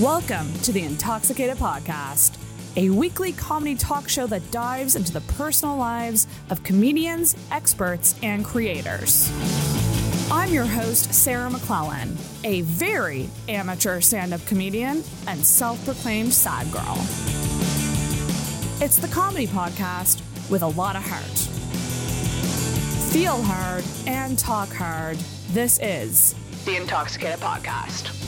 Welcome to the Intoxicated Podcast, a weekly comedy talk show that dives into the personal lives of comedians, experts, and creators. I'm your host, Sarah McClellan, a very amateur stand up comedian and self proclaimed sad girl. It's the comedy podcast with a lot of heart. Feel hard and talk hard. This is the Intoxicated Podcast.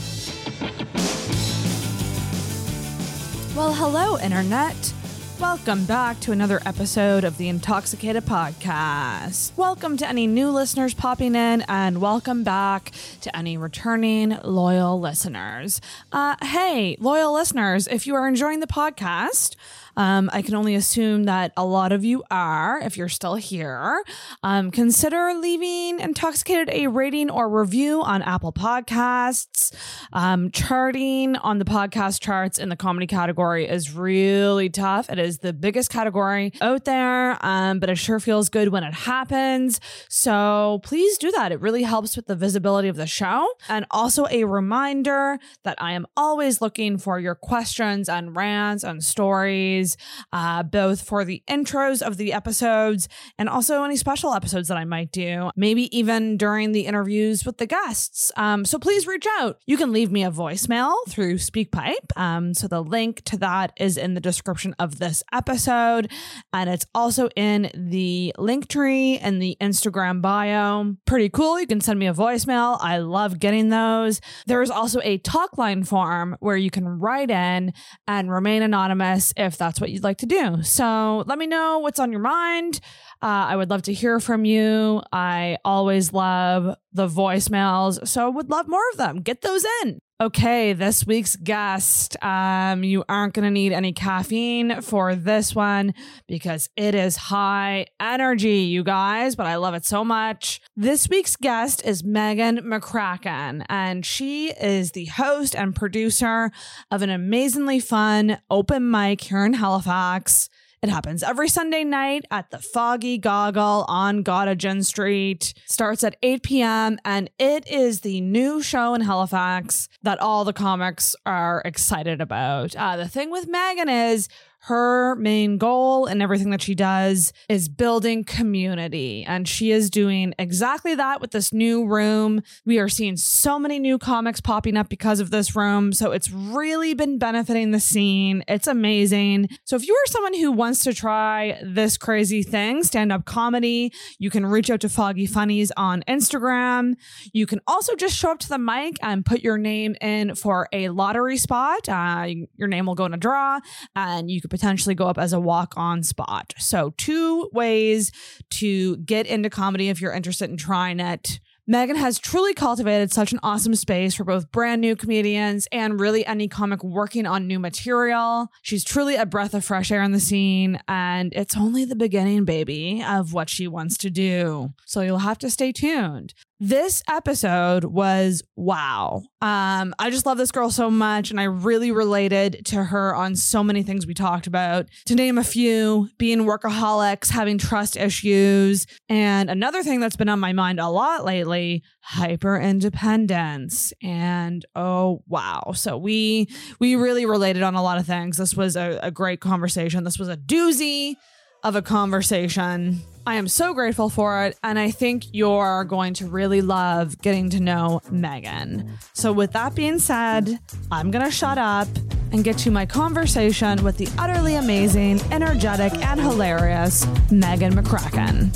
Well, hello, Internet. Welcome back to another episode of the Intoxicated Podcast. Welcome to any new listeners popping in, and welcome back to any returning loyal listeners. Uh, hey, loyal listeners, if you are enjoying the podcast, um, I can only assume that a lot of you are, if you're still here. Um, consider leaving Intoxicated a rating or review on Apple Podcasts. Um, charting on the podcast charts in the comedy category is really tough. It is the biggest category out there, um, but it sure feels good when it happens. So please do that. It really helps with the visibility of the show. And also a reminder that I am always looking for your questions and rants and stories uh, both for the intros of the episodes and also any special episodes that I might do, maybe even during the interviews with the guests. Um, so please reach out. You can leave me a voicemail through SpeakPipe. Um, so the link to that is in the description of this episode, and it's also in the Linktree and the Instagram bio. Pretty cool. You can send me a voicemail. I love getting those. There is also a talk line form where you can write in and remain anonymous if that's what you'd like to do. So let me know what's on your mind. Uh, I would love to hear from you. I always love the voicemails, so would love more of them. Get those in. Okay, this week's guest. Um, you aren't going to need any caffeine for this one because it is high energy, you guys, but I love it so much. This week's guest is Megan McCracken, and she is the host and producer of an amazingly fun open mic here in Halifax. It happens every Sunday night at the Foggy Goggle on Gottingen Street. Starts at 8 p.m. and it is the new show in Halifax that all the comics are excited about. Uh, the thing with Megan is her main goal and everything that she does is building community. And she is doing exactly that with this new room. We are seeing so many new comics popping up because of this room. So it's really been benefiting the scene. It's amazing. So if you are someone who wants to try this crazy thing, stand up comedy, you can reach out to Foggy Funnies on Instagram. You can also just show up to the mic and put your name in for a lottery spot. Uh, your name will go in a draw and you could potentially go up as a walk on spot. So, two ways to get into comedy if you're interested in trying it. Megan has truly cultivated such an awesome space for both brand new comedians and really any comic working on new material. She's truly a breath of fresh air in the scene, and it's only the beginning, baby, of what she wants to do. So you'll have to stay tuned. This episode was wow. Um, I just love this girl so much, and I really related to her on so many things we talked about. To name a few, being workaholics, having trust issues, and another thing that's been on my mind a lot lately, hyper independence. And oh wow. So we we really related on a lot of things. This was a, a great conversation. This was a doozy of a conversation. I am so grateful for it, and I think you're going to really love getting to know Megan. So, with that being said, I'm going to shut up and get you my conversation with the utterly amazing, energetic, and hilarious Megan McCracken.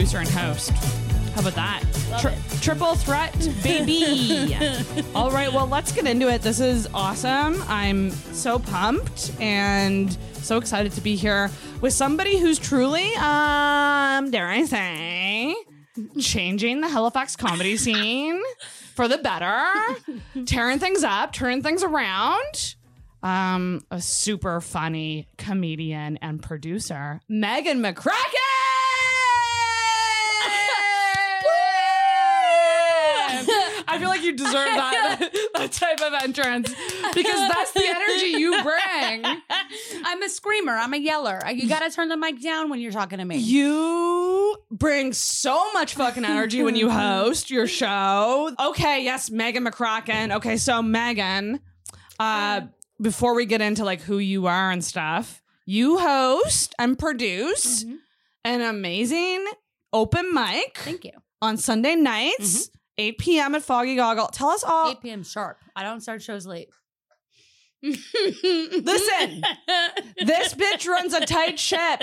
Producer, and host. How about that? Tri- triple threat, baby. All right, well, let's get into it. This is awesome. I'm so pumped and so excited to be here with somebody who's truly, um, dare I say, changing the Halifax comedy scene for the better, tearing things up, turning things around. um, a super funny comedian and producer, Megan McCracken. I feel like you deserve that, that type of entrance because that's the energy you bring. I'm a screamer. I'm a yeller. You got to turn the mic down when you're talking to me. You bring so much fucking energy when you host your show. Okay, yes, Megan McCracken. Okay, so Megan, uh, before we get into like who you are and stuff, you host and produce Mhm. an amazing open mic Thank you. on Sunday nights, 8 p.m. at Foggy Goggle. Tell us all. 8 p.m. sharp. I don't start shows late. Listen, this bitch runs a tight ship.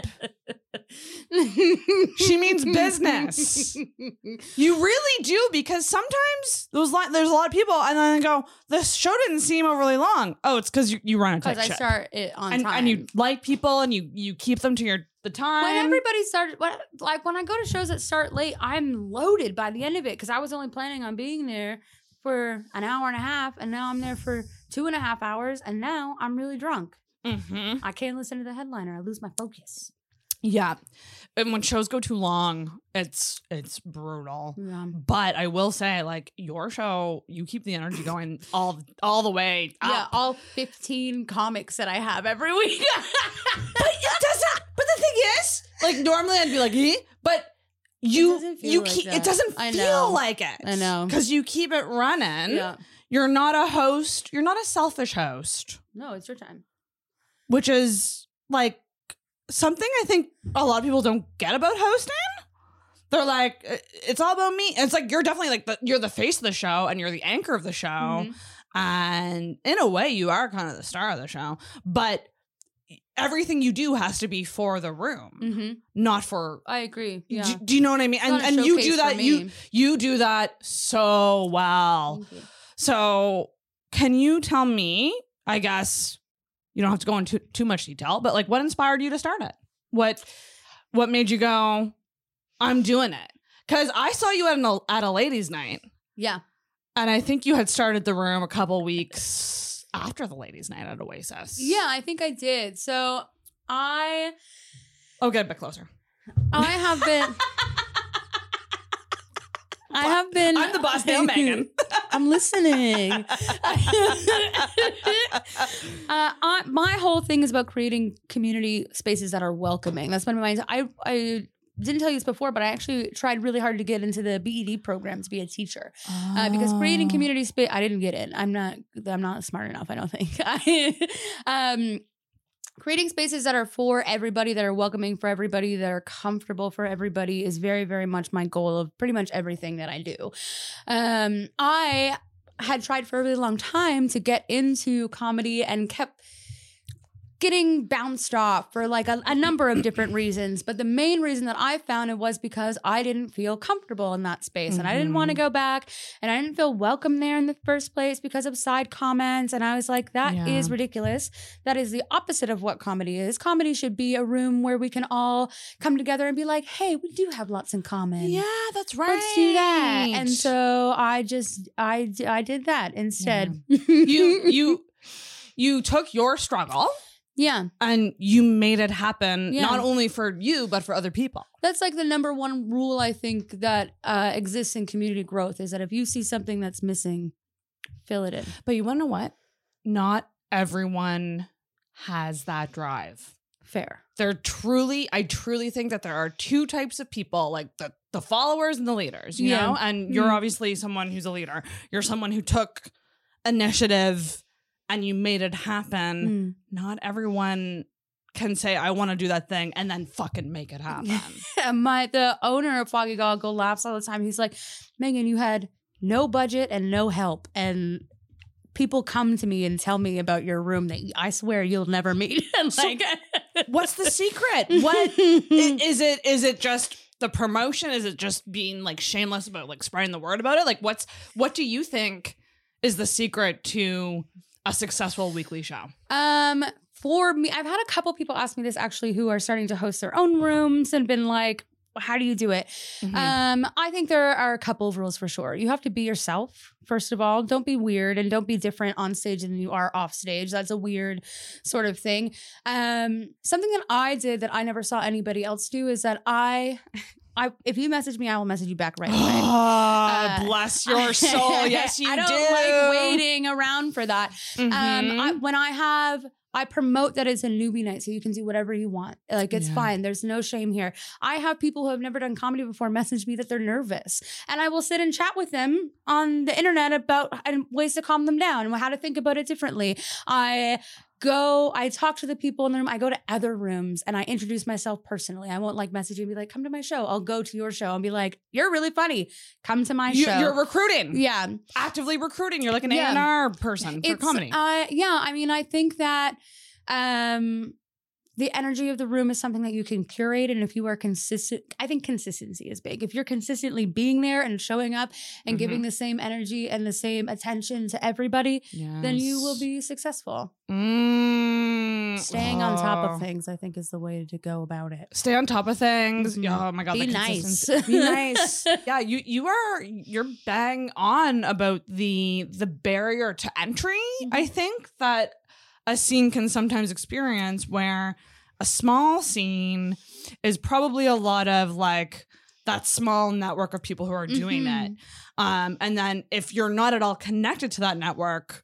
She means business. You really do because sometimes those li- there's a lot of people and then they go, this show didn't seem overly long. Oh, it's because you, you run a tight Because I ship. start it on and, time. and you like people and you you keep them to your the time. when everybody started, when, like when I go to shows that start late, I'm loaded by the end of it because I was only planning on being there for an hour and a half, and now I'm there for two and a half hours, and now I'm really drunk. Mhm. I can't listen to the headliner. I lose my focus. Yeah, and when shows go too long, it's it's brutal. Yeah. But I will say, like your show, you keep the energy going all all the way. Yeah, all 15 comics that I have every week. but it doesn't. But the thing is, like normally I'd be like, eh? but you you like keep that. it doesn't I feel know. like it. I know. because you keep it running. yeah. You're not a host. You're not a selfish host, No, it's your time. which is like something I think a lot of people don't get about hosting. They're like, "Uh, it's all about me. It's like you're definitely like the you're the face of the show and you're the anchor of the show. Mhm. And in a way, you are kind of the star of the show, but everything you do has to be for the room, Mm-hmm. not for. I agree. Do, Yeah. do you know what I mean? It's And and you do that. You you do that so well. So, can you tell me? I guess you don't have to go into too much detail, but like, what inspired you to start it? What what made you go? I'm doing it because I saw you at an at a ladies' night. Yeah. And I think you had started the room a couple weeks after the ladies' night at Oasis. Yeah, I think I did. So I Oh, get a bit closer. I have been I have been I'm the boss now, Megan. I'm listening. uh, I, my whole thing is about creating community spaces that are welcoming. That's been my. I I didn't tell you this before, but I actually tried really hard to get into the BED program to be a teacher uh, because creating Oh. community space. I didn't get in. I'm not. I'm not smart enough. I don't think. I, um, creating spaces that are for everybody, that are welcoming for everybody, that are comfortable for everybody is very, very much my goal of pretty much everything that I do. Um, I had tried for a really long time to get into comedy and kept getting bounced off for like a, a number of different reasons. But the main reason that I found it was because I didn't feel comfortable in that space and I didn't want to mm-hmm. go back and I didn't feel welcome there in the first place because of side comments. And I was like, that is Yeah. ridiculous. That is the opposite of what comedy is. Comedy should be a room where we can all come together and be like, hey, we do have lots in common. Yeah, that's right. Let's do that. And so I just I, I did that instead. you you you took your struggle yeah. and you made it happen Yeah. not only for you but for other people. That's like the number one rule I think that uh, exists in community growth is that if you see something that's missing, fill it in. But you want to know what? Not everyone has that drive. Fair. There truly, I truly think that there are two types of people, like the the followers and the leaders. You Yeah. know, and you're Mhm. obviously someone who's a leader. You're someone who took initiative and you made it happen. Mm. Not everyone can say, "I want to do that thing," and then fucking make it happen. My the owner of Foggy Goggle laughs all the time. He's like, Megan, you had no budget and no help, and people come to me and tell me about your room that I swear you'll never meet. And like, What's the secret? What is it? Is it just the promotion? Is it just being like shameless about like spreading the word about it? Like, what's what do you think is the secret to a successful weekly show? Um, for me, I've had a couple people ask me this actually who are starting to host their own rooms and been like, how do you do it? Mhm. Um, I think there are a couple of rules for sure. You have to be yourself, first of all. Don't be weird and don't be different on stage than you are off stage. That's a weird sort of thing. Um, something that I did that I never saw anybody else do is that I I if you message me, I will message you back right away. Ah, Uh, bless your soul. Yes, you I don't do. like waiting around for that. Um, Mhm. I, when I have, I promote that it's a newbie night, so you can do whatever you want. Like it's Yeah. fine. There's no shame here. I have people who have never done comedy before message me that they're nervous, and I will sit and chat with them on the internet about and ways to calm them down and how to think about it differently. I go, I talk to the people in the room. I go to other rooms and I introduce myself personally. I won't like message you and be like, "Come to my show." I'll go to your show and be like, "You're really funny. Come to my you, show." you're recruiting. yeah, Actively recruiting. You're like an Yeah. A&R person for it's comedy. Uh, yeah, I mean, I think that um, the energy of the room is something that you can curate, and if you are consistent, I think consistency is big. If you're consistently being there and showing up and Mm-hmm. giving the same energy and the same attention to everybody, then you will be successful. Mm, Staying on top of things, I think, is the way to go about it. Stay on top of things. Mhm. Yeah, Oh my god, Be nice. Be nice. yeah, you you are you're bang on about the the barrier to entry. I Mm-hmm. think that a scene can sometimes experience where a small scene is probably a lot of like that small network of people who are doing it. Mhm. Um, and then if you're not at all connected to that network,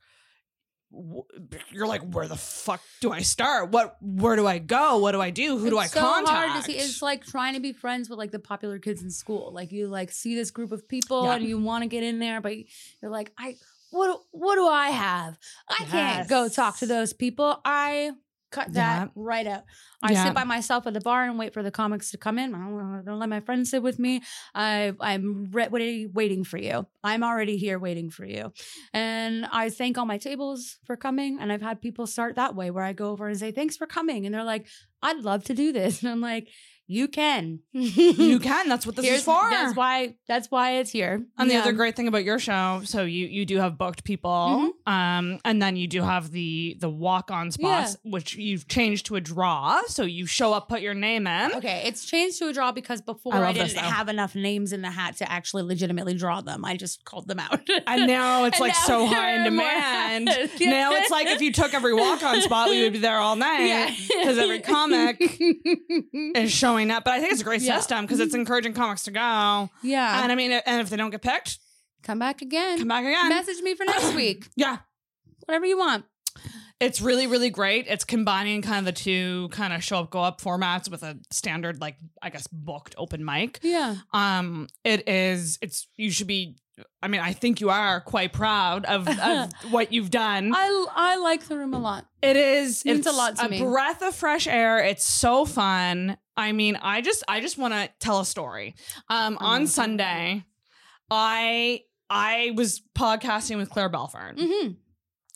you're like, where the fuck do I start? What, where do I go? What do I do? Who do I so contact? hard to see. It's like trying to be friends with like the popular kids in school. Like you like see this group of people Yeah. and you want to get in there, but you're like, I what do- what do I have? I can't go talk to those people. I cut that Yeah. right out. I Yeah. sit by myself at the bar and wait for the comics to come in. I don't, I don't let my friends sit with me. I I'm re- waiting for you. I'm already here waiting for you. And I thank all my tables for coming. And I've had people start that way where I go over and say, thanks for coming. And they're like, I'd love to do this. And I'm like, you can. you can. That's what this Here's- is for. That's why that's why it's here. And the other great thing about your show, so you you do have booked people, Mm-hmm. um, and then you do have the the walk on spots, which you've changed to a draw. So you show up, put your name in. Okay, it's changed to a draw because before I I, didn't though. have enough names in the hat to actually legitimately draw them. I just called them out. And now it's And like now so high in demand. Yeah. Now it's like if you took every walk on spot, we would be there all night Yeah. because every comic is showing up. But I think it's a great Yeah. system because it's encouraging comics to go. yeah. And I mean, and if they don't get picked, Come back again. come back again. Message me for next week. yeah. Whatever you want. It's really, really great. It's combining kind of the two kind of show up, go up formats with a standard, like, I guess, booked open mic. Yeah. Um, it is, it's, you should be, I mean, I think you are quite proud of, of what you've done. I I like the room a lot. It is. Means it's a lot to me. A breath of fresh air. It's so fun. I mean, I just I just want to tell a story. Um, on Amazing. Sunday, I I was podcasting with Claire Belford, Mm-hmm.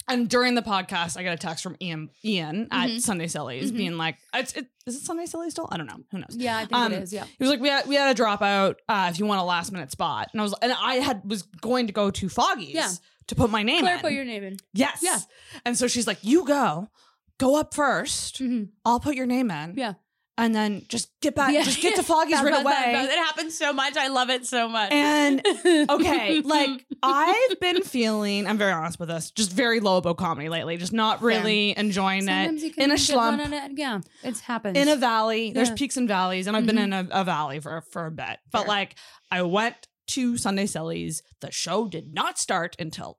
and during the podcast, I got a text from Ian Ian at Mhm. Sunday Sillies, Mhm. being like, "It's it, is it Sunday Sillies still? I don't know. Who knows." Yeah, I think Um, it is. Yeah. He was like, "We had we had a dropout. Uh, if you want a last minute spot," and I was and I had was going to go to Foggy's Yeah. to put my name Claire, in. put your name in. yes, Yeah. And so she's like, "You go, go up 1st Mm-hmm. I'll put your name in. Yeah. And then just get back, Yeah. just get to Foggy's right that- away. It happens so much. I love it so much. And okay, like I've been feeling, I'm very honest with us, just very low about comedy lately, just not really enjoying Sometimes you it. can In a slump, one in a- yeah, it's happens. in a valley. There's peaks and valleys, and I've been Mhm. in a, a valley for for a bit. But like I went to Sunday Sillies. The show did not start until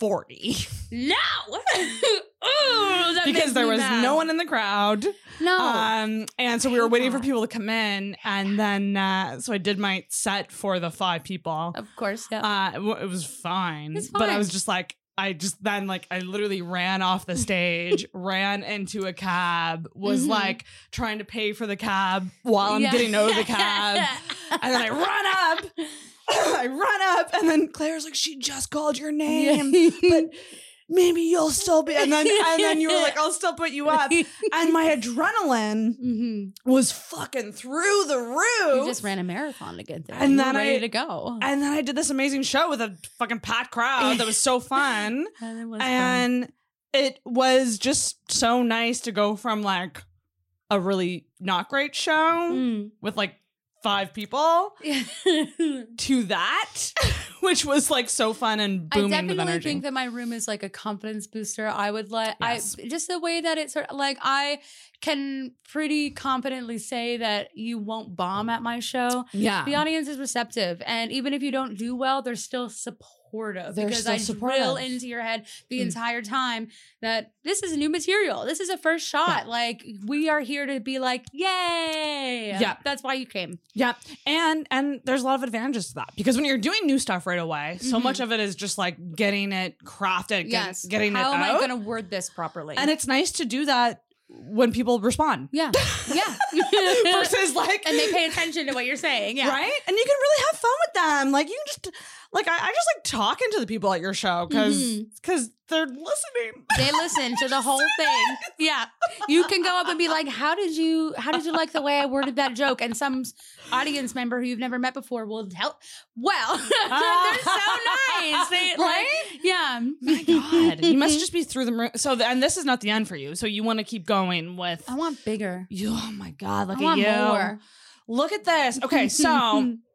840 no. Ooh, because there was mad. no one in the crowd. No. Um, and so we were waiting for people to come in, and then uh, so I did my set for the five people. of course. Yeah. Uh, it, it was fine, It's fine. but I was just like, I just then like I literally ran off the stage, ran into a cab, was Mhm. like trying to pay for the cab while I'm Yeah. getting out of the cab, and then I run up. I run up, and then Claire's like, "She just called your name, but maybe you'll still be." And then, and then you were like, "I'll still put you up." And my adrenaline Mhm. was fucking through the roof. You just ran a marathon to get there. And You then ready I- to go. and then I did this amazing show with a fucking packed crowd that was so fun. and it was fun. it was just so nice to go from like a really not great show Mm. with like five people to that, which was like so fun and I booming with definitely energy. think that my room is like a confidence booster. I would let Yes. I just the way that it's sort of like I can pretty confidently say that you won't bomb at my show. yeah. The audience is receptive, and even if you don't do well, they're still supportive They're because still I drill supportive. into your head the Mm. entire time that this is new material. This is a first shot. Like we are here to be like, yay! Yeah. that's why you came. Yeah, and and there's a lot of advantages to that because when you're doing new stuff right away, so Mhm. much of it is just like getting it crafted, get- Yes, getting How it am out. I going to word this properly? and it's nice to do that when people respond yeah, yeah. versus like and they pay attention to what you're saying. Yeah. right, and you can really have fun with them. Like you can just like I, I just like talking to the people at your show because because mm-hmm. they're listening. They listen to the whole thing. Yeah. You can go up and be like, "How did you how did you like the way I worded that joke?" And some audience member who you've never met before will tell, "Well, they're so nice." They, like, yeah. My God, you must mm-hmm. just be through the mo- so. The, and this is not the end for you. So you want to keep going with I want bigger. you. Oh my God, look I at want you. more. Look at this. Okay, so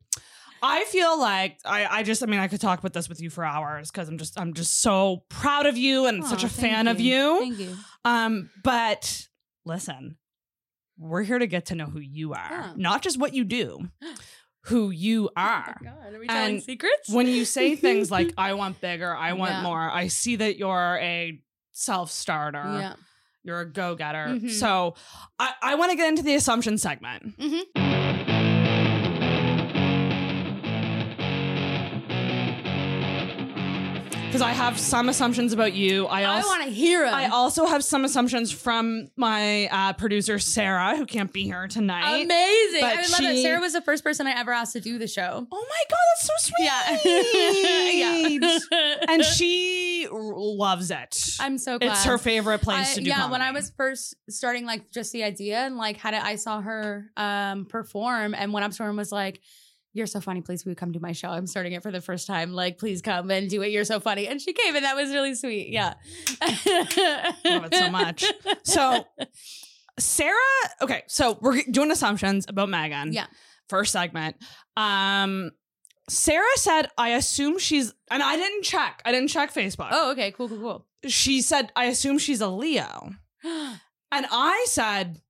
I feel like I, I just I mean I could talk about this with you for hours because I'm just I'm just so proud of you and such a fan of you. Thank you. Um, but listen, we're here to get to know who you are, Oh. not just what you do, who you are. Oh my God, are we And telling secrets? When you say things like "I want bigger," "I want Yeah. more," I see that you're a self-starter. yeah. You're a go-getter. Mhm. So I, I want to get into the assumption segment. Mhm. Because I have some assumptions about you. I I also want to hear them. I also have some assumptions from my uh, producer Sarah, who can't be here tonight. Amazing. I love it. Sarah was the first person I ever asked to do the show. oh my god, that's so sweet. Yeah. yeah. and she loves it. I'm so glad. it's her favorite place I- to do. It. Yeah, when I was first starting, like just the idea and like had it, I saw her um perform and to her and was like, "You're so funny. Please, will you come to my show? I'm starting it for the first time. Like, please come and do it. You're so funny." And she came, and that was really sweet. Yeah, Love it so much. So, Sarah, okay, so we're doing assumptions about Megan. Yeah. First segment. Um, Sarah said, I assume she's, and I didn't check. I didn't check Facebook. Oh, okay, cool, cool, cool. She said, I assume she's a Leo. And I said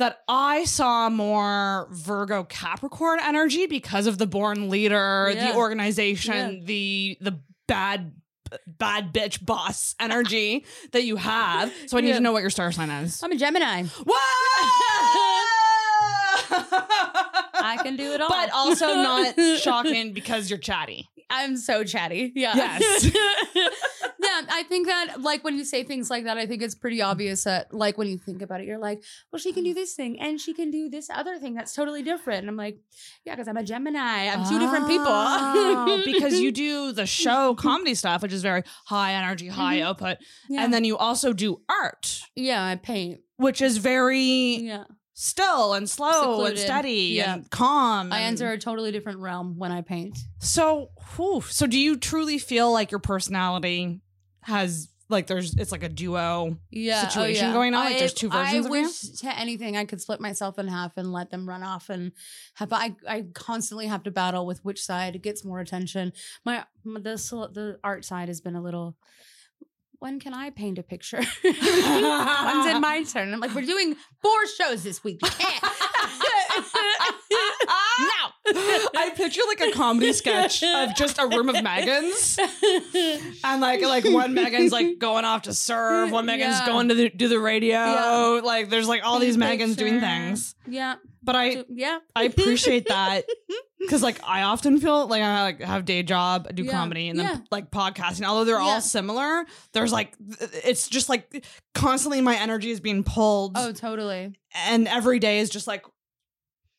that I saw more Virgo Capricorn energy because of the born leader, Yeah. the organization, the the bad bad bitch boss energy that you have. So I need Yeah. to know what your star sign is. I'm a Gemini. I can do it all, But also not shocking because you're chatty. I'm so chatty. Yeah. Yes. Yeah, I think that like when you say things like that, I think it's pretty obvious that like when you think about it, you're like, well, she can do this thing and she can do this other thing that's totally different. And I'm like, yeah, because I'm a Gemini. I'm two different Oh, people. because you do the show comedy stuff, which is very high energy, high Mhm. output. yeah. And then you also do art, yeah, I paint. which is very Yeah. still and slow and steady Yeah. and calm. I enter a totally different realm when I paint. So, whew, so do you truly feel like your personality has like there's it's like a duo? yeah, oh, situation yeah. going on? Like, I- there's two versions I of you? wish to anything I could split myself in half and let them run off and have. I I constantly have to battle with which side gets more attention. My my- the the art side has been a little. When can I paint a picture? When's it my turn? I'm like, we're doing four shows this week. You can't. no. I picture like a comedy sketch of just a room of Megans. And like like one Megan's like going off to serve, one Megan's Yeah. going to the, do the radio. Yeah. Like there's like all these Megans doing things. Yeah, But I yeah. I appreciate that because like I often feel like I like have day job, I do Yeah. comedy, and then Yeah. like podcasting. Although they're Yeah. all similar, there's like it's just like constantly my energy is being pulled, Oh, totally. and every day is just like,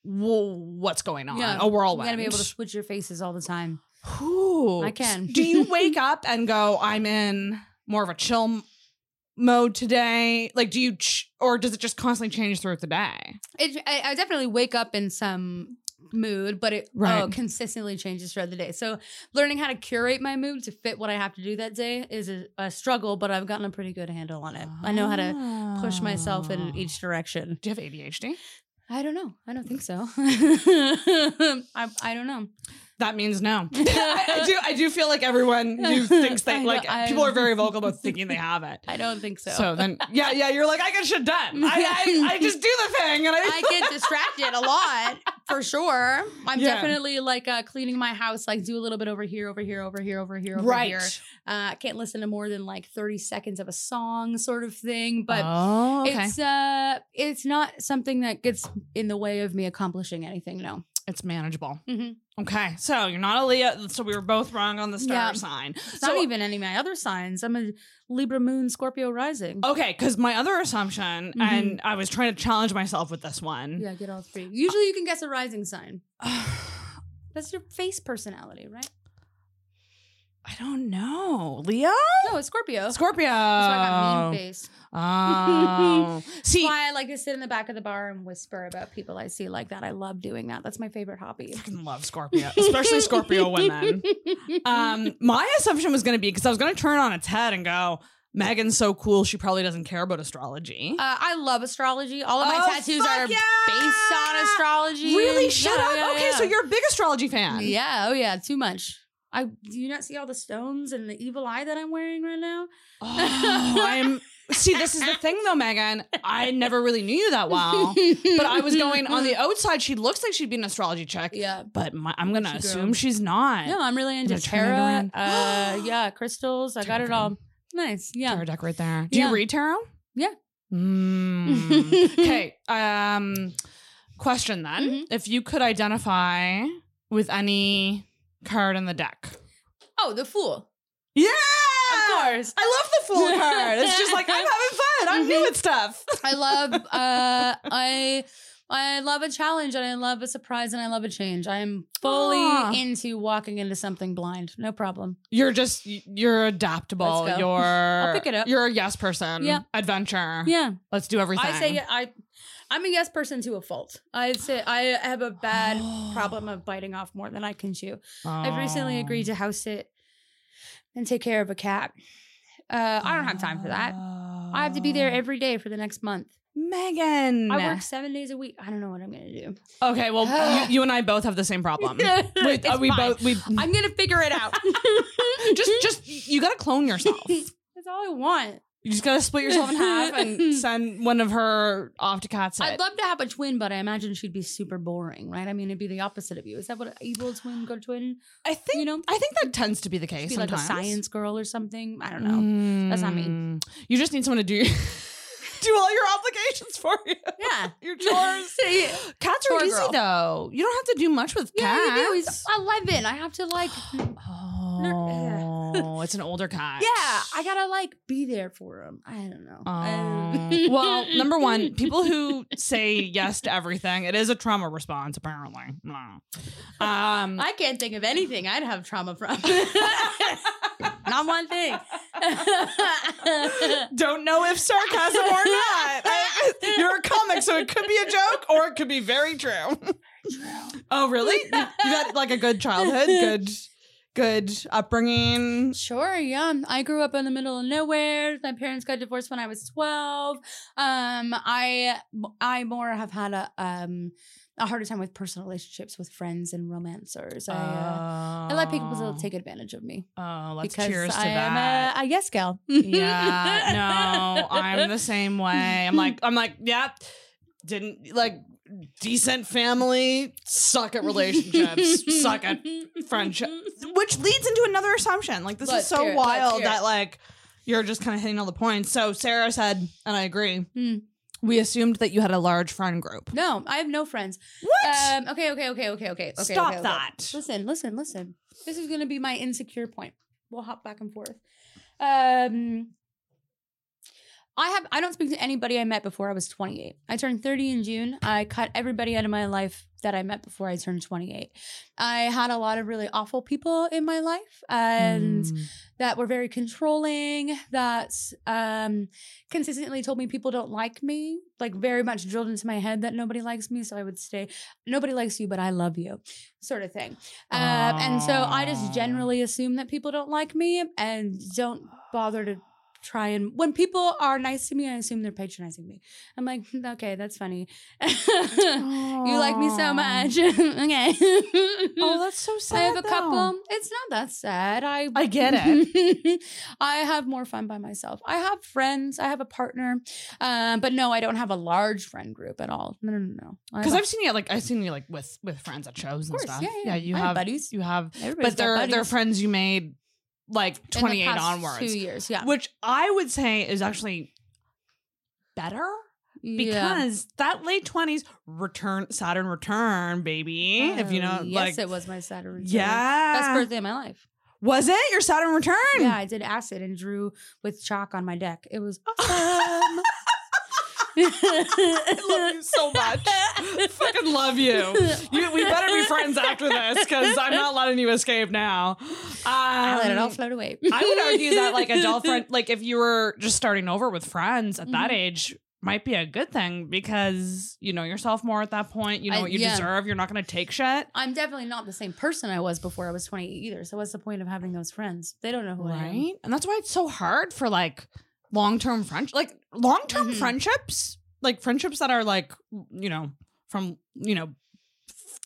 what's going on? Yeah. A whirlwind. You gotta be able to switch your faces all the time. Whew. I can. do you wake up and go, I'm in more of a chill mode today? Like, do you, ch- or does it just constantly change throughout the day? It, I, I definitely wake up in some mood, but it Right. oh, consistently changes throughout the day. So learning how to curate my mood to fit what I have to do that day is a, a struggle, but I've gotten a pretty good handle on it. I know how to push myself in Ah. each direction. Do you have ADHD? I don't know. I don't think so. I, I don't know. That means no. I, do. I do feel like everyone who thinks they like people are very vocal about thinking they have it. I don't think so. So then, yeah, yeah, you're like, I get shit done. I, I, I just do the thing, and I. I get distracted a lot for sure. I'm Yeah. definitely like uh, cleaning my house, like do a little bit over here, over here, over here, over here, over right. here. Uh, I can't listen to more than like 30 seconds of a song, sort of thing. But oh, okay. it's uh, it's not something that gets in the way of me accomplishing anything. No. It's manageable. Mhm. Okay, so you're not a Leo. So we were both wrong on the star Yeah. sign. It's so, not even any of my other signs. I'm a Libra Moon, Scorpio rising. Okay, because my other assumption, Mhm. and I was trying to challenge myself with this one. Yeah, get all three. Usually you can guess a rising sign. That's your face personality, right? I don't know. Leo? No, it's Scorpio. Scorpio. That's why I got mean face. Oh. See, why I like to sit in the back of the bar and whisper about people I see like that. I love doing that. That's my favorite hobby. I love Scorpio, especially Scorpio women. Um, my assumption was going to be because I was going to turn on its head and go, Megan's so cool, she probably doesn't care about astrology. Uh, I love astrology. All of my Oh, tattoos are yeah! based on astrology. really? Shut Yeah, up. yeah, okay, so you're a big astrology fan. Yeah, oh yeah, too much. I do you not see all the stones and the evil eye that I'm wearing right now? Oh, I'm. See, this is the thing though, Megan. I never really knew you that well. But I was going on the outside. She looks like she'd be an astrology check. Yeah. but my, I'm gonna She assume girl. she's not. No, I'm really into tarot. Uh, yeah, crystals. I got it all. Nice. Yeah. Tarot deck right there. Do Yeah. you read tarot? Yeah. Mm. okay. Um, question then: Mhm. If you could identify with any card in the deck, Oh, the fool. yeah, Course. I love the fool card. It's just like I'm having fun. I'm new at stuff. I love uh I I love a challenge and I love a surprise and I love a change. I am fully Ah. into walking into something blind. No problem. You're just you're adaptable. You're I'll pick it up. You're a yes person. Yeah. Adventure. Yeah. Let's do everything. I say I I'm a yes person to a fault. I say I have a bad problem of biting off more than I can chew. I've recently Oh. agreed to house sit and take care of a cat. Uh, I don't have time for that. I have to be there every day for the next month. Megan. I work seven days a week. I don't know what I'm gonna do. Okay, well, you, you and I both have the same problem. we, It's uh, we fine. both we I'm gonna figure it out. just just you gotta clone yourself. That's all I want. Just gotta split yourself in half and send one of her off to cat sit. I'd love to have a twin, but I imagine she'd be super boring, right? I mean, it'd be the opposite of you. Is that what evil twin, good twin? I think You know, I think that tends to be the case. be like a science girl or something. I don't know. That's not me. Mm. You just need someone to do do all your obligations for you. Yeah. Your chores. yeah, Cats are Chore easy girl. though. You don't have to do much with cats. you do. He's 11. I have to like, Oh, it's an older cat. yeah, I gotta like be there for him. I don't know. Oh. well, number one, people who say yes to everything, it is a trauma response, apparently. No. Um, I can't think of anything I'd have trauma from. Not one thing. don't know if sarcasm or not. You're a comic, so it could be a joke or it could be very true. oh, really? You, you had like a good childhood, good, good upbringing. Sure, yeah. I grew up in the middle of nowhere. My parents got divorced when I was 12. Um, I I more have had a um a harder time with personal relationships with friends and romancers. I uh, I let people take advantage of me Oh, let's because cheers to I am that. a, a yes gal. yeah, no, I'm the same way. I'm like, I'm like, yep, didn't like decent family, suck at relationships, suck at friendship, which leads into another assumption. Like this Let's is so it, wild that like you're just kind of hitting all the points. So Sarah said, and I agree. Hmm. We assumed that you had a large friend group. No, I have no friends. What? Um, okay, okay, okay, okay, okay. okay Stop okay, okay. that. Listen, listen, listen. This is gonna be my insecure point. We'll hop back and forth. Um I have I don't speak to anybody I met before I was 28. I turned 30 in June. I cut everybody out of my life that I met before I turned 28. I had a lot of really awful people in my life and Mm. that were very controlling, that um, consistently told me people don't like me, like very much drilled into my head that nobody likes me. So I would stay, nobody likes you, but I love you, sort of thing. Um, and so I just generally assume that people don't like me and don't bother to try and when people are nice to me, I assume they're patronizing me. I'm like, "Hmm, okay, that's funny. you like me so much. okay. Oh, that's so sad. I have a though. couple. It's not that sad. I I get it. I have more fun by myself. I have friends. I have a partner, um, but no, I don't have a large friend group at all. No, no, no, no. Because I've seen you like I've seen you like with with friends at shows and course, stuff. yeah, yeah. you I have have buddies. You have, Everybody's but they're they're friends you made like In the twenty eight past onwards, Two years, yeah. which I would say is actually better Yeah. because that late twenties return Saturn return baby. if you know, Oh, yes, like it was my Saturn return. yeah, best birthday of my life. Was it your Saturn return? Yeah, I did acid and drew with chalk on my deck. It was awesome. I love you so much. Fucking love you. you. We better be friends after this because I'm not letting you escape now. Um, I let it all float away. I would argue that like adult friend, like if you were just starting over with friends at that Mhm. age, might be a good thing because you know yourself more at that point. You know I- what you yeah. deserve. You're not going to take shit. I'm definitely not the same person I was before I was 28 either. So what's the point of having those friends? They don't know who I am. Right. And that's why it's so hard for like long term friendship, like long term Mhm. friendships, like friendships that are like, you know, from, you know,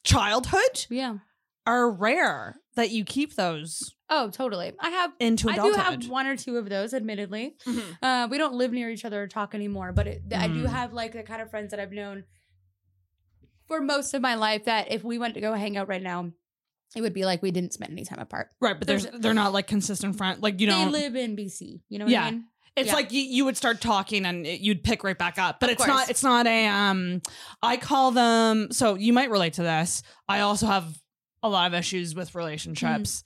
childhood Yeah. are rare that you keep those Oh, totally. I have. into I do adulthood. have one or two of those, admittedly. Mhm. Uh, we don't live near each other or talk anymore, but it, I do Mm. have like the kind of friends that I've known for most of my life that if we went to go hang out right now, it would be like we didn't spend any time apart. Right, but there's There's- they're not like consistent friends. Like you know, they live in BC. You know what Yeah. I mean? It's Yeah. like you, you would start talking and it, you'd pick right back up. But Of it's course. not it's not a um I call them so you might relate to this. I also have a lot of issues with relationships.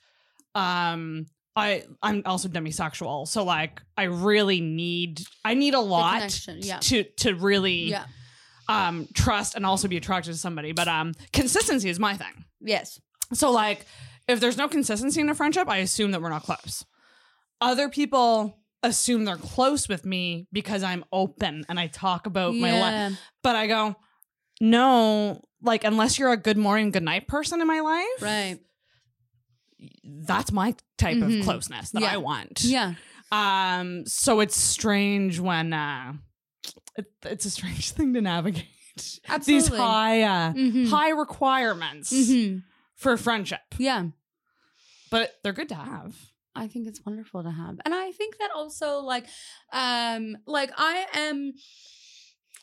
Um I I'm also demisexual. So like I really need I need a lot yeah. to to really Yeah. um trust and also be attracted to somebody. But um consistency is my thing. Yes. So like if there's no consistency in a friendship, I assume that we're not close. Other people assume they're close with me because I'm open and I talk about my life. But I go, no, like unless you're a good morning, good night person in my life, Right. that's my type Mhm. of closeness that Yeah. I want. Yeah. Um, so it's strange when uh it, it's a strange thing to navigate. These high uh Mhm. high requirements Mhm. for friendship. Yeah. But they're good to have. I think it's wonderful to have. And I think that also like um like I am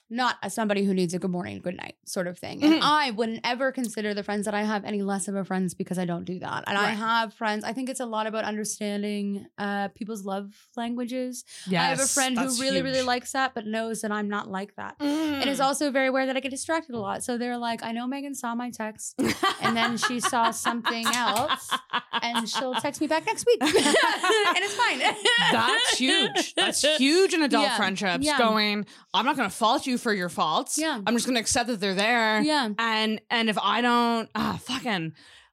not a somebody who needs a good morning, good night sort of thing. And Mhm. I wouldn't ever consider the friends that I have any less of a friends because I don't do that. And I have friends. I think it's a lot about understanding uh people's love languages. Yes, I have a friend who really, really likes that, but knows that I'm not like that. Mm. And is also very aware that I get distracted a lot. So they're like, I know Megan saw my text and then she saw something else and she'll text me back next week. and it's fine. That's huge. That's huge in adult Yeah, friendships. yeah. Going, I'm not going to fault you for your faults. Yeah. I'm just going to accept that they're there. Yeah. And and if I don't, ah, fucking,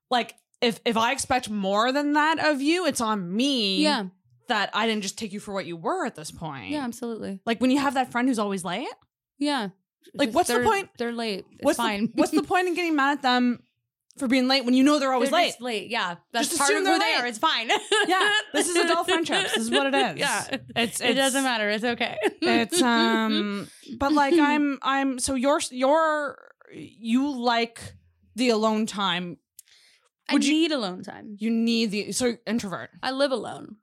like if if I expect more than that of you, it's on me. Yeah. That I didn't just take you for what you were at this point. Yeah, absolutely. Like when you have that friend who's always late. Yeah. Like, Just what's the point- They're late. It's what's fine. The, what's the point in getting mad at them for being late when you know they're always They're late? late. Yeah. That's Just part assume of they're they late. are. It's fine. Yeah, this is adult friendships. This is what it is. Yeah. It's, it doesn't matter. It's okay. it's um but like i'm i'm so you're you're you like the alone time I would you- need alone time. you need the so introvert I live alone.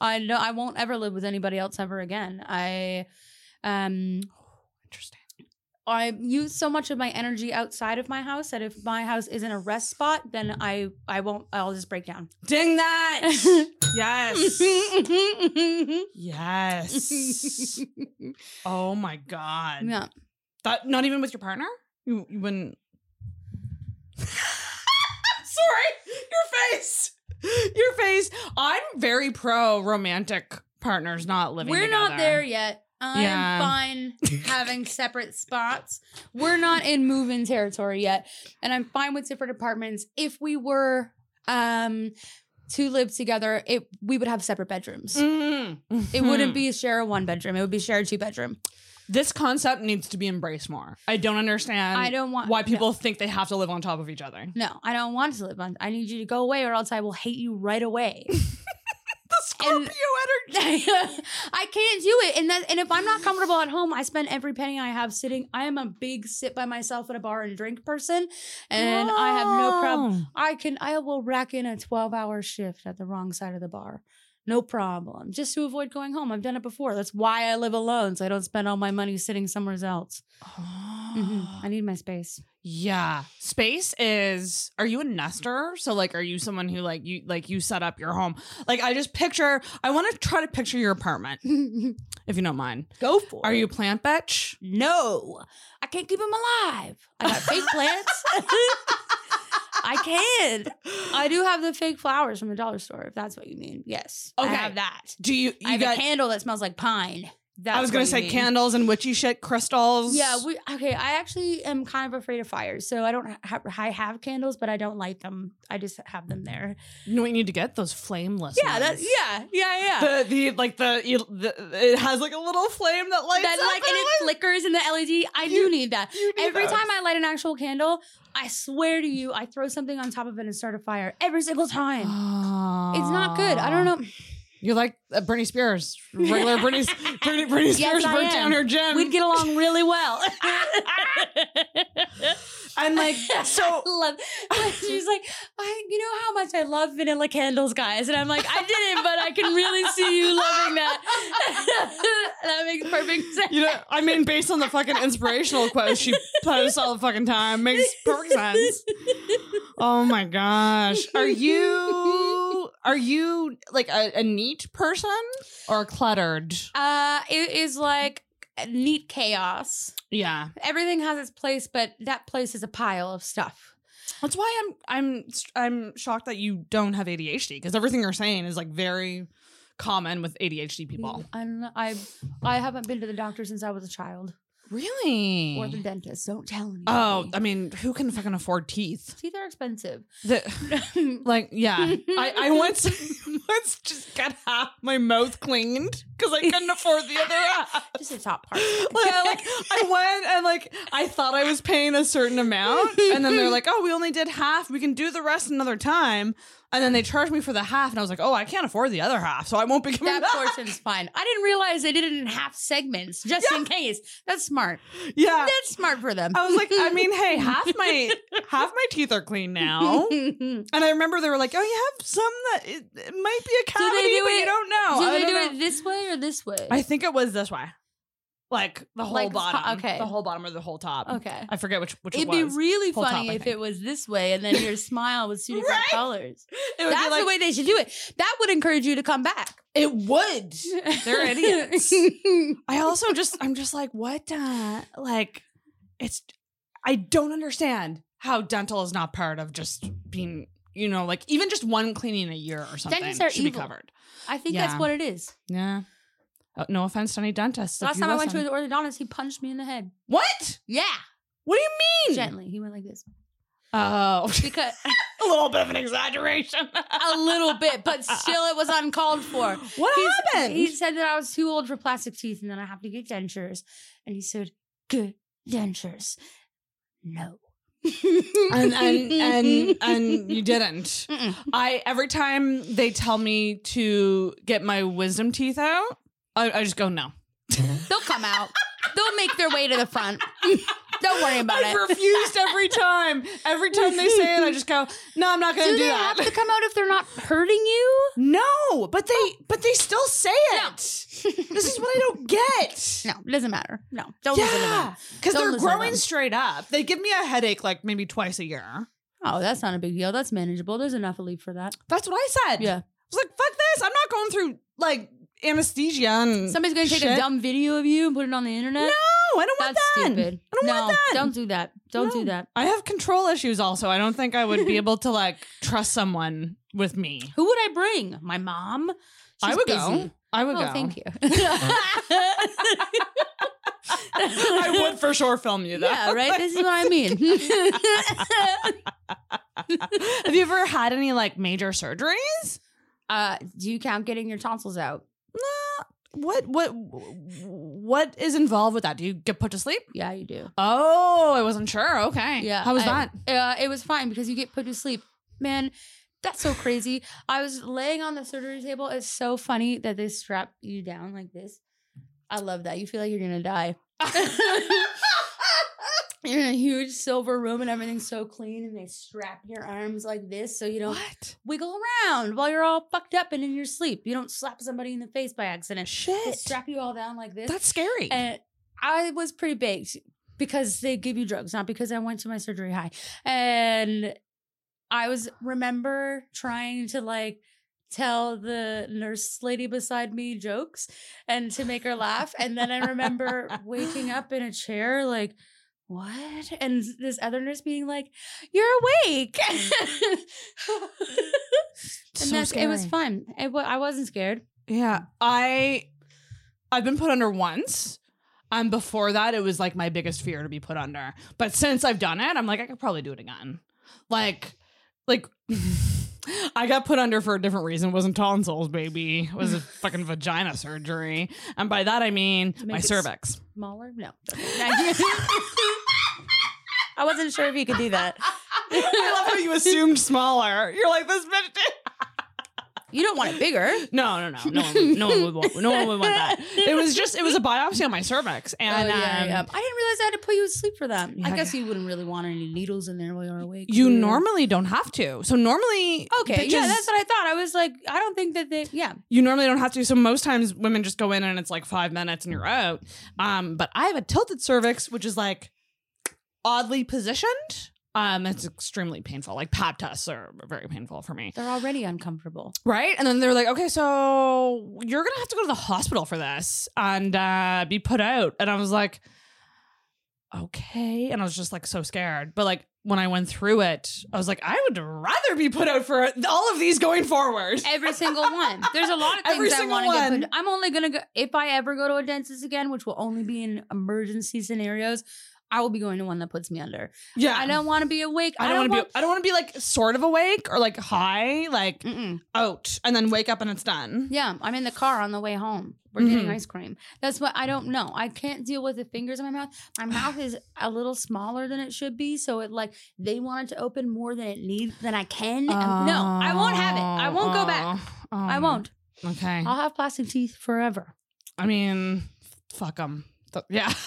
I know I won't ever live with anybody else ever again. I um interesting I use so much of my energy outside of my house that if my house isn't a rest spot, then I I won't I'll just break down. ding that! Yes. Yes. Oh my god. Yeah. that not even with your partner? You, you wouldn't sorry your face. Your face. I'm very pro romantic partners not living We're not there yet. I'm Yeah. fine having separate spots. We're not in move-in territory yet, and I'm fine with different apartments. If we were um to live together, it we would have separate bedrooms. Mhm. It wouldn't be share a one bedroom. It would be share a two bedroom. This concept needs to be embraced more. I don't understand I don't want why no. people think they have to live on top of each other. No, I don't want to live on. I need you to go away, or else I will hate you right away. This Scorpio energy. I can't do it. And that and if I'm not comfortable at home, I spend every penny I have sitting. I am a big sit by myself at a bar and drink person. And I have no problem. I can I will rack in a 12 hour shift at the wrong side of the bar. No problem. Just to avoid going home. I've done it before. That's why I live alone. So I don't spend all my money sitting somewhere else. Mhm. I need my space. Yeah. Space is are you a nester? So like are you someone who like you like you set up your home? Like I just picture I want to try to picture your apartment if you don't mind. Go for Are it. you a plant bitch? No, I can't keep them alive. I got fake plants. I can. I do have the fake flowers from the dollar store, if that's what you mean. Yes. Okay. I have that. Do you you I have got a candle that smells like pine. That's I was gonna say mean. candles and witchy shit crystals. Yeah, we okay. I actually am kind of afraid of fires, so I don't have I have candles, but I don't light them. I just have them there. you know what you need to get those flameless. Yeah, that ones. yeah, yeah, yeah. The the like the, you, the it has like a little flame that lights that up like and it flickers in the LED. I You- do need that. Need Every those. time I light an actual candle, I swear to you, I throw something on top of it and start a fire every single time. It's not good. I don't know. You're like uh, Britney Spears, regular Britney, Britney, Britney Spears Yes, burnt down her gym. We'd get along really well. and like so, love. She's like, I, you know how much I love vanilla candles, guys, and I'm like, I didn't, but I can really see you loving that. that makes perfect sense. you know, I mean, based on the fucking inspirational quotes she posts all the fucking time, makes perfect sense. Oh my gosh, are you are you like a, a neat person or cluttered? Uh, it is like neat chaos. Yeah, Everything has its place, but that place is a pile of stuff. That's why I'm I'm I'm shocked that you don't have ADHD because everything you're saying is like very common with ADHD people. I'm, I I haven't been to the doctor since I was a child Really? or the dentist. Don't tell oh, anybody. oh, I mean, who can fucking afford teeth? teeth are expensive. The, like, yeah, I, I once once just got half my mouth cleaned because I couldn't afford the other half. Just the top part. Like I, like I went and like I thought I was paying a certain amount, and then they're like, "Oh, we only did half. We can do the rest another time." And then they charged me for the half, and I was like, "Oh, I can't afford the other half, so I won't be coming that back." portion's fine. I didn't realize they did it in half segments just in case. That's smart. Yeah, That's smart for them. I was like, I mean, hey, half my half my teeth are clean now. And I remember they were like, "Oh, you have some that it, it might be a cavity, do but it- you don't know." I they do know. it this way or this way? I think it was this way, like the whole Like, bottom, okay. the whole bottom or the whole top. okay. I forget which which It'd it be was. really Whole top, funny I if think. it was this way and then your smile was two different Right? colors. It would be That's like- the way they should do it. That would encourage you to come back. It would. They're idiots. I also just I'm just like what uh like it's I don't understand how dental is not part of just being you know like even just one cleaning a year or something Dentists are should evil. be covered. I think Yeah. that's what it is. Yeah. Uh, no offense to any dentists. if Last time I went to an orthodontist, he punched me in the head. what? Yeah, What do you mean? gently. He went like this Oh, because a little bit of an exaggeration. a little bit, but still, it was uncalled for. What He's- happened? He said that I was too old for plastic teeth and then I have to get dentures. And he said, "Good dentures." No. and and and and you didn't. Mm-mm. I every time they tell me to get my wisdom teeth out, I, I just go no. Mm-hmm. They'll come out. They'll make their way to the front. Don't worry about it. I've it. refused every time. Every time they say it, I just go no. I'm not going to Do to do they that. have to come out if they're not hurting you? no, but they oh. but they still say it. this is what I don't get. No, it doesn't matter. No, don't listen to Yeah, because Don't they're listen to growing them. straight up. They give me a headache like maybe twice a year. Oh, that's not a big deal. That's manageable. There's enough leave for that. That's what I said. Yeah. I was like, fuck this. I'm not going through like anesthesia and Somebody's gonna take shit. a dumb video of you and put it on the internet. No, I don't want That's that. stupid. I don't no, want that. don't do that. Don't do that. I have control issues also. I don't think I would be able to like trust someone with me. Who would I bring? My mom. I would busy. go. I would oh, go. thank you. I would for sure film you though. Yeah, right. This is what I mean. have you ever had any like major surgeries? uh, do you count getting your tonsils out? What what what is involved with that? Do you get put to sleep? Yeah, you do. Oh, I wasn't sure. Okay. Yeah. How was I- that? Uh, it was fine because you get put to sleep. Man, That's so crazy. I was laying on the surgery table. It's so funny that they strap you down like this. I love that. You feel like you're gonna die. You're in a huge silver room and everything's so clean, and they strap your arms like this so you don't what? wiggle around while you're all fucked up and in your sleep. You don't slap somebody in the face by accident. They Shit. strap you all down like this. That's scary. and I was pretty baked because they give you drugs, not because I went to my surgery high. And I was remember trying to like tell the nurse lady beside me jokes and to make her laugh. And then I remember waking up in a chair like what? And this other nurse being like, "You're awake," and So that's it was fun. It, I wasn't scared. Yeah, I I've been put under once. Um, before that, it was like my biggest fear to be put under. But since I've done it, I'm like I could probably do it again. Like, like I got put under for a different reason. It wasn't tonsils, baby. It was a fucking vagina surgery, and by that I mean my make it s- cervix. Smaller? No. I wasn't sure if you could do that. I love how you assumed smaller. You're like this bitch. Did. You don't want it bigger. No, no, no, no one, no one would want, no one would want that. It was just, it was a biopsy on my cervix, and oh, yeah, um, yeah. I didn't realize I had to put you to sleep for that. I Yeah, guess you wouldn't really want any needles in there while you're awake. You normally don't have to. So normally, Okay, yeah, that's what I thought. I was like, I don't think that they. Yeah, you normally don't have to. So most times women just go in and it's like five minutes and you're out. Um, but I have a tilted cervix, which is like oddly positioned. Um, it's extremely painful. Like pap tests are very painful for me. they're already uncomfortable. Right. And then they're like, okay, so you're gonna have to go to the hospital for this and uh be put out. And I was like, okay. And I was just like so scared. But like when I went through it, I was like, I would rather be put out for all of these going forward. Every single one. There's a lot of things Every I single want to get. one. Put, I'm only gonna go if I ever go to a dentist again, which will only be in emergency scenarios. I will be going to one that puts me under. Yeah. I don't want to be awake. I don't, want to be. I don't want to be like sort of awake or like high, like Mm-mm. out, and then wake up and it's done. Yeah, I'm in the car on the way home. We're getting Mhm. ice cream. That's what I don't know. I can't deal with the fingers in my mouth. My mouth is a little smaller than it should be, so it like they want it to open more than it needs than I can. Um, no, I won't have it. I won't go back. Oh, I um, won't. Okay. I'll have plastic teeth forever. I mean, fuck them. Yeah.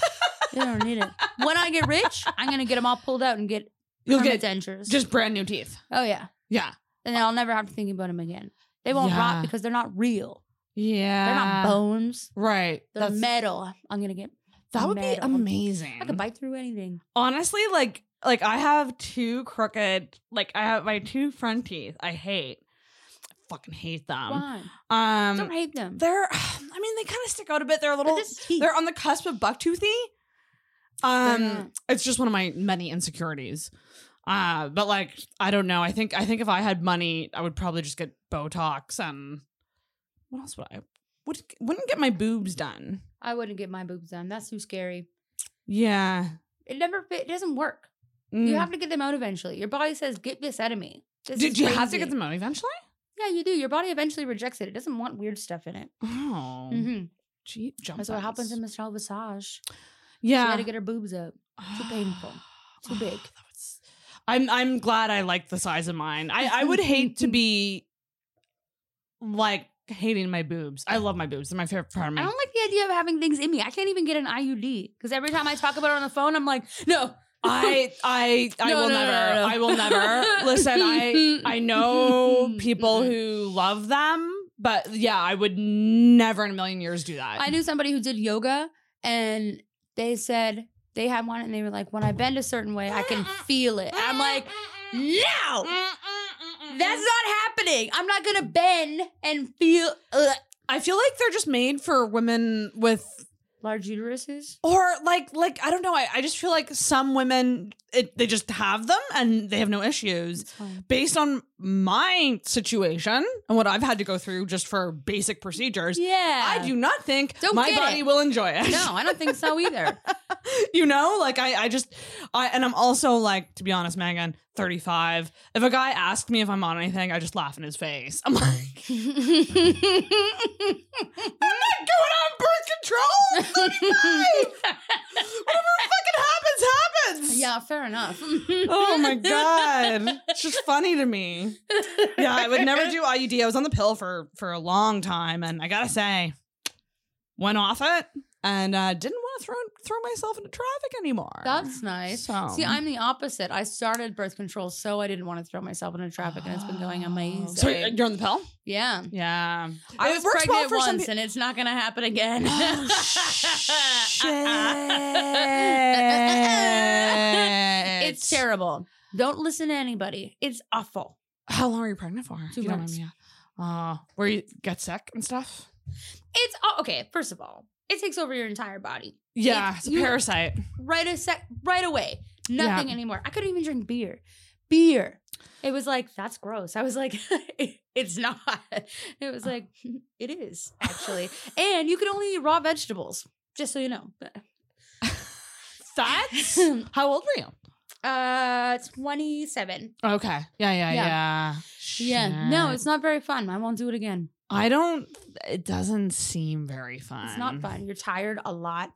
They don't need it. when I get rich, I'm gonna get them all pulled out and get You'll get dentures. just brand new teeth. oh yeah, Yeah. and then I'll never have to think about them again. They won't Yeah. rot because they're not real. Yeah. They're not bones. Right. They're That's, metal. I'm gonna get. that would be amazing. I could bite through anything. Honestly, like like I have two crooked like I have my two front teeth. I hate. I fucking hate them. Why? Um don't hate them. they're I mean they kind of stick out a bit. They're a little they're on the cusp of bucktoothy. They're Um not. it's just one of my many insecurities. Uh but like I don't know. I think I think if I had money, I would probably just get Botox and what else would I would wouldn't get my boobs done. I wouldn't get my boobs done. That's too scary. Yeah. It never. It doesn't work. Mm. You have to get them out eventually. Your body says, "Get this out of me." This Did you have to get them out eventually? Yeah, you do. Your body eventually rejects it. It doesn't want weird stuff in it. Oh, hmm gee, That's what happens in Michelle Visage. Yeah, She had to get her boobs up. too painful. Too big. Oh, I'm I'm glad I like the size of mine. I I would hate to be like hating my boobs. I love my boobs. They're my favorite part of me. I don't like the idea of having things in me. I can't even get an IUD because every time I talk about it on the phone, I'm like, no. I I I No, will no, never. no, no. I will never. Listen, I I know people mm-hmm. who love them, but yeah, I would never in a million years do that. I knew somebody who did yoga and they said they had one and they were like, when I bend a certain way, I can feel it. I'm like, no, that's not happening. I'm not gonna bend and feel ugh. I feel like they're just made for women with large uteruses. or like like I don't know. I, I just feel like some women it, they just have them and they have no issues. Based on my situation and what I've had to go through just for basic procedures, Yeah. I do not think Don't my body it. will enjoy it. No, I don't think so either. you know, like I, I just, I, and I'm also like, to be honest, Megan, 35. If a guy asked me if I'm on anything, I just laugh in his face. I'm like, I'm not going on control. Whatever fucking happens, happens. Yeah, fair enough. Oh my god. It's just funny to me. Yeah, I would never do IUD. I was on the pill for for a long time and I got to say went off it and uh didn't want to throw throw myself into traffic anymore. That's nice. So See, I'm the opposite. I started birth control so I didn't want to throw myself into traffic, and it's been going amazing. So you're on the pill? yeah. Yeah. I It was works well pregnant once, and it's not going to happen again. Shit. it's terrible. Don't listen to anybody. It's awful. How long were you pregnant for? Two If you don't mind months. Uh, where you get sick and stuff? It's oh, okay. First of all, it takes over your entire body Yeah, It- it's a parasite. right a sec, right away. Nothing Yeah. anymore. I couldn't even drink beer. Beer. It was like that's gross. I was like, it's not. It was like it is actually, and you can only eat raw vegetables. Just so you know. That's how old were you? Uh, twenty seven. Okay. Yeah, yeah, Yeah. yeah. Yeah. No, it's not very fun. I won't do it again. I don't. It doesn't seem very fun. It's not fun. You're tired a lot.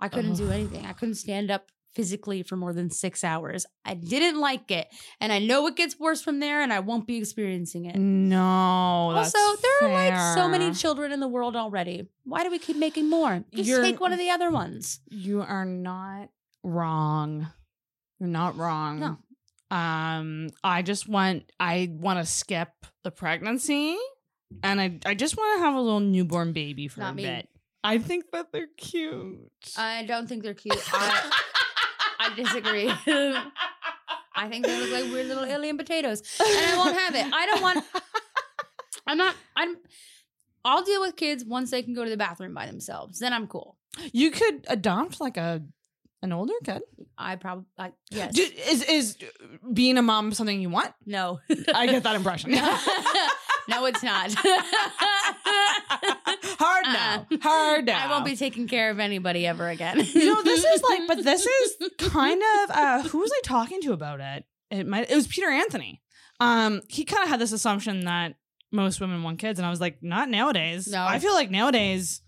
I couldn't do anything. I couldn't stand up physically for more than six hours. I didn't like it. And I know it gets worse from there and I won't be experiencing it. No. also, there are like so many children in the world already. Why do we keep making more? Just You're- take one of the other ones. You are not wrong. You're not wrong. No. Um, I just want I want to skip the pregnancy, and I I just want to have a little newborn baby for Not a me. bit. I think that they're cute. I don't think they're cute. I, I disagree. I think they look like weird little alien potatoes. And I won't have it. I don't want I'm not I'm I'll deal with kids once they can go to the bathroom by themselves. Then I'm cool. you could adopt like a an older kid. I probably I, yes. Do- Is is being a mom something you want? no. I get that impression. no, it's not. Hard no. Uh-uh. Hard no. I won't be taking care of anybody ever again. You know, this is like, but this is kind of uh who was I talking to about it? It might it was Peter Anthony. Um, he kind of had this assumption that most women want kids, and I was like, not nowadays. No. I feel like nowadays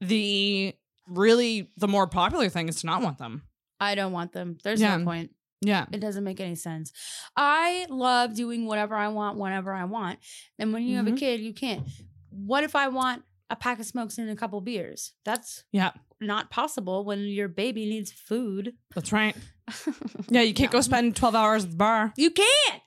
the really the more popular thing is to not want them. I don't want them. There's Yeah. no point. Yeah. It doesn't make any sense. I love doing whatever I want whenever I want. And when you have a Mhm. kid, you can't. What if I want a pack of smokes and a couple beers? That's Yeah. not possible when your baby needs food. That's right. Yeah, you can't No. go spend 12 hours at the bar You can't.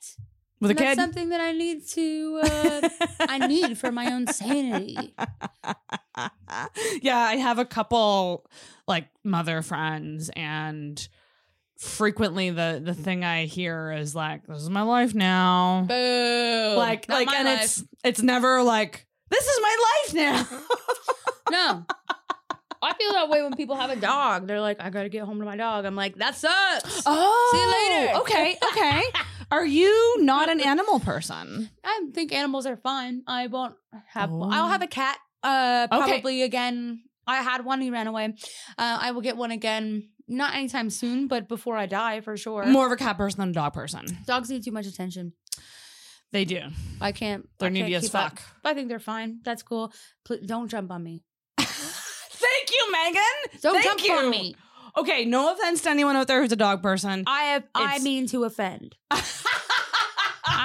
with a That's kid. something that I need to. Uh, I need for my own sanity. yeah, I have a couple like mother friends and frequently the the thing I hear is like this is my life now. Boo! like Not like and life. it's it's never like this is my life now. no. I feel that way when people have a dog. They're like, I gotta get home to my dog. I'm like, that sucks. oh. See you later. Okay, okay. Are you not an animal person? I think animals are fun. I won't have. Oh. I'll have a cat. Uh, Okay. probably again. I had one. He ran away. Uh, I will get one again. Not anytime soon, but before I die, for sure. More of a cat person than a dog person. Dogs need too much attention. They do. I can't. They're I can't needy as keep up. fuck. I think they're fine. That's cool. Pl- don't jump on me. Thank you, Megan. Don't Thank jump you. on me. Okay, no offense to anyone out there who's a dog person. I have. I It's- mean to offend.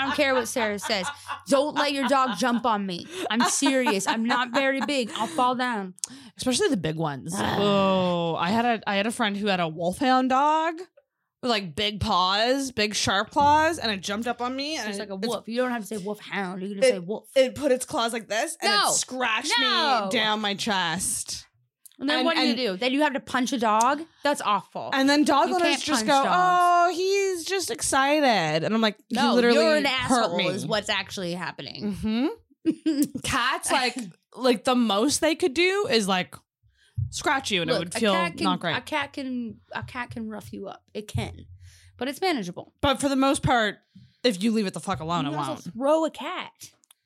I don't care what Sarah says. Don't let your dog jump on me. I'm serious. I'm not very big. I'll fall down. especially the big ones. Oh, I had a I had a friend who had a wolfhound dog with like big paws, big sharp claws, and it jumped up on me and just it, like a it's- wolf. You don't have to say wolf hound. You can It- just say wolf. It put its claws like this and No. it scratched No. me down my chest. And then and- what do you do? Then you have to punch a dog? That's awful. And then dog You owners just go, dogs. "Oh, he's just excited," and I'm like, "He no, literally you're an asshole me." is what's actually happening. hmm Cats like like the most they could do is like scratch you, and it would feel can, not great. A cat can a cat can rough you up. It can. But it's manageable. but for the most part, if you leave it the fuck alone, you it won't. throw a cat.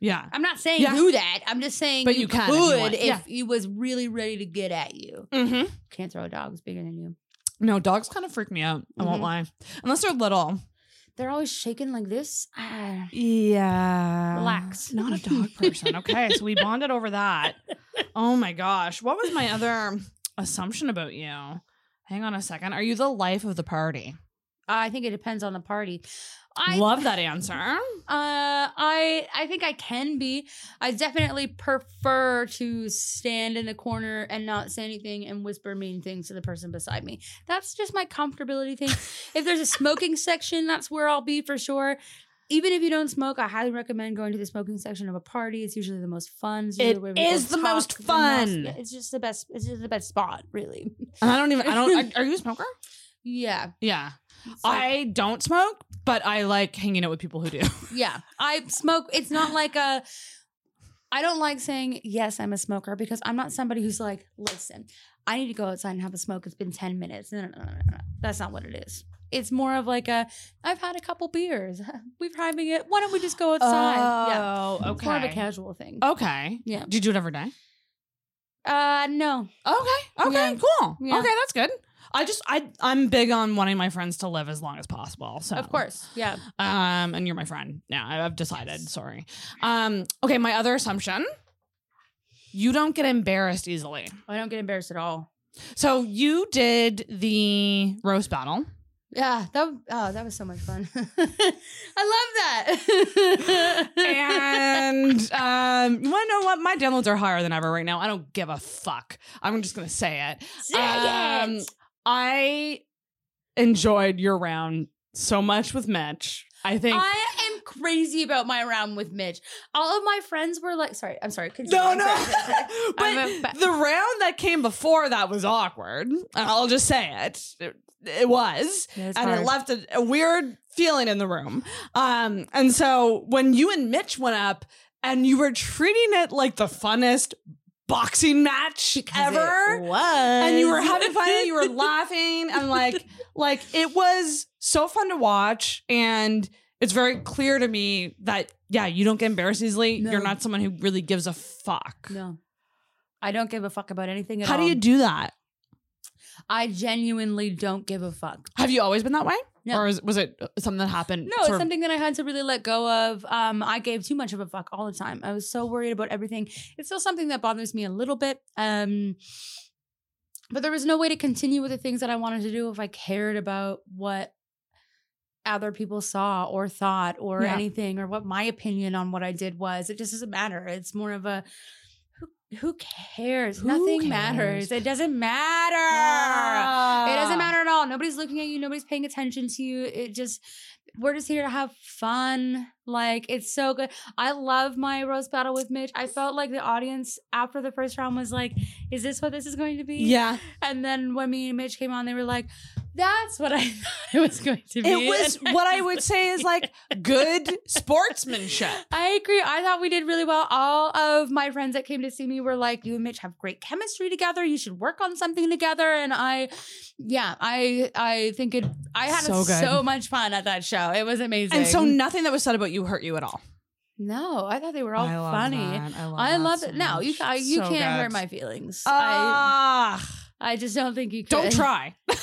Yeah. I'm not saying Yeah. do that. I'm just saying But you, you you could if, Yeah. he was really ready to get at you. Mm-hmm. Can't throw a dog who's bigger than you. No, dogs kind of freak me out. I won't Mhm. lie, unless they're little. They're always shaking like this. Ah. Yeah. Relax. Not a dog person. Okay, so we bonded over that. Oh my gosh, what was my other assumption about you? Hang on a second. Are you the life of the party? I think it depends on the party. I Love that answer. Uh, I I think I can be. I definitely prefer to stand in the corner and not say anything and whisper mean things to the person beside me. That's just my comfortability thing. if there's a smoking section, that's where I'll be for sure. Even if you don't smoke, I highly recommend going to the smoking section of a party. It's usually the most fun. It's It usually where people is the most fun. yeah, it's just the best. It's just the best spot, really. And I don't even. I don't. Are you a smoker? Yeah. Yeah. I don't smoke, but I like hanging out with people who do. Yeah, I smoke. It's not like a. I don't like saying yes, I'm a smoker because I'm not somebody who's like, listen, I need to go outside and have a smoke. It's been ten minutes. No, no, no, no, no. That's not what it is. It's more of like a. I've had a couple beers. We're having it. Why don't we just go outside? yeah, Oh, it's more of a casual thing. Okay. Yeah. Did you do it every day? Uh, no. Okay. Okay. Yeah. Cool. Yeah. Okay, that's good. I just I I'm big on wanting my friends to live as long as possible. So Of course. Yeah. Um, and you're my friend. Yeah, I- I've decided. Sorry. Um, okay, my other assumption. You don't get embarrassed easily. I don't get embarrassed at all. So you did the roast battle. Yeah, that oh, that was so much fun. I love that. and um, you want to know what? My downloads are higher than ever right now. I don't give a fuck. I'm just gonna say it. Say Um, it. I enjoyed your round so much with Mitch. I think. I am crazy about my round with Mitch. All of my friends were like, sorry, I'm sorry. continue. no, I'm no. sorry, sorry, sorry. But a- the round that came before that was awkward. I'll just say it. It, it was. Yeah, it's and hard. it left a, a weird feeling in the room. Um, and so when you and Mitch went up and you were treating it like the funnest boxing match Because ever. was. And you were having fun and you were laughing and like like it was so fun to watch and it's very clear to me that yeah, you don't get embarrassed easily. No. You're not someone who really gives a fuck. No. I don't give a fuck about anything at How all. do you do that? I genuinely don't give a fuck. Have you always been that way? No. Or is, was it something that happened? No, it's something that I had to really let go of. Um, I gave too much of a fuck all the time. I was so worried about everything. It's still something that bothers me a little bit. Um, but there was no way to continue with the things that I wanted to do if I cared about what other people saw or thought or Yeah. anything or what my opinion on what I did was. It just doesn't matter. It's more of a who, cares? Who Nothing cares? matters. It doesn't matter. Ah. It doesn't matter at all. Nobody's looking at you. Nobody's paying attention to you. It just, we're just here to have fun. Like, it's so good. I love my roast battle with Mitch. I felt like the audience after the first round was like, is this what this is going to be? Yeah. And then when me and Mitch came on, they were like, that's what I thought it was going to be. It was And what I would say is like good sportsmanship. I agree. I thought we did really well. All of my friends that came to see me were like, "You and Mitch have great chemistry together. You should work on something together." And I, yeah, I, I think it. I had So so, much fun at that show. It was amazing. And so nothing that was said about you hurt you at all. no, I thought they were all I love funny. that. I love, I that love so it. No, you much. ca- you So can't hurt my feelings. I, Ah, I just don't think you could. don't try.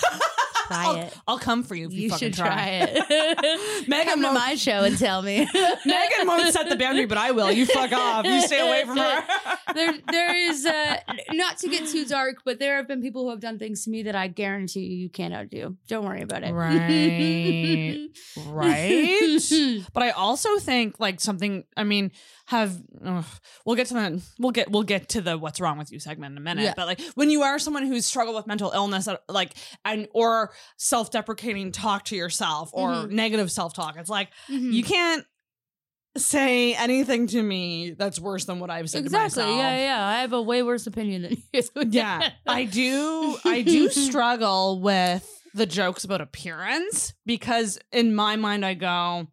Try I'll, it. I'll come for you if you, You fucking should try it. Megan Come won't- my show and tell me. Megan won't set the boundary, but I will. You fuck off. You stay away from her. there there is uh not to get too dark but there have been people who have done things to me that i guarantee you you can't outdo don't worry about it Right. right? But I also think like something. I mean, have ugh, we'll get to the we'll get we'll get to the what's wrong with you segment in a minute. Yeah. But like when you are someone who's struggled with mental illness, uh, like and or self deprecating talk to yourself or Mhm. negative self talk, it's like Mhm. you can't say anything to me that's worse than what I've said exactly. To myself. yeah yeah. I have a way worse opinion than you. Yeah. I do i do struggle with the jokes about appearance because in my mind i go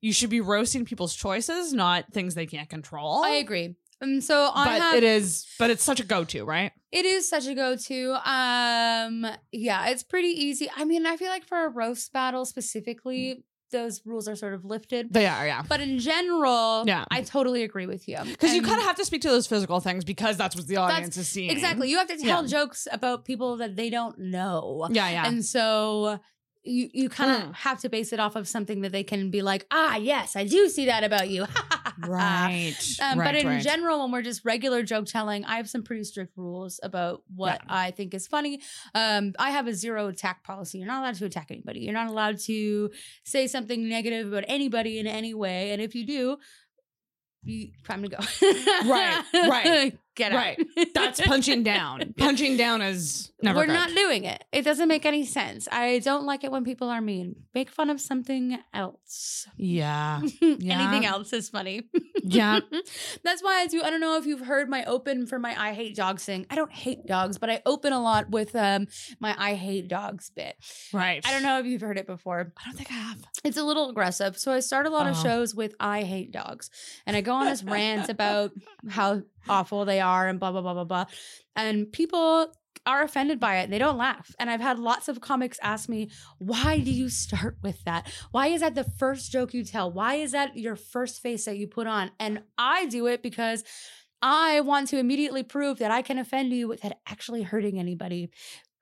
you should be roasting people's choices not things they can't control. I agree um, so I but have, it is but it's such a go-to right? It is such a go-to. Um yeah it's pretty easy. I mean i feel like for a roast battle specifically those rules are sort of lifted. They are yeah. But in general Yeah. i totally agree with you. Because you kind of have to speak to those physical things because that's what the audience is seeing. exactly. You have to tell Yeah. jokes about people that they don't know. Yeah yeah. And so you you kind of Hmm. have to base it off of something that they can be like, ah, yes, I do see that about you. right. Um, right, but in right. general, when we're just regular joke telling, I have some pretty strict rules about what Yeah. I think is funny. Um, I have a zero attack policy. You're not allowed to attack anybody. You're not allowed to say something negative about anybody in any way. And if you do, you time to go. Right, right, Get out. right. That's punching down. Punching down is never We're good. not doing it. It doesn't make any sense. I don't like it when people are mean. Make fun of something else. Yeah. Anything else is funny. Yeah. That's why I do. I don't know if you've heard my open for my I hate dogs thing. I don't hate dogs, but I open a lot with um my I hate dogs bit. Right. I don't know if you've heard it before. I don't think I have. It's a little aggressive. So I start a lot of Uh-huh. shows with I hate dogs. And I go on this rant about how awful they are and blah blah blah blah blah. And people are offended by it. They don't laugh. And I've had lots of comics ask me, why do you start with that? Why is that the first joke you tell? Why is that your first face that you put on? And I do it because I want to immediately prove that I can offend you without actually hurting anybody.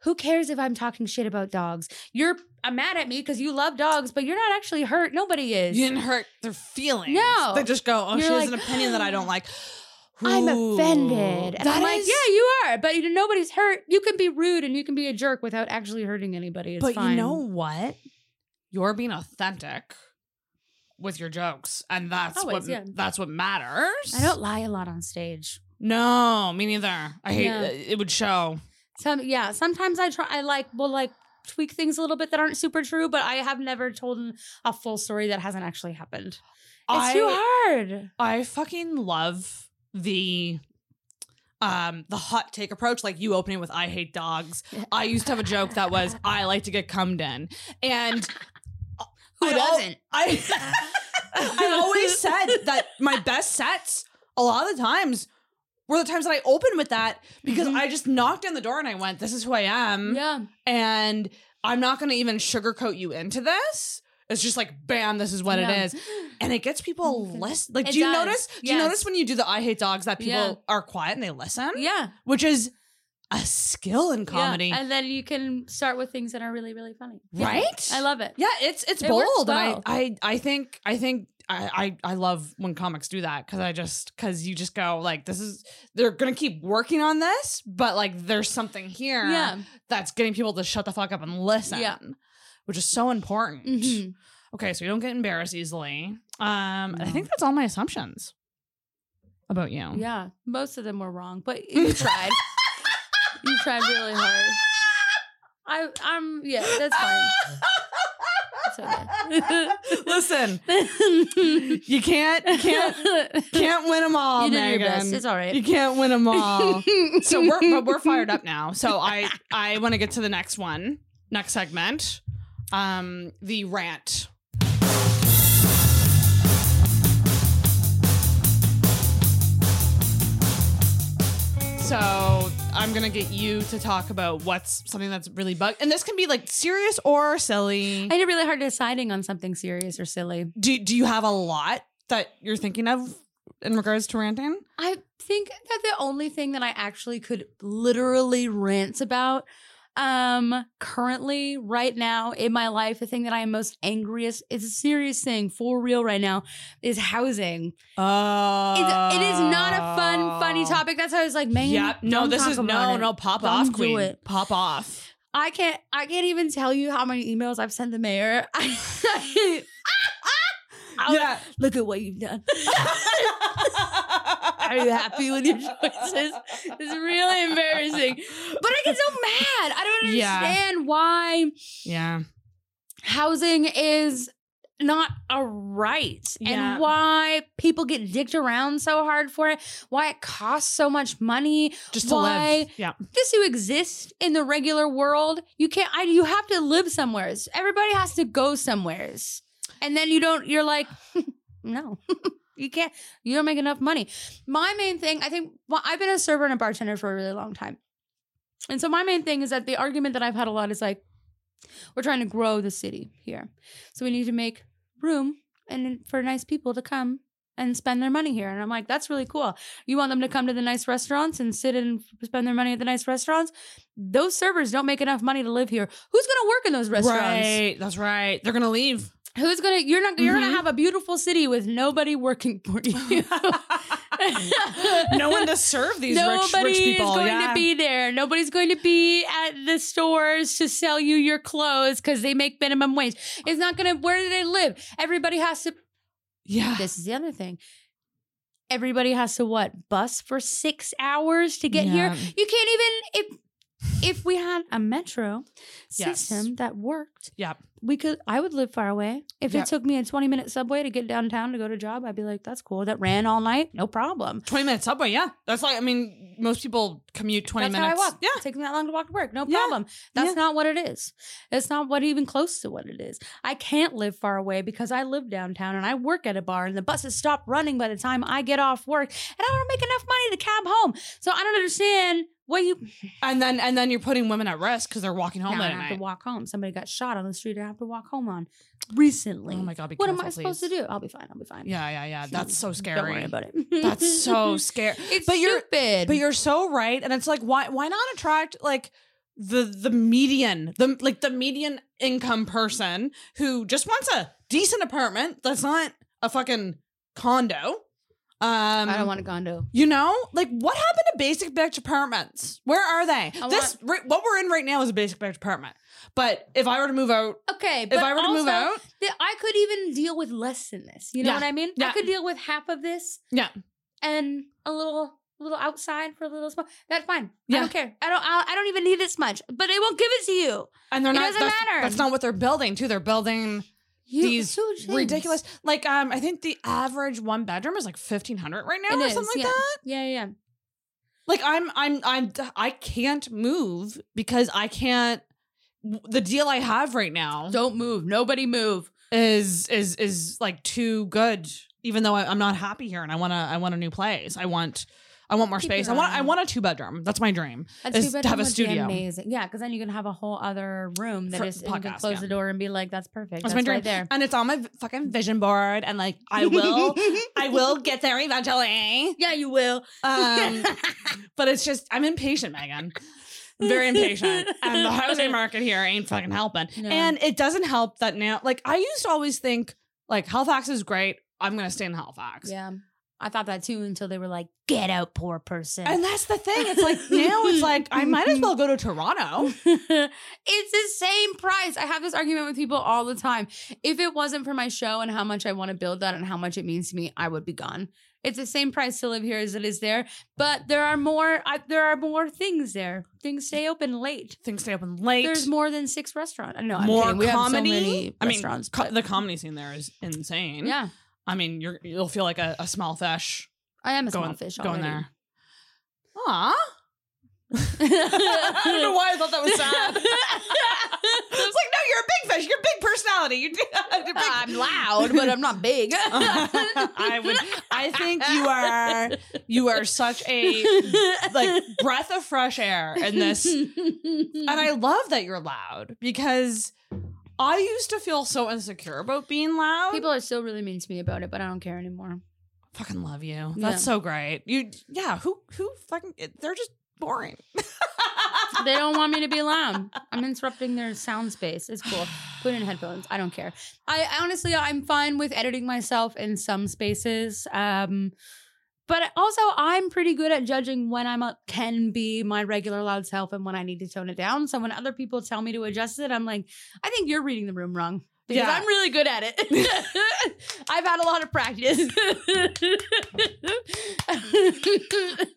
Who cares if I'm talking shit about dogs? You're uh, mad at me because you love dogs, but you're not actually hurt. Nobody is. You didn't hurt their feelings. No. They just go, oh, You're she has like, an opinion that I don't like. I'm offended. And I'm like, is- yeah, you are. But you know, nobody's hurt. You can be rude and you can be a jerk without actually hurting anybody. It's but fine. you know what? You're being authentic with your jokes, and that's Always, what yeah. that's what matters. I don't lie a lot on stage. No, me neither. I hate Yeah. it. Would show. Some yeah, sometimes I try I like will like tweak things a little bit that aren't super true, but I have never told a full story that hasn't actually happened. It's too hard. I fucking love the um the hot take approach like you opening with I hate dogs. I used to have a joke that was I like to get cummed in. And Who I doesn't I I always said that my best sets a lot of the times were the times that I opened with that because Mhm. I just knocked on the door and I went, This is who I am. Yeah. And I'm not gonna even sugarcoat you into this. It's just like bam, this is what Yeah. it is. And it gets people oh Okay. listen. Like, It do you does. notice? Do you notice when you do the I hate dogs that people Yeah. are quiet and they listen? Yeah. Which is a skill in comedy. Yeah. And then you can start with things that are really, really funny. Yeah. Right? I love it. Yeah, it's it's It bold, well. I, I I think I think I I, I love when comics do that because I just because you just go like this is they're gonna keep working on this, but like there's something here Yeah. that's getting people to shut the fuck up and listen, Yeah. Which is so important. Mhm. Okay, so you don't get embarrassed easily. Um, I think that's all my assumptions about you. Yeah. Most of them were wrong, but you tried. you tried really hard. I I'm yeah, that's fine. Listen, you can't can't can't win them all, you Megan. your best. It's all right. You can't win them all. so we're but we're fired up now. So I I want to get to the next one, next segment, um, the rant. So I'm gonna get you to talk about what's something that's really bug, and this can be like serious or silly. I had really hard deciding on something serious or silly. Do do you have a lot that you're thinking of in regards to ranting? I think that the only thing that I actually could literally rant about um currently right now in my life the thing that i am most angriest it's a serious thing for real right now is housing Oh, It's- it is not a fun funny topic that's why i was like man Yep. No, this is no, it. no. Pop Don't off, do queen. it. Pop off. i can't i can't even tell you how many emails i've sent the mayor I, I- Yeah. look at what you've done Are you happy with your choices? It's really embarrassing. But I get so mad. I don't Yeah. understand why yeah. housing is not a right Yeah. and why people get dicked around so hard for it, why it costs so much money Just to Why? live. Yeah. just to exist in the regular world. You can't I you have to live somewheres. Everybody has to go somewheres. And then you don't you're like no. you can't you don't make enough money. My main thing, I think well, I've been a server and a bartender for a really long time. And so my main thing is that the argument that I've had a lot is like we're trying to grow the city here. So we need to make room and for nice people to come and spend their money here. And I'm like, that's really cool. You want them to come to the nice restaurants and sit and spend their money at the nice restaurants? Those servers don't make enough money to live here. Who's going to work in those restaurants? Right. That's right. They're gonna leave. Who's gonna? You're not. You're Mhm. gonna have a beautiful city with nobody working for you. no one to serve these rich, rich people. is going yeah. to be there. Nobody's going to be at the stores to sell you your clothes because they make minimum wage. It's not going to. Where do they live? Everybody has to. yeah. This is the other thing. Everybody has to what? Bus for six hours to get Yeah. here. You can't even if if we had a metro Yes. system that worked. yeah, We could. I would live far away. If Yep. it took me a twenty minute subway to get downtown to go to job, I'd be like, "That's cool." That ran all night, no problem. 20 minute subway. Yeah. That's like, I mean, most people commute 20 That's minutes. how I walk. Yeah. It takes me that long to walk to work. No Yeah. problem. That's Yeah. not what it is. It's not what even close to what it is. I can't live far away because I live downtown and I work at a bar and the buses stop running by the time I get off work and I don't make enough money to cab home. So I don't understand what you And then, and then you're putting women at risk because they're walking home now I have night. to walk home. Somebody got shot on the street I have to walk home on recently. Oh my God. Be what am I supposed to do? I'll be fine. I'll be fine. Yeah. Yeah. Yeah. That's so scary. Don't worry about it. That's so scary. it's But you're- stupid. But you're so right, and it's like why why not attract like the the median the like the median income person who just wants a decent apartment that's not a fucking condo. Um, I don't want a condo. You know, like what happened to basic bitch apartments? Where are they? I this right, what we're in right now is a basic bitch apartment. But if I were to move out, Okay, but if I were to move out, that I could even deal with less than this. You know Yeah. what I mean? Yeah. I could deal with half of this. Yeah. And a little a little outside for a little small. That's fine. Yeah. I don't care. I don't I, I don't even need this much. But they won't give it to you. and they're It not. doesn't that's, matter. that's not what they're building too. They're building You These huge ridiculous. Like um, I think the average one bedroom is like fifteen hundred right now It or is, something like yeah. that. Yeah, yeah. Like I'm I'm I'm I can't move because I can't. The deal I have right now Don't move. Nobody move. is is is like too good. Even though I, I'm not happy here and I want to I want a new place. I want I want more Keep space. I want I want a two bedroom. That's my dream. That's Is to have a studio. Amazing. Yeah, because then you can have a whole other room that For is and you can podcast, close yeah. the door and be like, that's perfect. That's That's, my dream. right there. And it's on my fucking vision board. And like I will I will get there eventually. Yeah, you will. Um, but it's just I'm impatient, Megan. Very impatient. And the housing market here ain't fucking helping. No. And it doesn't help that now like I used to always think like Halifax is great. I'm gonna stay in Halifax. Yeah. I thought that too until they were like, get out, poor person. And that's the thing. It's like now it's like I might as well go to Toronto. it's the same price. I have this argument with people all the time. If it wasn't for my show and how much I want to build that and how much it means to me, I would be gone. It's the same price to live here as it is there, but there are more. I, there are more things there. Things stay open late. Things stay open late. There's more than six restaurants. No, I'm more kidding. We comedy. have so many I mean, co- the comedy scene there is insane. yeah, I mean, you're you'll feel like a, a small fish I am a going small fish going there. Aw. I don't know why I thought that was sad. it's like, no, you're a big fish. You're a big personality. You're big. I'm loud, but I'm not big. I would. I think you are. You are such a like breath of fresh air in this, and I love that you're loud because I used to feel so insecure about being loud. People are still really mean to me about it, but I don't care anymore. fucking love you. Yeah. That's so great. You, yeah. Who, who fucking? They're just boring. They don't want me to be loud. I'm interrupting their sound space. It's cool. Put in headphones. I don't care. I honestly, I'm fine with editing myself in some spaces. Um, but also, I'm pretty good at judging when I'm a, can be my regular loud self and when I need to tone it down. So when other people tell me to adjust it, I'm like, I think you're reading the room wrong. Because Yeah. I'm really good at it. I've had a lot of practice. a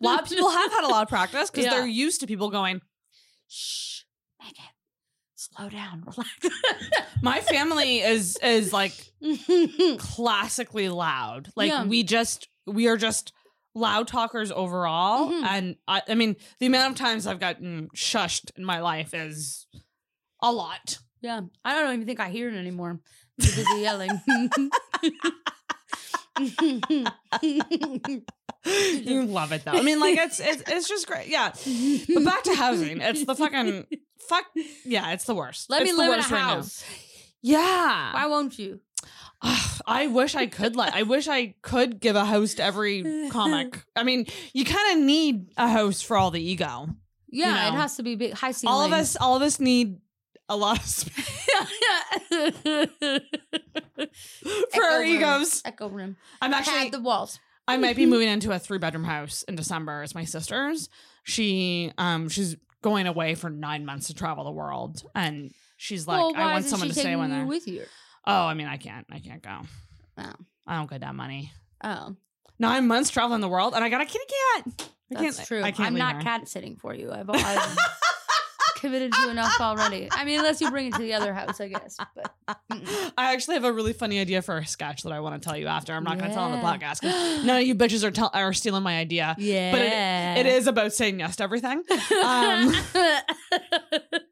lot of people have had a lot of practice because Yeah. they're used to people going. Shh, Megan, slow down, relax. My family is is like classically loud. Like Yeah. we just we are just loud talkers overall. Mhm. And I, I mean, the amount of times I've gotten shushed in my life is a lot. Yeah, I don't even think I hear it anymore. Too busy yelling. you love it though. I mean, like it's it's it's just great. Yeah. But back to housing. It's the fucking fuck. Yeah, it's the worst. Let It's me live in a worst right house. Yeah. Why won't you? I wish I could let I wish I could give a host every comic. I mean, you kind of need a host for all the ego. Yeah, know. it has to be big, high ceiling. All of us all of us need a lot of space. For our room. egos. Echo room. I'm actually Pad the walls. I might be moving into a three bedroom house in December. It's my sister's. She um she's going away for nine months to travel the world, and she's like, well, I want someone to stay you there. with you. Oh, I mean, I can't. I can't go. Oh. I don't get that money. Oh, Nine months traveling the world, and I got a kitty cat. I that's can't, true. I can't I'm not her. cat sitting for you. I've, I've committed to enough already. I mean, unless you bring it to the other house, I guess. But mm-mm. I actually have a really funny idea for a sketch that I want to tell you after. I'm not going to tell on the podcast. none of you bitches are tell- are stealing my idea. yeah, But it, it is about saying yes to everything. Um,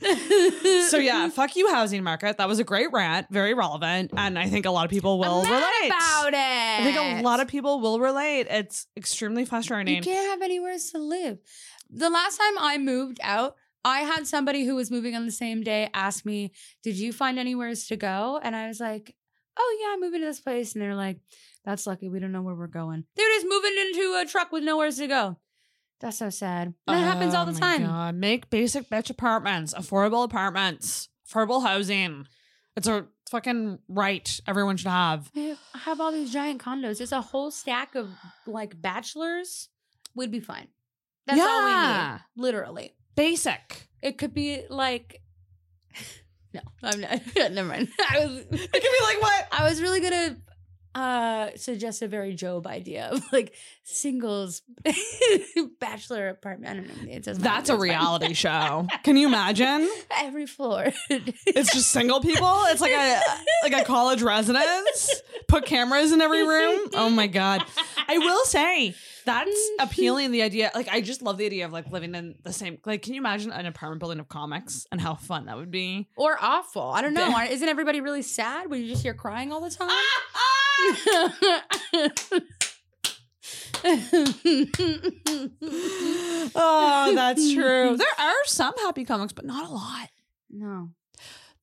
so yeah, fuck you, housing market. That was a great rant, very relevant, and I think a lot of people will relate. about it. I think a lot of people will relate. It's extremely frustrating. You can't have anywhere to live. The last time I moved out, I had somebody who was moving on the same day ask me, Did you find anywhere to go? And I was like, Oh, yeah, I'm moving to this place. And they're like, That's lucky. We don't know where we're going. They're just moving into a truck with nowhere to go. That's so sad. That happens all Oh the time. God. Make basic bitch apartments, affordable apartments, affordable housing. It's a fucking right everyone should have. I have all these giant condos. Just a whole stack of like bachelors We'd be fine. That's all we need. Literally. Basic. It could be like No, I'm not never mind. I was It could be like what? I was really gonna uh suggest a very Job idea of like singles bachelor apartment. I don't know. It doesn't. That's a reality show. Can you imagine? Every floor. It's just single people. It's like a like a college residence. Put cameras in every room. Oh my god. I will say that's appealing. The idea, like, I just love the idea of like living in the same. Like, can you imagine an apartment building of comics and how fun that would be? or awful. I don't know. Isn't everybody really sad when you just hear crying all the time? oh, that's true. There are some happy comics, but not a lot. no.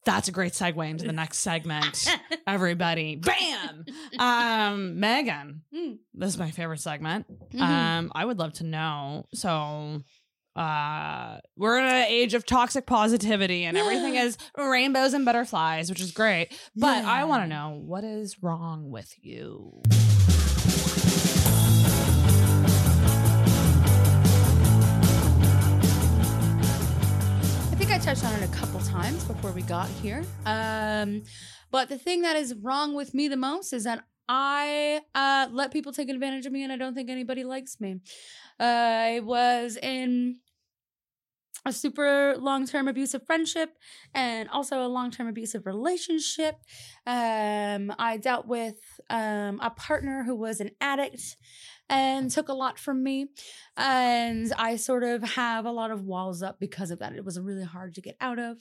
That's a great segue into the next segment. Everybody, bam. Um, Megan, Mm. this is my favorite segment. Mhm. Um, I would love to know. So, uh, we're in an age of toxic positivity, and everything is rainbows and butterflies, which is great. But I want to know what is wrong with you. I think I touched on it a couple times before we got here. Um, but the thing that is wrong with me the most is that I uh, let people take advantage of me, and I don't think anybody likes me. I was in a super long term abusive friendship and also a long term abusive relationship. Um, I dealt with um, a partner who was an addict and took a lot from me. And I sort of have a lot of walls up because of that. It was really hard to get out of.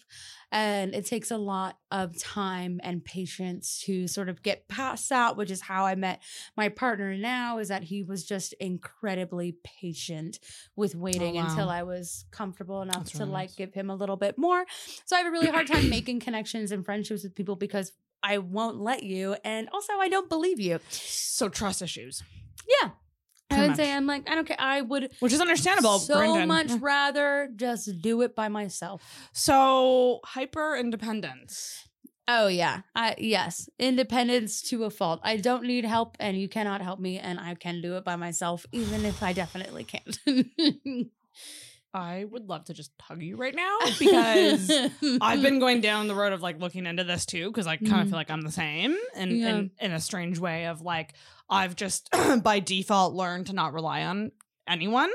And it takes a lot of time and patience to sort of get past that, which is how I met my partner now, is that he was just incredibly patient with oh, waiting Oh, wow. until I was comfortable enough That's to really like nice. give him a little bit more. So I have a really hard time making connections and friendships with people because I won't let you. And also, I don't believe you. So trust issues, Yeah. I would say. I'm like, I don't care. I would which is understandable. so Brendan. much Yeah. rather just do it by myself. So hyper independence. Oh yeah. I yes. Independence to a fault. I don't need help and you cannot help me and I can do it by myself even if I definitely can't. I would love to just hug you right now because I've been going down the road of like looking into this too because I kind of Mhm. feel like I'm the same and Yeah. in, in a strange way of like I've just by default learned to not rely on anyone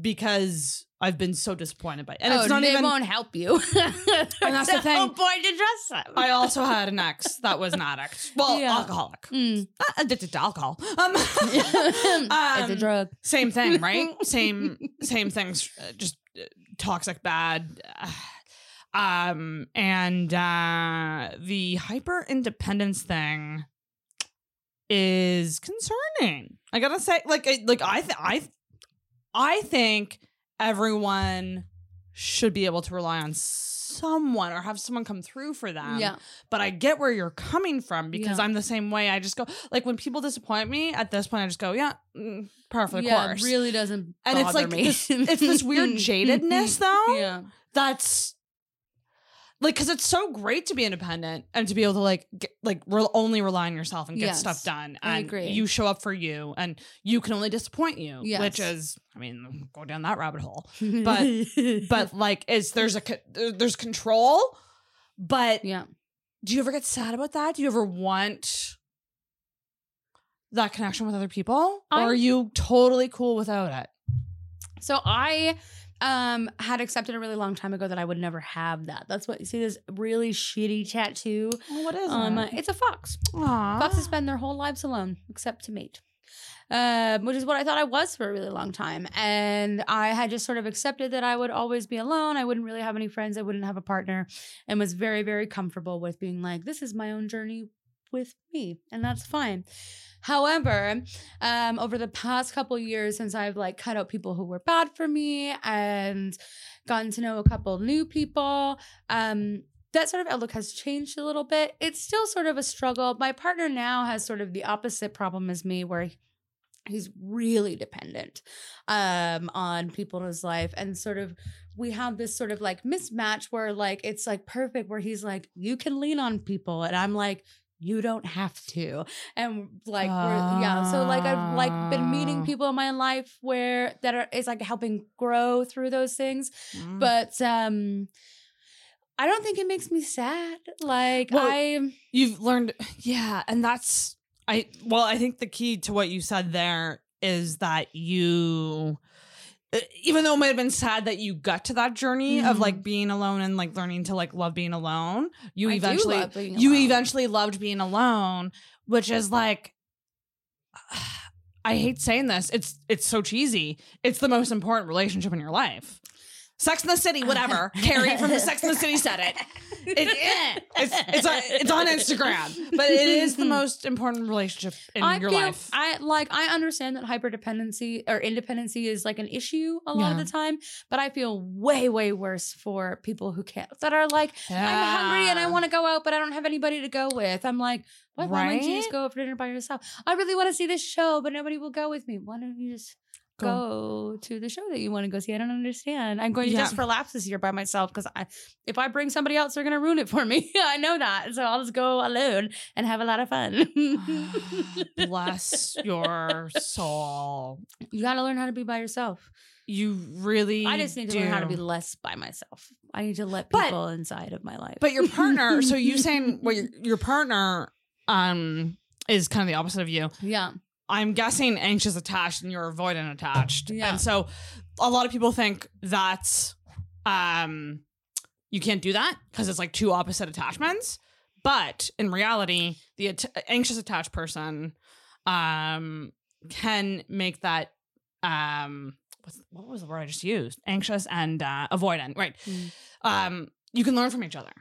because I've been so disappointed by and oh, it's not they even won't help you. and that's the thing. whole point to trust them. I also had an ex that was an addict well Yeah. alcoholic Mm. Addicted to alcohol um, it's a um, drug. same thing right same same things uh, just uh, toxic bad um and uh the hyper independence thing is concerning i gotta say like I- like i th- i th- i think everyone should be able to rely on someone or have someone come through for them yeah. but I get where you're coming from because Yeah. I'm the same way. I just go like when people disappoint me at this point, I just go, yeah, mm, par for the yeah, course. it really doesn't and it's bother like me. this, it's this weird jadedness though yeah. that's like because it's so great to be independent and to be able to like get, like re- only rely on yourself and get Yes, stuff done and I agree. you show up for you and you can only disappoint you Yes. which is i mean go down that rabbit hole But- but like is there's a there's control but yeah. do you ever get sad about that do you ever want that connection with other people or I'm- are you totally cool without it So I um had accepted a really long time ago that I would never have that. That's what you see this really shitty tattoo. what is Um, it it's a fox. Aw. Foxes spend their whole lives alone, except to mate. Um, which is what I thought I was for a really long time. And I had just sort of accepted that I would always be alone. I wouldn't really have any friends. I wouldn't have a partner and was very, very comfortable with being like, this is my own journey with me. And that's fine. However, um, over the past couple years, since I've like cut out people who were bad for me and gotten to know a couple new people, um, that sort of outlook has changed a little bit. It's still sort of a struggle. My partner now has sort of the opposite problem as me, where he's really dependent um, on people in his life, and sort of we have this sort of like mismatch where like it's like perfect, where he's like, you can lean on people, and I'm like. You don't have to, and like we're, yeah. So like I've like been meeting Ah. people in my life where that are is like helping grow through those things Mm. but um I don't think it makes me sad. Like Well, I you've learned yeah and that's i well i think the key to what you said there is that you even though it might have been sad that you got to that journey of Mhm. like being alone and like learning to like love being alone you I eventually you alone. eventually loved being alone which is like i hate saying this it's it's so cheesy it's the most important relationship in your life sex in the city whatever carrie from the sex in the city said it it, it- it's it's on, it's on Instagram, but it is the most important relationship in I your feel life. I like I understand that hyperdependency or independency is like an issue a lot Yeah. of the time, but I feel way way worse for people who can't that are like I'm hungry and I want to go out, but I don't have anybody to go with. I'm like, why, why don't you just go out for dinner by yourself? I really want to see this show, but nobody will go with me. Why don't you just Go. go, to the show that you want to go see? I don't understand. I'm going to Yeah. Just for Laughs this year by myself because I, if I bring somebody else, they're gonna ruin it for me. I know that, so I'll just go alone and have a lot of fun. Bless your soul. you got to learn how to be by yourself. You really. I just need to learn how to be less by myself. I need to let But- people inside of my life. But your partner. so you saying well, your, your partner um is kind of the opposite of you. yeah, I'm guessing anxious attached and you're avoidant attached. Yeah. And so a lot of people think that um you can't do that because it's like two opposite attachments. But in reality, the at- anxious attached person um can make that um what was the word I just used? Anxious and uh, avoidant, right? Mm. Um you can learn from each other.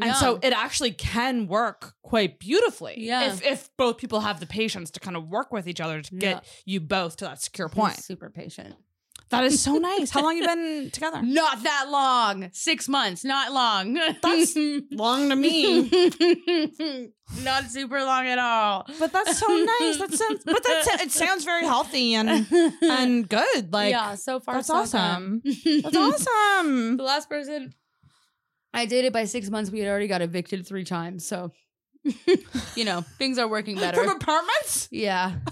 And so it actually can work quite beautifully. Yeah. If if both people have the patience to kind of work with each other to Yeah. get you both to that secure He's point. super patient. That is so nice. How long you been together? Not that long. Six months. Not long. That's long to me. Not super long at all. But that's so nice. That sounds but that's it sounds very healthy and and good. Like yeah, so far that's so awesome. good. that's awesome. The last person I dated by six months, we had already got evicted three times. So, you know, things are working better. From apartments? yeah.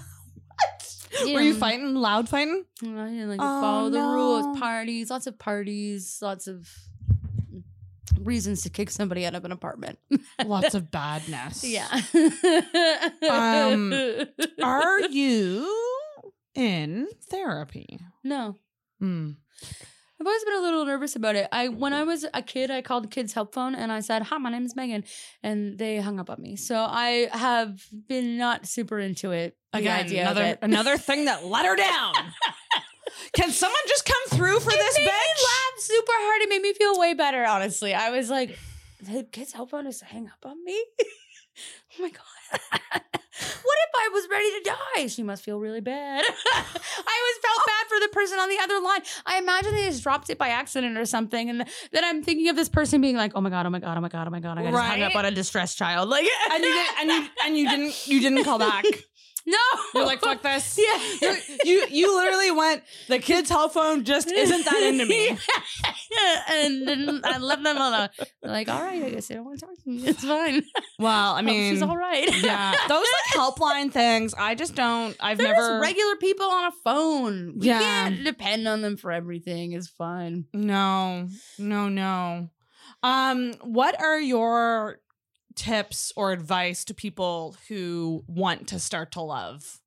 What? Were you fighting? Loud fighting? I didn't like Oh, follow the no. rules. Parties, lots of parties, lots of reasons to kick somebody out of an apartment. Lots of badness. yeah. Um, Are you in therapy? no. Hmm. I've always been a little nervous about it. I when I was a kid, I called kids help phone and I said, "Hi, my name is Megan," and they hung up on me. So I have been not super into it. the Again, idea another it. another thing that let her down. Can someone just come through for this made me bitch? laugh super hard. It made me feel way better. Honestly, I was like, "The kids help phone is hang up on me." oh my god. what if I was ready to die? She must feel really bad. I always felt oh. bad for the person on the other line. I imagine they just dropped it by accident or something, and then I'm thinking of this person being like, "Oh my god, oh my god, oh my god, oh my god, I just hung up on a distressed child." Like, and you didn't and you and you didn't you didn't call back. No. You're like, fuck this. Yeah. You you literally went. The kids help phone just isn't that into me. yeah. and then I left them alone. They're like, all right, I guess they don't want to talk to me. It's fine. Well, I mean, she's all right. yeah, those like helpline things. I just don't. I've They're never. regular people on a phone. We Yeah. can't depend on them for everything. It's fine. No, no, no. Um, what are your tips or advice to people who want to start to love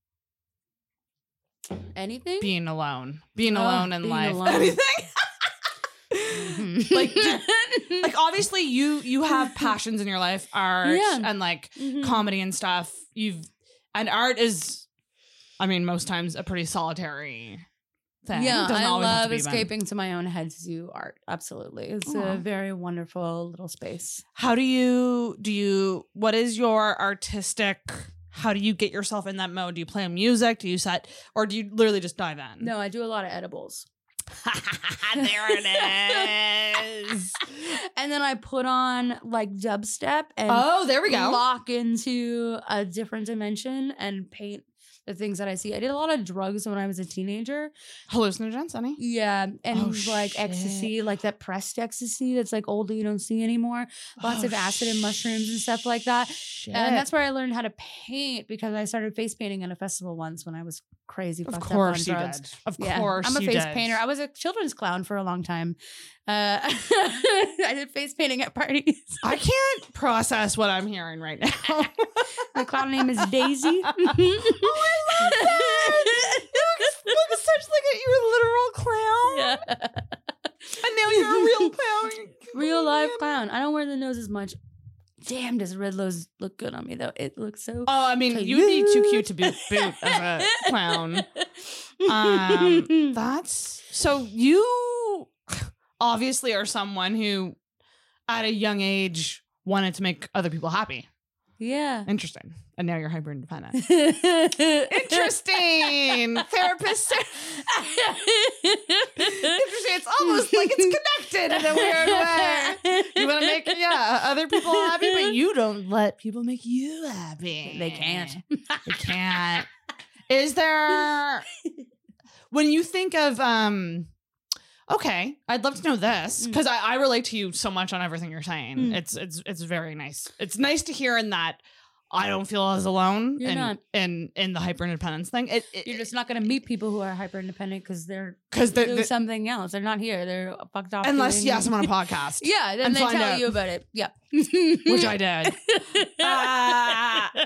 Anything? being alone, being Oh, alone in being life, alone. anything? Like, did- like obviously you you have passions in your life, art Yeah. and like Mhm. comedy and stuff. You've and art is, I mean, most times a pretty solitary thing. Yeah, I to love escaping to my own head to do art. Absolutely. It's Aw. a very wonderful little space. How do you do you what is your artistic how do you get yourself in that mode? Do you play music? Do you set or do you literally just dive in? No, I do a lot of edibles. there it is. and then I put on like dubstep and oh, there we go. lock into a different dimension and paint the things that I see. I did a lot of drugs when I was a teenager. Hallucinogens, honey. Yeah, and Oh, like shit. ecstasy, like that pressed ecstasy that's like old that you don't see anymore. Lots Oh, of acid and mushrooms and stuff like that. Shit. And that's where I learned how to paint because I started face painting at a festival once when I was crazy. of course you drugs. did. Of Yeah, course I'm a you face did. painter. I was a children's clown for a long time. Uh, I did face painting at parties. I can't process what I'm hearing right now. My clown name is Daisy. oh, I love that. Look, look, such like a, you're a literal clown. Yeah. And now you're a real clown. Real live clown. I don't wear the nose as much. Damn, does red nose look good on me though? It looks so. Oh, I mean, you'd be too cute to boot, boot as a clown. Um, That's so you obviously are someone who, at a young age, wanted to make other people happy. Yeah. Interesting. And now you're hyper independent. Interesting. Therapist. Interesting. It's almost like it's connected in a weird way. You want to make yeah other people happy, but you don't let people make you happy. They can't. They can't. Is there when you think of um okay, I'd love to know this Mm. because I, I relate to you so much on everything you're saying. Mm. It's it's it's very nice. It's nice to hear in that I don't feel as alone You're in, not. in in the hyper independence thing. It, it, You're just not going to meet people who are hyper independent because they're because the, doing the, something else. They're not here. They're fucked off. unless yes, I'm on a podcast, Yeah, then and they tell out. you about it. Yeah. which I did. Ah.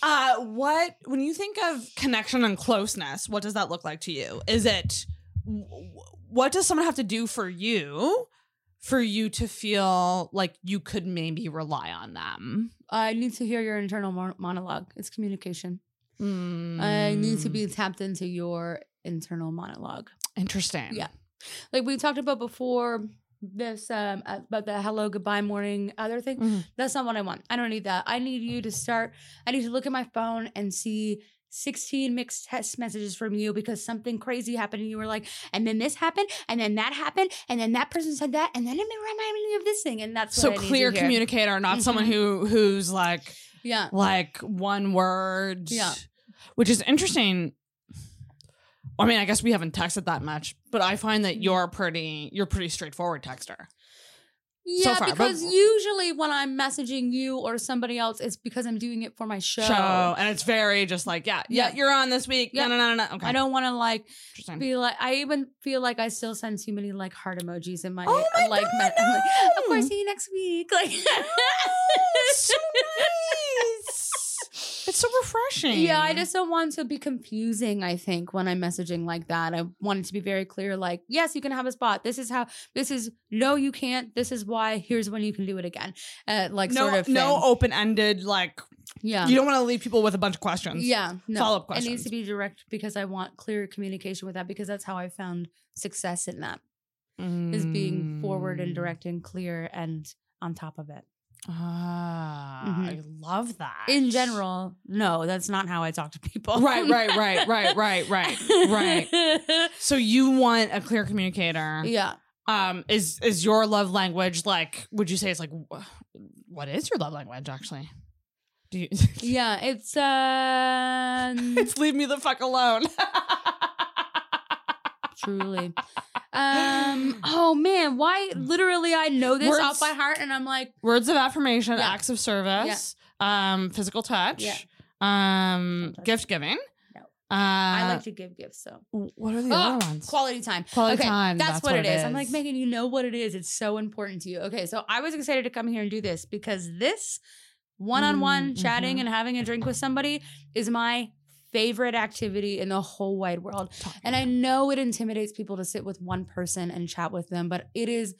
Uh, what when you think of connection and closeness, what does that look like to you? Is it w- w- what does someone have to do for you for you to feel like you could maybe rely on them? I need to hear your internal mon- monologue. It's communication. I need to Mm, be tapped into your internal monologue. interesting. Yeah. Like we talked about before this um about the hello goodbye morning other thing Mhm. that's not what i want i don't need that i need you to start i need to look at my phone and see 16 mixed text messages from you because something crazy happened and you were like and then this happened and then that happened and then that person said that and then it reminded me of this thing and that's So what I need to clear communicator, not someone Mhm. who who's like yeah like one word. Yeah. Which is interesting. I mean, I guess we haven't texted that much, but I find that you're pretty you're pretty straightforward texter. Yeah far, but- because usually when i'm messaging you or somebody else it's because i'm doing it for my show, Show. And it's very just like, yeah, yeah, Yeah. you're on this week. Yeah. No, no, no, no, no. Okay. i don't want to like be like I even feel like I still send too many like heart emojis in my Oh my like God, me- I'm like, of course see you next week like It's oh, so nice. It's so refreshing. yeah I just don't want to be confusing I think when I'm messaging like that. I want it to be very clear like yes you can have a spot. This is how this is no you can't. This is why. Here's when you can do it again. Uh, like no, sort of no open ended like yeah. you don't want to leave people with a bunch of questions. yeah no. Follow-up questions. it needs to be direct because I want clear communication with that because that's how I found success in that is being forward and Mm. direct and clear and on top of it Ah, Mhm. I love that. in general, no, that's not how I talk to people. Right, right, right, right, right, right, right. So you want a clear communicator. yeah. Um, is is your love language like? Would you say it's like? What is your love language actually? Do you? Yeah, it's um it's leave me the fuck alone. Truly. Um oh man, why literally I know this Words- off by heart and I'm like Words of affirmation, Yeah. acts of service, um, physical touch, Yeah. um, Don't touch gift giving. No. Uh, I like to give gifts, so what are the Ah, other ones? quality time. Quality okay, time. That's, what, it is. I'm like, Megan, you know what it is. It's so important to you. Okay, so I was excited to come here and do this because this one on one Mm, chatting mhm. and having a drink with somebody is my favorite activity in the whole wide world. And I know it intimidates people to sit with one person and chat with them, but it is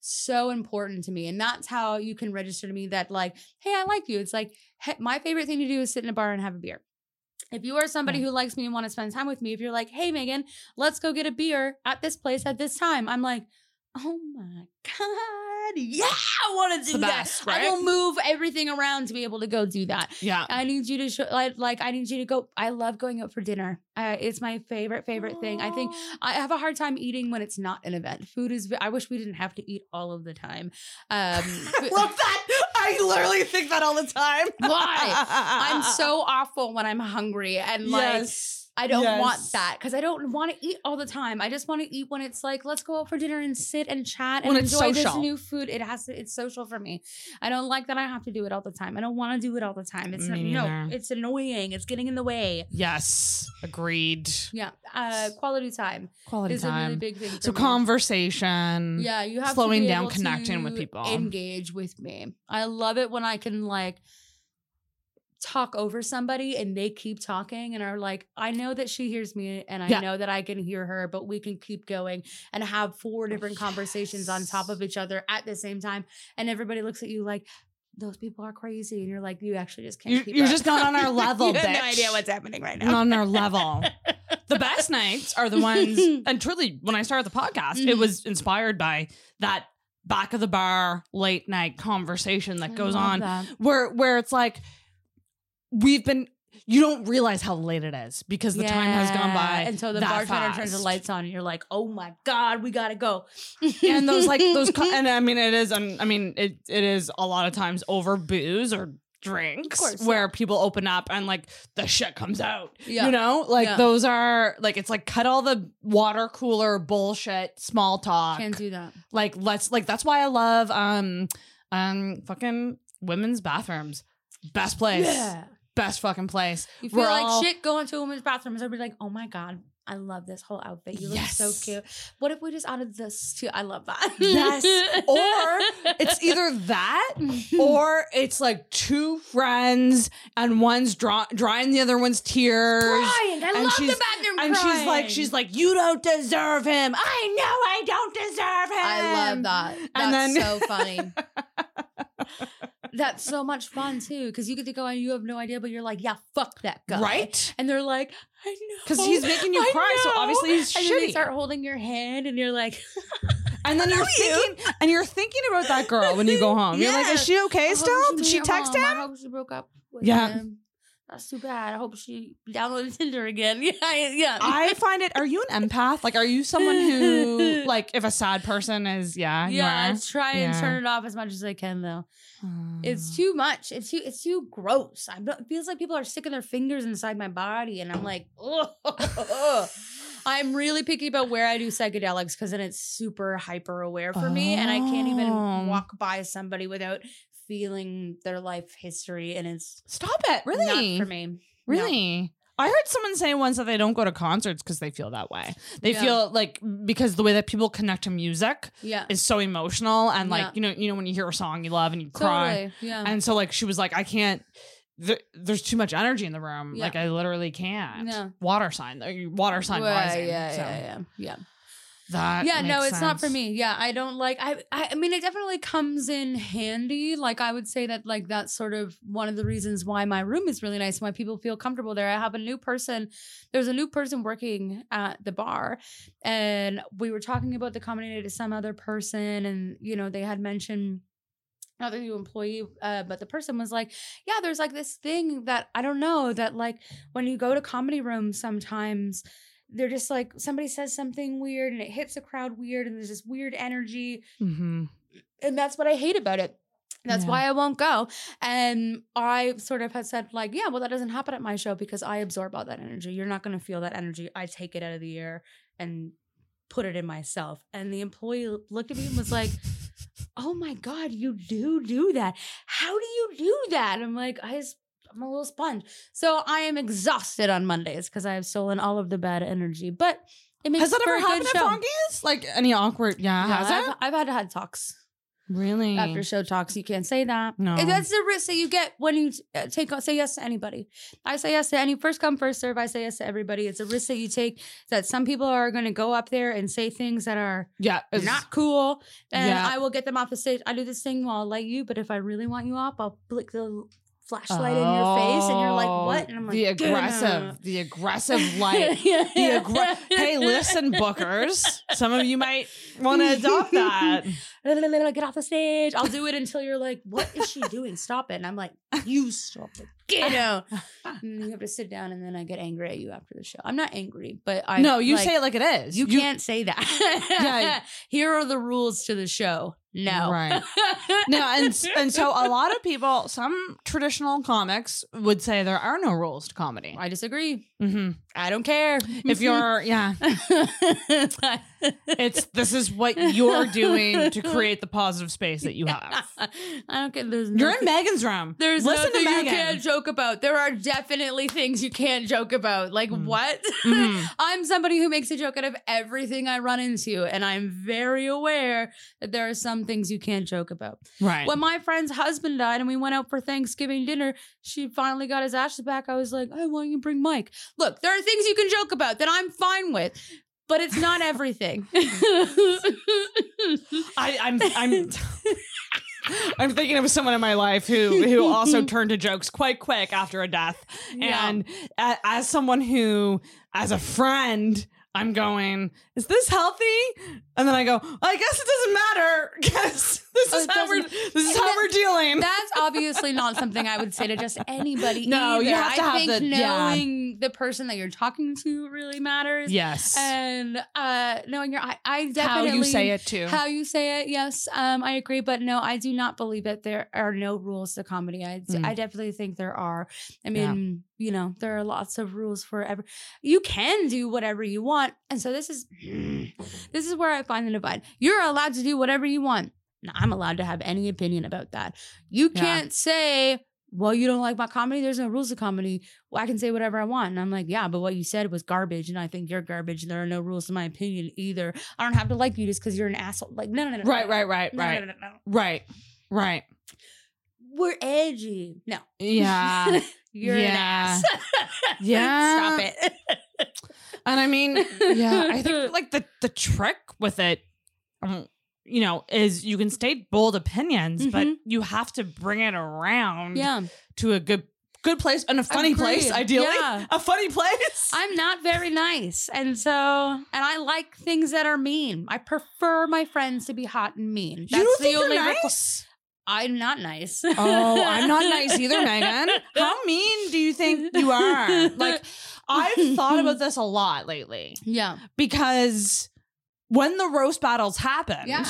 so important to me. And that's how you can register to me that, like, hey, I like you. It's like, hey, my favorite thing to do is sit in a bar and have a beer. If you are somebody who likes me and want to spend time with me, if you're like, hey, Megan, let's go get a beer at this place at this time, I'm like, oh my God, yeah, I want to the do that. best, I will move everything around to be able to go do that. yeah. I need you to show like like I need you to go. I love going out for dinner. Uh, it's my favorite favorite thing. I think I have a hard time eating when it's not an event. Food is. I wish we didn't have to eat all of the time. Um, love that. I literally think that all the time. Why? I'm so awful when I'm hungry and like. Yes. I don't want that because I don't want to eat all the time. I just want to eat when it's like, let's go out for dinner and sit and chat and When enjoy this new food. It has to. It's social for me. I don't like that I have to do it all the time. I don't want to do it all the time. It's Me no, neither. it's annoying. It's getting in the way. Yes. Agreed. Yeah, uh, quality time Quality is a really time. big thing. So me. conversation. Yeah, you have slowing to be down, able connecting with people. Engage with me. I love it when I can like talk over somebody and they keep talking and are like, I know that she hears me and I Yeah. know that I can hear her, but we can keep going and have four different conversations on top of each other at the same time. And everybody looks at you like, those people are crazy. And you're like, you actually just can't You're, keep you're up." just not on our level, you bitch. have no idea what's happening right Not now. on our level. the best nights are the ones, and truly, when I started the podcast, it Mhm. was inspired by that back of the bar late night conversation that I goes on that. where where it's like we've been you don't realize how late it is because the time has gone by And so the bartender turns the lights on and you're like, oh my God, we gotta go. and those like those co- and I mean it is um, I mean it it is a lot of times over booze or drinks course, where people open up and like the shit comes out Yeah. you know like Yeah. those are like it's like cut all the water cooler bullshit small talk Can't do that. like let's like that's why I love um um fucking women's bathrooms best place Yeah. Best fucking place You feel We're like all- shit going to a woman's bathroom. and Everybody's like, oh my God, I love this whole outfit. You look so cute. What if we just added this too? I love that. Yes. Or it's either that or it's like two friends and one's draw- drying the other one's tears. crying. I and love she's- the bathroom And she's like, she's like, you don't deserve him. I know I don't deserve him. I love that. And That's then- so funny. That's so much fun too, because you get to go and you have no idea, but you're like, yeah, fuck that guy, Right? And they're like, I know, because he's making you I cry, so obviously he's and then they start holding your hand, and you're like, And then you're know you. thinking, and you're thinking about that girl when you go home. You're like, Yeah. is she okay I still? Did she text home. him? I hope she broke up with Yeah. him. That's too bad. I hope she downloaded Tinder again. Yeah, I- yeah. I find it. Are you an empath? Like, are you someone who, like, if a sad person is, yeah, yeah, I try and Yeah. turn it off as much as I can though. Hmm. It's too much. It's too it's too gross. I'm it feels like people are sticking their fingers inside my body and I'm like, ugh. I'm really picky about where I do psychedelics because then it's super hyper aware for me and I can't Oh. even walk by somebody without feeling their life history and it's Stop it. Really? not for me. No. Really? I heard someone say once that they don't go to concerts because they feel that way. They Yeah. feel like because the way that people connect to music Yeah. is so emotional, and like Yeah. you know, you know when you hear a song you love and you cry, Totally. Yeah. and so like she was like, I can't. There, there's too much energy in the room. Yeah. Like I literally can't. Yeah. Water sign. uh, Water sign Well, rising. yeah, so yeah, yeah, yeah. That yeah no it's not for me. Yeah i don't like I, I i mean it definitely comes in handy. Like i would say that like that's sort of one of the reasons why my room is really nice why people feel comfortable there. I have a new person there's a new person working at the bar and we were talking about the comedy to some other person and you know they had mentioned not the new employee, uh, but the person was like, "Yeah, there's like this thing that I don't know that like when you go to comedy rooms, sometimes they're just like somebody says something weird and it hits the crowd weird and there's this weird energy Mhm. and that's what I hate about it. That's Yeah. why I won't go. And I sort of had said, like, yeah, well, that doesn't happen at my show because I absorb all that energy. You're not going to feel that energy. I take it out of the air and put it in myself. And the employee looked at me and was like, oh my God, you do do that. How do you do that? I'm like, I just, I'm a little sponge. So I am exhausted on Mondays because I have stolen all of the bad energy. But it makes Has that for ever a good happened at show. Like any awkward? Yeah, Yeah, has I've, it? I've had had talks Really? after show talks. You can't say that. No. And that's the risk that you get when you uh, take say yes to anybody. I say yes to any first come first serve. I say yes to everybody. It's a risk that you take. That some people are going to go up there and say things that are yeah, it's not cool, and Yeah. I will get them off the stage. I do this thing while I like you, but if I really want you off, I'll flick the flashlight in your face, and you're like, Oh, "What?" And I'm oh, like, the "Get aggressive, the aggressive light. yeah, The aggr- hey, listen, bookers. Some of you might want to adopt that. get off the stage. I'll do it until you're like, what is she doing? Stop it. And I'm like, you stop it. Get know. And you have to sit down and then I get angry at you after the show. I'm not angry, but I no, you like, say it like it is. you, can't say that. Yeah. Here are the rules to the show. No. Right. No, and and so a lot of people, some traditional comics would say there are no rules to comedy. I disagree. hmm I don't care. If you're, yeah, it's this is what you're doing to create the positive space that you have. I don't care. There's You're nothing- in Megan's room. There's listen to you Megan. can't joke about. There are definitely things you can't joke about. Like Mm. what? Mhm. I'm somebody who makes a joke out of everything I run into, and I'm very aware that there are some things you can't joke about. Right. When my friend's husband died and we went out for Thanksgiving dinner, she finally got his ashes back. I was like, "I want you to bring Mike." Look, there are things you can joke about that I'm fine with, but it's not everything. I, I'm I'm I'm thinking of someone in my life who who also turned to jokes quite quick after a death, Yeah. and a, as someone who, as a friend, I'm going, is this healthy? And then I go, I guess it doesn't matter because this Oh, is it how we're this is how that- we're dealing. That's obviously not something I would say to just anybody. No, you have to I have think the- yeah. knowing the person that you're talking to really matters. yes, And uh knowing your I, I how definitely you say it too. How you say it, yes, um, I agree. But no, I do not believe that there are no rules to comedy. I, Mm. I definitely think there are. I Yeah. mean, you know, there are lots of rules for every. You can do whatever you want, and so this is this is where I find the divide. You're allowed to do whatever you want. I'm allowed to have any opinion about that. You can't say. Well, you don't like my comedy. There's no rules to comedy. Well, I can say whatever I want. And I'm like, yeah, but what you said was garbage, and I think you're garbage. And there are no rules to my opinion either. I don't have to like you just because you're an asshole. Like, no, no, no, no. right, right, right, no, no, right, no, no, no. right, right. We're edgy. No, Yeah. you're Yeah. an ass. Yeah. stop it. And I mean, yeah, I think like the the trick with it, um, you know, is you can state bold opinions, but Mhm. you have to bring it around yeah, to a good good place and a funny place, ideally. Yeah. A funny place. I'm not very nice, and so and I like things that are mean. I prefer my friends to be hot and mean. you don't think you're requ- nice? I'm not nice. oh, I'm not nice either, Megan. How mean do you think you are? Like, I've thought about this a lot lately Yeah. because when the roast battles happened, Yeah.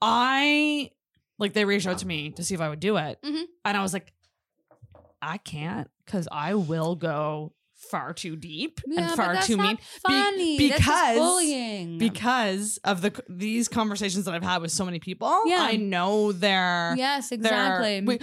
I like they reached out to me to see if I would do it, Mhm. and I was like, I can't because I will go far too deep Yeah, and far too mean Funny. Be- That's because- bullying. because of the these conversations that I've had with so many people. Yeah. I know they're yes, they're- exactly. we-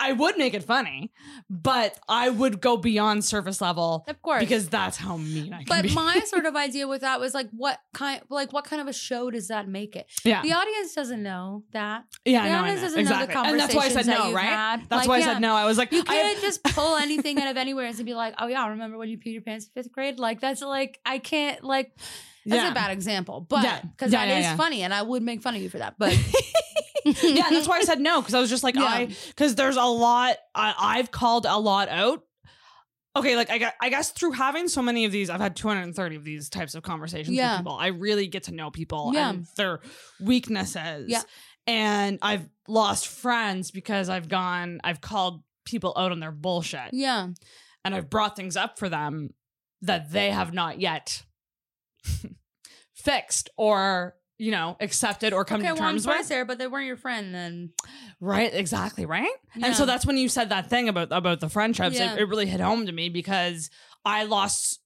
I would make it funny, but I would go beyond surface level of course, because that's how mean I can But my sort of idea with that was like, what kind, like, what kind of a show does that make it? yeah, The audience doesn't know that. yeah, the no, I audience know. doesn't know the exactly, and that's why I said conversations no, right? had. That's Like, why I yeah. said no. I was like, You I have- can't just pull anything out of anywhere and be like, oh yeah, I remember when you peed your pants in fifth grade? Like that's like I can't like that's Yeah. a bad example, but because Yeah, that is yeah, yeah. funny, and I would make fun of you for that. But yeah, that's why I said no because I was just like Yeah. I because there's a lot I, I've called a lot out. Okay, like I got, I guess through having so many of these, I've had 230 of these types of conversations Yeah. with people. I really get to know people Yeah. and their weaknesses. Yeah. And I've lost friends because I've gone, I've called people out on their bullshit yeah, and I've brought things up for them that they have not yet fixed or, you know, accepted or come okay, to well, terms with. Sarah, but they weren't your friend then. Right, exactly, right? And so that's when you said that thing about about the friendships. Yeah. It, it really hit home to me because I lost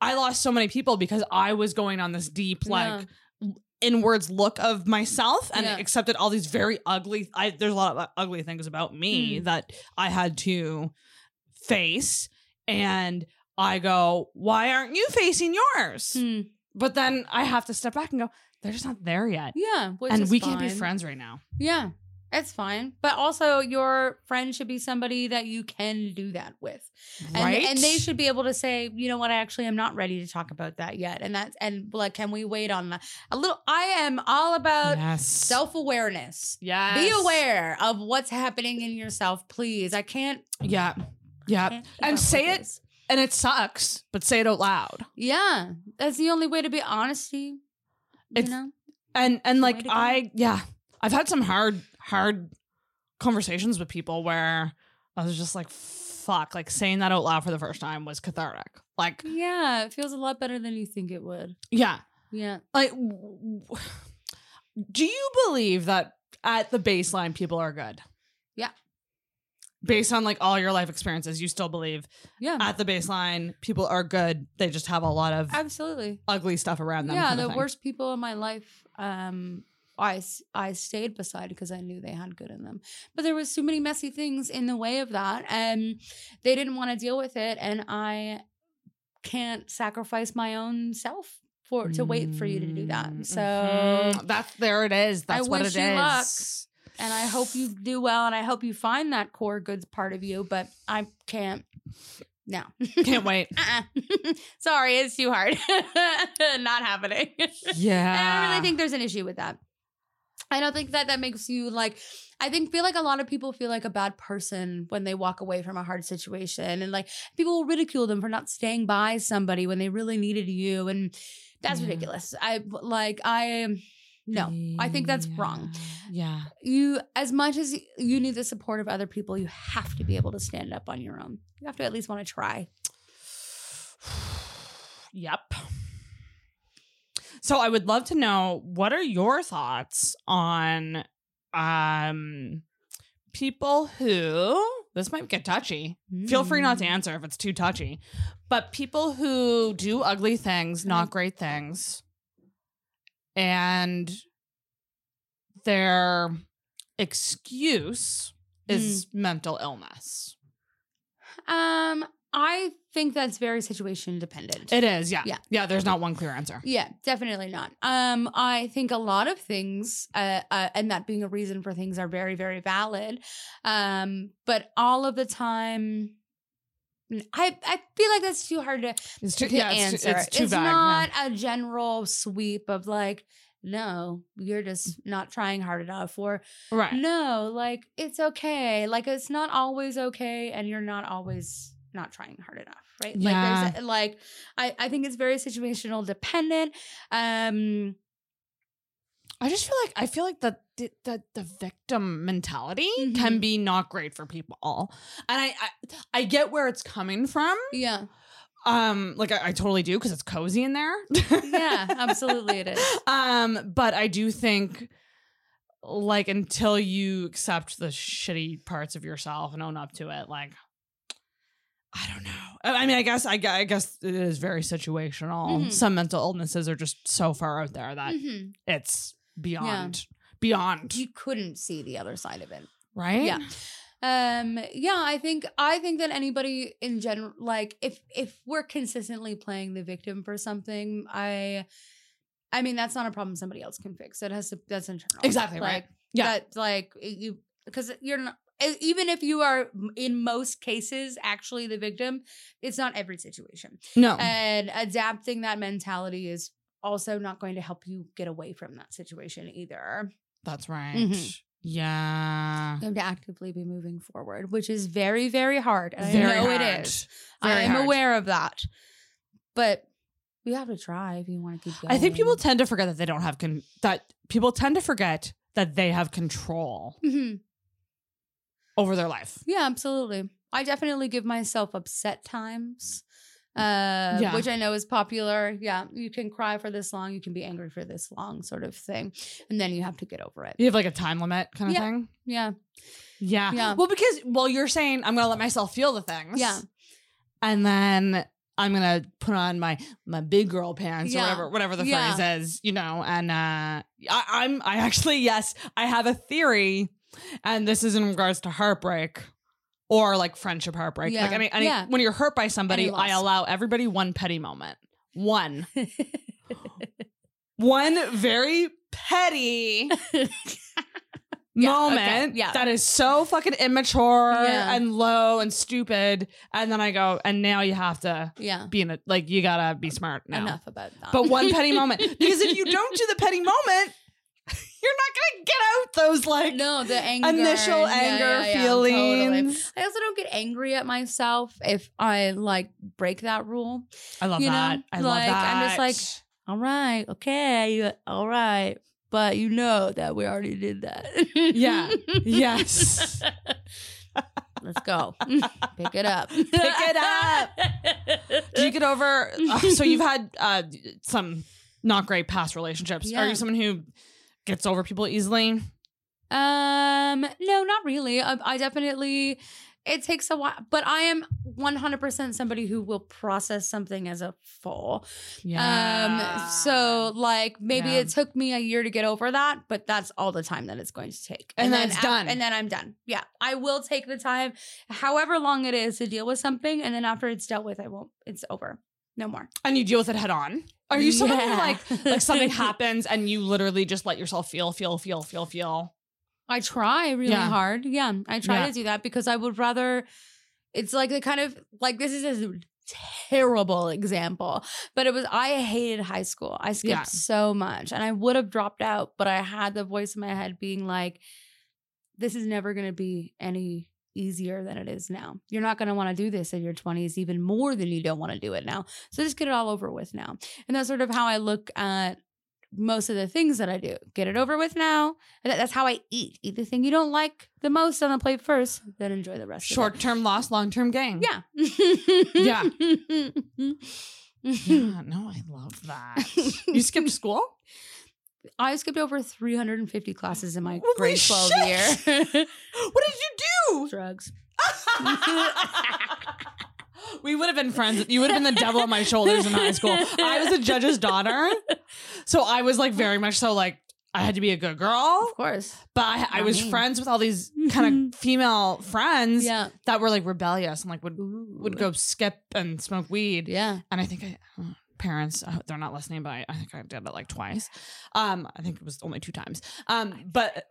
I lost so many people because I was going on this deep like inwards look of myself and Yeah. accepted all these very ugly I there's a lot of ugly things about me Mm. that I had to face and I go, "Why aren't you facing yours?" Hmm. But then I have to step back and go, "They're just not there yet." Yeah, and we can't be friends right now. Yeah, it's fine. But also, your friend should be somebody that you can do that with, and right? and they should be able to say, you know what, I actually am not ready to talk about that yet, and that's and like, can we wait on that a little? I am all about yes. self awareness. yes. Be aware of what's happening in yourself, please. I can't. Yeah. Yeah. And say it and it sucks, but say it out loud. Yeah, that's the only way to be honesty. You It's- know. And and like. I yeah, I've had some hard hard conversations with people where I was just like fuck, like saying that out loud for the first time was cathartic. Like Yeah, it feels a lot better than you think it would. yeah, Yeah. like do you believe that at the baseline people are good? Yeah. Based on like all your life experiences, you still believe Yeah. at the baseline people are good. They just have a lot of Absolutely. ugly stuff around them. Yeah, the worst people in my life, um, I I stayed beside because I knew they had good in them. But there was too many messy things in the way of that, and they didn't want to deal with it. And I can't sacrifice my own self for to wait for you to do that. So, mhm. that's there it is. I That's what wish it you is. luck. And I hope you do well, and I hope you find that core goods part of you. But I can't. No, Can't wait. uh-uh. Sorry, it's too hard. Not happening. Yeah. And I don't really think there's an issue with that. I don't think that that makes you like. I think feel like a lot of people feel like a bad person when they walk away from a hard situation, and like people will ridicule them for not staying by somebody when they really needed you, and that's Yeah. ridiculous. I like I no, I think that's wrong. Yeah. You as much as you need the support of other people, you have to be able to stand up on your own. You have to at least want to try. Yep. So I would love to know what are your thoughts on um people who this might get touchy. Feel free not to Mm. answer if it's too touchy. But people who do ugly things, not Mhm. great things, and their excuse is mental illness. Um, I think that's very situation dependent. It is, yeah. Yeah. Yeah, there's not one clear answer. Yeah, definitely not. Um, I think a lot of things, uh, uh, and that being a reason for things, are very, very valid. Um, but all of the time, I I feel like that's too hard to, It's too, to yeah, answer. it's, too- it's too vague. not a general sweep of like, no, you're just not trying hard enough, or. Right. no, like it's okay. Like it's not always okay, and you're not always not trying hard enough, right? Yeah. Like there's like I I think it's very situational dependent. Um, I just feel like I feel like the the the, the victim mentality Mhm. can be not great for people, and I I, I get where it's coming from. yeah, Um, like I, I totally do because it's cozy in there. yeah, absolutely it is. Um, but I do think like until you accept the shitty parts of yourself and own up to it, like I don't know. I mean, I guess I, I guess it is very situational. Mhm. Some mental illnesses are just so far out there that Mhm. it's beyond beyond You couldn't see the other side of it. right. Yeah. Um yeah, I think I think that anybody in general like if if we're consistently playing the victim for something, I I mean that's not a problem somebody else can fix. It has to that's internal. Exactly, right. Yeah. that like you because you're not even if you are in most cases actually the victim, it's not every situation. No. And adapting that mentality is also not going to help you get away from that situation either. That's right. Mhm. Yeah. To actively be moving forward, which is very, very hard. And Very I know hard. it is. Very I am hard. aware of that. But you have to try if you want to keep going. I think people tend to forget that they don't have con- that people tend to forget that they have control Mhm. over their life. Yeah, absolutely. I definitely give myself upset times. Uh, Yeah. which I know is popular. Yeah, you can cry for this long, you can be angry for this long, sort of thing, and then you have to get over it. You have like a time limit kind of Yeah. thing. Yeah, Yeah. Yeah. Well, because well, you're saying I'm gonna let myself feel the things. Yeah. And then I'm gonna put on my my big girl pants or whatever whatever the Yeah. phrase is, you know. And uh, I, I'm I actually yes I have a theory, and this is in regards to heartbreak. Or like friendship heartbreak. Like Yeah. any, any Yeah. when you're hurt by somebody, I allow everybody one petty moment. One. one very petty Yeah, moment okay, yeah. that is so fucking immature Yeah. and low and stupid. And then I go, and now you have to yeah. be in it. Like you gotta be smart now. Enough about that. But one petty moment, because if you don't do the petty moment, you're not gonna get out those like no, the anger, initial Yeah, anger yeah, yeah, feelings. totally. I also don't get angry at myself if I like break that rule. I love You know, that. I love like, that. I'm just like, All right, okay, all right, but you know that we already did that. Yeah. yes. Let's go. Pick it up. Pick it up. Do you get over? uh, so you've had uh, some not great past relationships. Are you someone who gets over people easily? Um, no, not really. I, I definitely. It takes a while, but I am 100% somebody who will process something as a full. Yeah. Um, so like maybe Yeah. it took me a year to get over that, but that's all the time that it's going to take. And then then it's done. And then I'm done. Yeah. I will take the time, however long it is to deal with something. And then after it's dealt with, I won't, it's over. No more. and you deal with it head on. Are you someone who like like something happens and you literally just let yourself feel, feel, feel, feel, feel? I try really Yeah. hard. Yeah. I try Yeah. to do that because I would rather it's like the kind of like this is a terrible example, but it was I hated high school. I skipped Yeah. so much and I would have dropped out, but I had the voice in my head being like this is never going to be any easier than it is now. You're not going to want to do this in your 20s even more than you don't want to do it now. So just get it all over with now. And that's sort of how I look at most of the things that I do. Get it over with now. That's how I eat. Eat the thing you don't like the most on the plate first, then enjoy the rest of it. Short term loss, long term gain. Yeah. Yeah. Yeah, no, I love that. you skipped school? I skipped over 350 classes in my Holy grade 12 shit. year. What did you do? Drugs. we would have been friends. You would have been the devil on my shoulders in high school. I was a judge's daughter. So I was like very much so like I had to be a good girl, Of course. but I, I was me. friends with all these kind of female friends Yeah. that were like rebellious and like would would go skip and smoke weed. Yeah. And I think I, uh, parents, uh, they're not listening, but I, I think I did it like twice. Um, I think it was only two times. Um, but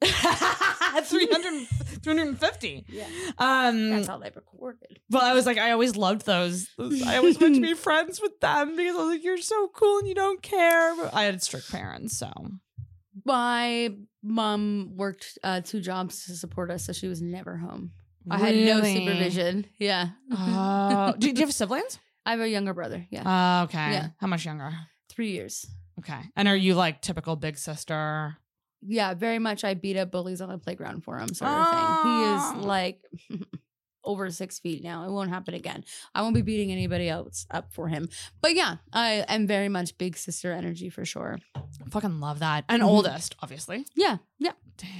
300, 350. Yeah. Um, That's how they recorded. but I was like, I always loved those. I always wanted to be friends with them because I was like, you're so cool and you don't care. But I had strict parents, so My mom worked uh, two jobs to support us, so she was never home. I had no supervision. Yeah. Oh, do, do you have siblings? I have a younger brother. Yeah. Oh, okay. Yeah. How much younger? Three years. Okay. And are you like typical big sister? Yeah, very much. I beat up bullies on the playground for him, sort of Oh. thing. He is like over six feet now. It won't happen again. I won't be beating anybody else up for him. But yeah, I am very much big sister energy for sure. fucking love that. And Mhm. oldest, obviously. Yeah, yeah, Damn.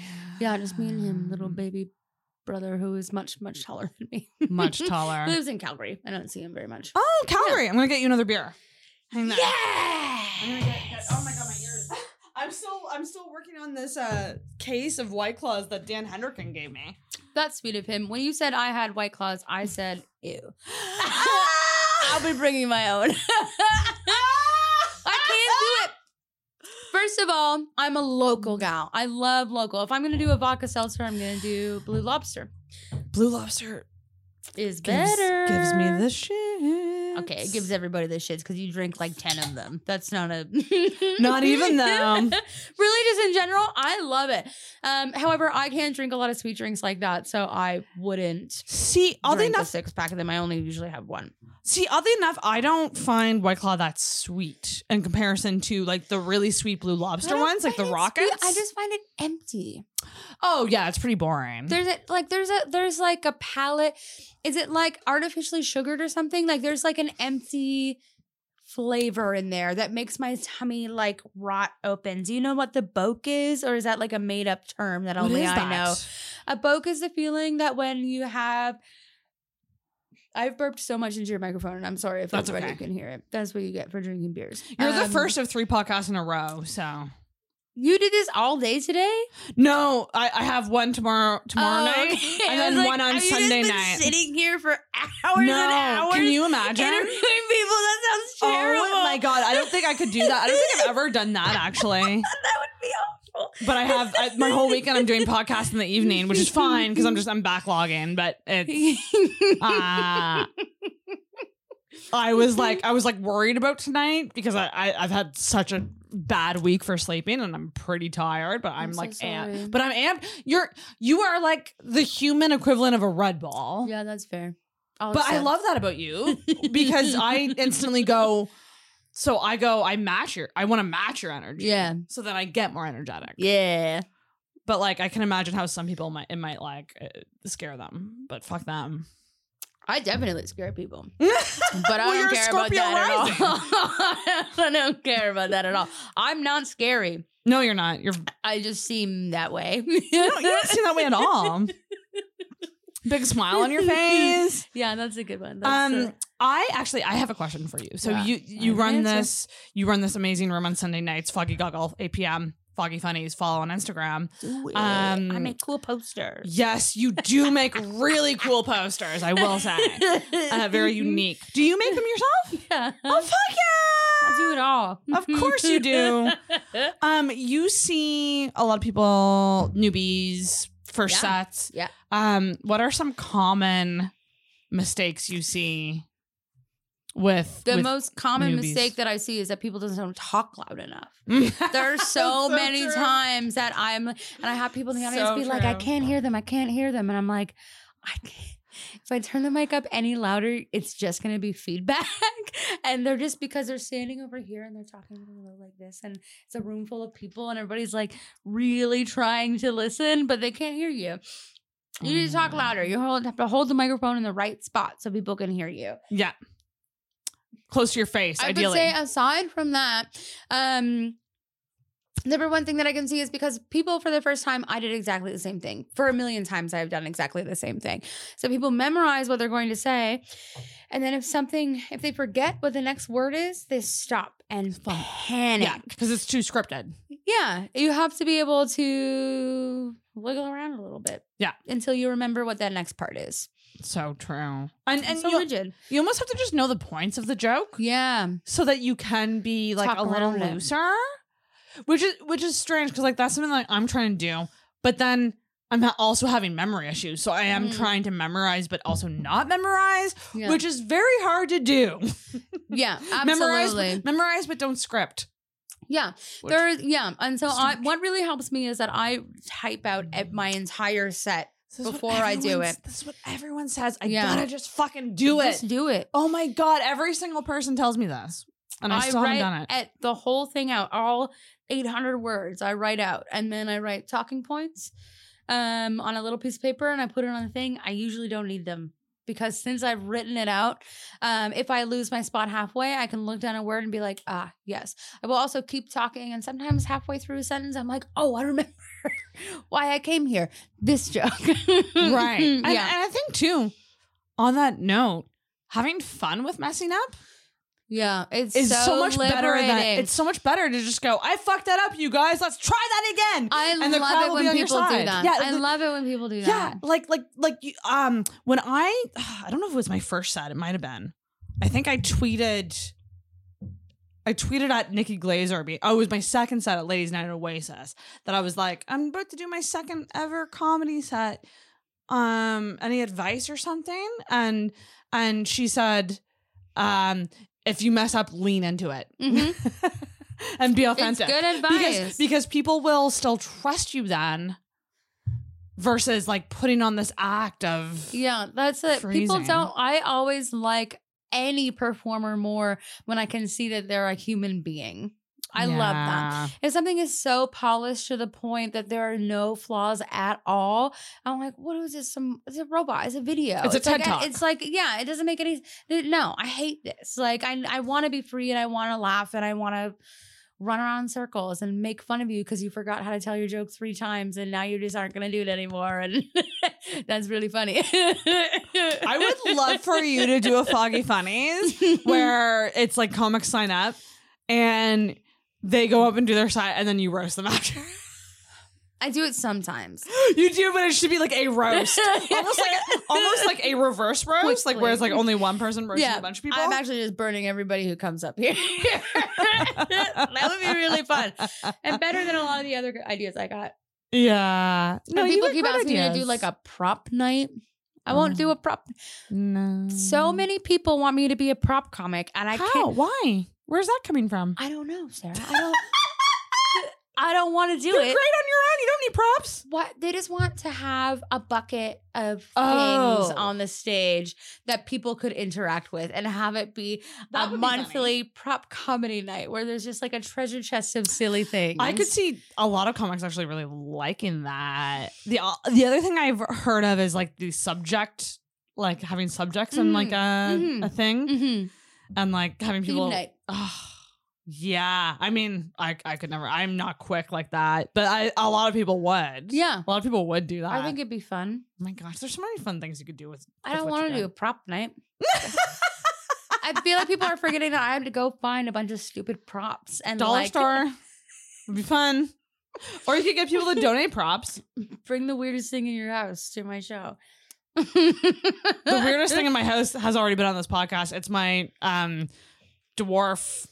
yeah. Just me and him, little baby brother who is much much taller than me. Much taller. Lives in Calgary. I don't see him very much. Oh, Calgary. I'm gonna get you another beer. Hang there. Yeah. I'm gonna get, get- oh my god, my ears. I'm still I'm still working on this uh case of White Claws that Dan Hendricken gave me. That's sweet of him. When you said I had white claws, I said ew. I'll be bringing my own. I can't do it. First of all, I'm a local gal. I love local. If I'm going to do a vodka seltzer, I'm going to do Blue Lobster. Blue Lobster Is gives, better. gives me the shit. Okay, it gives everybody the shits because you drink like 10 of them. That's not a. Not even them. really, just in general, I love it. Um, however, I can't drink a lot of sweet drinks like that, so I wouldn't See, oddly drink a enough, six pack of them. I only usually have one. See, oddly enough, I don't find White Claw that sweet in comparison to like the really sweet Blue Lobster ones, like the rockets. sweet. I just find it empty. Oh yeah, it's pretty boring. There's a like there's a there's like a palette. Is it like artificially sugared or something? Like there's like an empty flavor in there that makes my tummy like rot open. Do you know what the boke is, or is that like a made up term that only I that? know? A boke is the feeling that when you have. I've burped so much into your microphone, and I'm sorry if That's everybody okay. can hear it. That's what you get for drinking beers. You're the Um, first of three podcasts in a row, so You did this all day today. no, I, I have one tomorrow tomorrow Oh, night, okay. and then like, one on Sunday night. Sitting here for hours and hours. can you imagine? interviewing people. That sounds terrible. Oh my god, I don't think I could do that. I don't think I've ever done that actually. that would be awful. But I have I, my whole weekend. I'm doing podcasts in the evening, which is fine because I'm just I'm backlogging. But it's uh, I was like I was like worried about tonight because I, I I've had such a bad week for sleeping and I'm pretty tired. But I'm, I'm so like sorry. amped. But I'm amped. You're you are like the human equivalent of a Red Bull. yeah, that's fair. But I love that about you because I instantly go. So I go. I match your. I want to match your energy. Yeah. So then I get more energetic. Yeah. But like I can imagine how some people might it might like uh, scare them. But fuck them. I definitely scare people. but I don't care about that at all. I don't care about that at all. I'm not scary. No, you're not. You're. I just seem that way. You don't, you don't seem that way at all. Big smile on your face. yeah, that's a good one. That's Um, I actually I have a question for you. So Yeah, you you run answer. this you run this amazing room on Sunday nights, Foggy Goggle, 8 p.m. Foggy Funnies. Follow on Instagram. um, I make cool posters. Yes, you do make really cool posters. I will say, uh, very unique. Do you make them yourself? Yeah. Oh fuck yeah! I do it all. Of course you do. Um, you see a lot of people newbies first Yeah. sets. Yeah. Um, what are some common mistakes you see with The with most common newbies. mistake that I see is that people just don't talk loud enough. There's There are so, many times that I'm, and I have people in the audience So be like, I can't hear them. I can't hear them. And I'm like, I can't. If I turn the mic up any louder, it's just going to be feedback. and they're just because they're standing over here and they're talking like this. And it's a room full of people and everybody's like really trying to listen, but they can't hear you. You need to talk Mm. louder. You hold, have to hold the microphone in the right spot so people can hear you. Yeah. Close to your face, I ideally. would say aside from that, um, number one thing that I can see is because people for the first time, I did exactly the same thing. For a million times, I've done exactly the same thing. So people memorize what they're going to say, and then if something, if they forget what the next word is, they stop and panic. yeah, because it's too scripted. Yeah, you have to be able to wiggle around a little bit. Yeah. until you remember what that next part is. So true. And and And so you, rigid. you almost have to just know the points of the joke Yeah, so that you can be like Talk a little around it. looser. Which is which is strange because like that's something like I'm trying to do, but then I'm ha- also having memory issues. So I am Mm. trying to memorize, but also not memorize, yeah, which is very hard to do. yeah, memorize, absolutely. but, memorize, but don't script. Yeah, Which- there. Yeah, and so I, what really helps me is that I type out my entire set. Before I do it. This is what everyone says. I Yeah. gotta just fucking do it. Just do it. Oh my god, every single person tells me this. And I, still write haven't done it. at the whole thing out, all 800 words. I write out, and then I write talking points um, on a little piece of paper, and I put it on the thing. I usually don't need them because since I've written it out, um, if I lose my spot halfway, I can look down a word and be like, ah, yes. I will also keep talking, and sometimes halfway through a sentence, I'm like, oh, I remember why I came here. This joke, right. And, yeah, and I think too, on that note, having fun with messing up yeah. It's is so, so, much better than liberating. it's so much better to just go, I fucked that up, you guys. Let's try that again. I and the crowd love it will be when your people do that. Yeah, I the- love it when people do yeah, that. Yeah, like like like you um when I I don't know if it was my first set, it might have been. I think I tweeted I tweeted at Nikki Glazer. Oh, it was my second set at Ladies Night at Oasis that I was like, I'm about to do my second ever comedy set. Um, any advice or something? And and she said, um, if you mess up, lean into it. Mm-hmm. and be authentic. It's good advice. Because because people will still trust you then versus like putting on this act of Yeah, that's it. People don't. I always like any performer more when I can see that they're a human being. I love that. If something is so polished to the point that there are no flaws at all, I'm like, what is this? Some it's a robot, it's a video. It's a TED like, Talk. It's like, yeah, it doesn't make any no, I hate this. Like I I want to be free and I want to laugh and I want to run around in circles and make fun of you because you forgot how to tell your joke three times and now you just aren't gonna do it anymore. And that's really funny. I would love for you to do a Foggy Funnies where it's like comics sign up and they go up and do their side and then you roast them after. I do it sometimes. you do, but it should be like a roast. almost like almost like a reverse roast, like where it's like only one person roasting Yeah, a bunch of people. I'm actually just burning everybody who comes up here. that would be really fun and better than a lot of the other ideas I got. yeah. No, you people keep asking me to do like a prop night. I won't do mm. a prop. no. So many people want me to be a prop comic, and I How? can't. Why? Where's that coming from? I don't know, Sarah. I don't. I don't want to do You're it. great on your own. You don't need props. What they just want to have a bucket of things Oh. on the stage that people could interact with, and have it be That a would be monthly prop comedy night where there's just like a treasure chest of silly things. I could see a lot of comics actually really liking that. The uh, the other thing I've heard of is like the subject, like having subjects and like a Mhm. a thing, Mhm. And like having people. night. Oh, yeah, I mean, I I could never. I'm not quick like that, but I a lot of people would. Yeah. a lot of people would do that. I think it'd be fun. oh my gosh, there's so many fun things you could do with. I with don't want to do a prop night. I feel like people are forgetting that I have to go find a bunch of stupid props and dollar like, store. Would be fun. Or you could get people to donate props. Bring the weirdest thing in your house to my show. the weirdest thing in my house has already been on this podcast. It's my um dwarf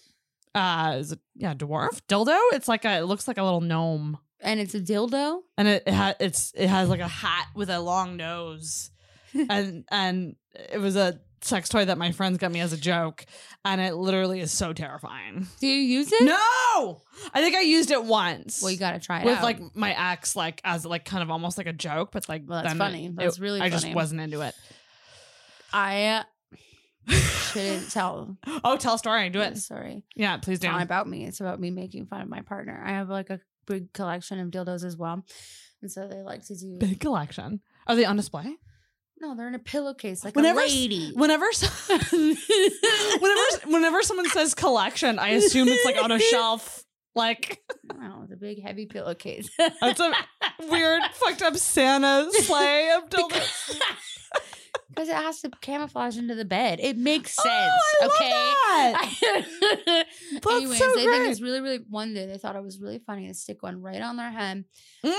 uh is it yeah, dwarf dildo. It's like a it looks like a little gnome. and it's a dildo. And it, it ha- it's it has like a hat with a long nose. and and it was a sex toy that my friends got me as a joke and it literally is so terrifying. Do you use it? No! I think I used it once. Well, you gotta try it with out. like my ex like as like kind of almost like a joke but like Well, that's funny. it- That's it- really I just wasn't into it. I shouldn't tell. Oh, tell a story. Do it. Sorry, Yeah, please it's do. not about me. It's about me making fun of my partner. I have like a big collection of dildos as well, and so they like to do. Big collection. Are they on display? No, they're in a pillowcase like Whenever a lady. Whenever, whenever, whenever someone says collection, I assume it's like on a shelf. Like Wow, the big heavy pillowcase. that's a weird, fucked up Santa sleigh of dildos. Because it has to camouflage into the bed. It makes oh, sense. Oh, I love okay. Anyways, so they great. think it's really, really. One day they thought it was really funny to stick one right on their head, be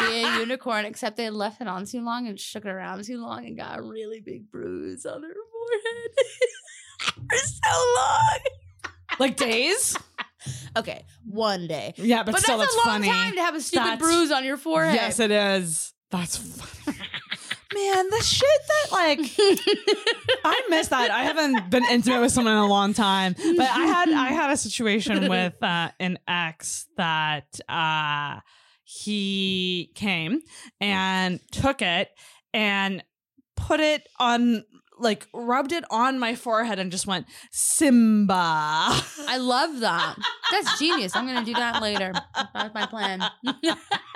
a unicorn. Except they left it on too long and shook it around too long and got a really big bruise on their forehead for so long. like days. Okay, one day, Yeah, but, but, still, that's a long funny. time to have a stupid That's- bruise on your forehead. Yes, it is. That's funny. Man, the shit that like I miss that. I haven't been intimate with someone in a long time, but I had I had a situation with uh, an ex that uh, he came and took it and put it on like rubbed it on my forehead and just went Simba. I love that. That's genius. I'm gonna do that later. That's my plan.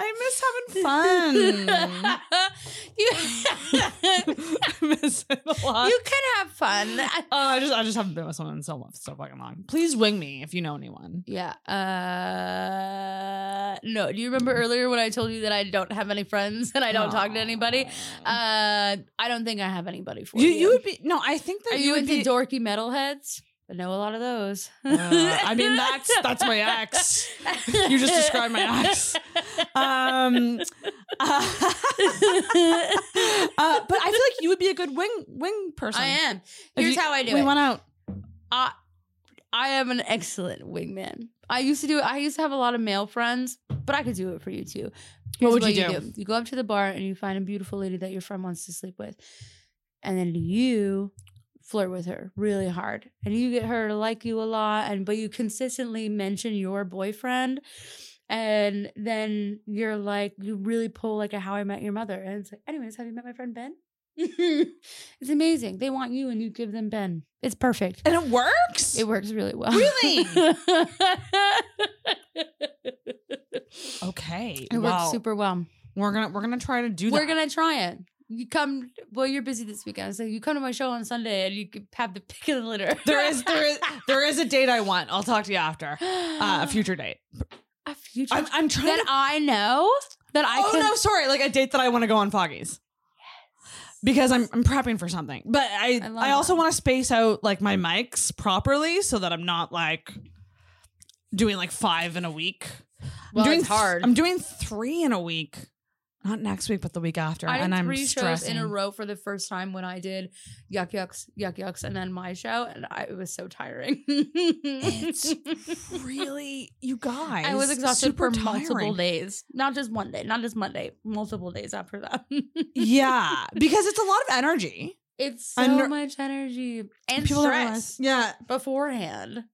I miss having fun. you, I miss it a lot. you can have fun. Oh, I just I just haven't been with someone in so so fucking long. Please wing me if you know anyone. Yeah. Uh no. Do you remember earlier when I told you that I don't have any friends and I don't talk to anybody? Uh I don't think I have anybody for you you. you would be no. I think that Are you, you into be. dorky metalheads? I know a lot of those. Uh, I mean, that's that's my ex. You just described my ex. Um, uh, uh, but I feel like you would be a good wing wing person. I am. Here's you- how I do it. we it. went out. I I am an excellent wingman. I used to do it. I used to have a lot of male friends, but I could do it for you too. Here's would you do? You go up to the bar and you find a beautiful lady that your friend wants to sleep with, and then you flirt with her really hard, and you get her to like you a lot, and but you consistently mention your boyfriend. And then you're like, you really pull like a How I Met Your Mother, and it's like, anyways, have you met my friend Ben? it's amazing. They want you and you give them Ben. It's perfect. And it works? It works really well. Really? okay. it wow. works super well. We're gonna we're gonna try to do that. We're that. gonna try it. You come. Well, you're busy this weekend, so you come to my show on Sunday, and you can have the pick of the litter. There is there is there is a date I want. I'll talk to you after. Uh, a future date. a future I'm, I'm trying that to. I know that I oh can. no, sorry. Like a date that I want to go on Foggies. Because I'm I'm prepping for something, but I I I, also want to space out like my mics properly so that I'm not like doing like five in a week. Well, I'm doing it's hard. I'm doing three in a week, not next week, but the week after, I and I'm three stressing. shows in a row for the first time when I did Yuk Yuk's, Yuk Yuk's, and then my show, and I, it was so tiring. It's really, you guys. I was exhausted for multiple days, not just one day, not just Monday, multiple days after that. Yeah, because it's a lot of energy. it's so Under- much energy and People stress Yeah, beforehand.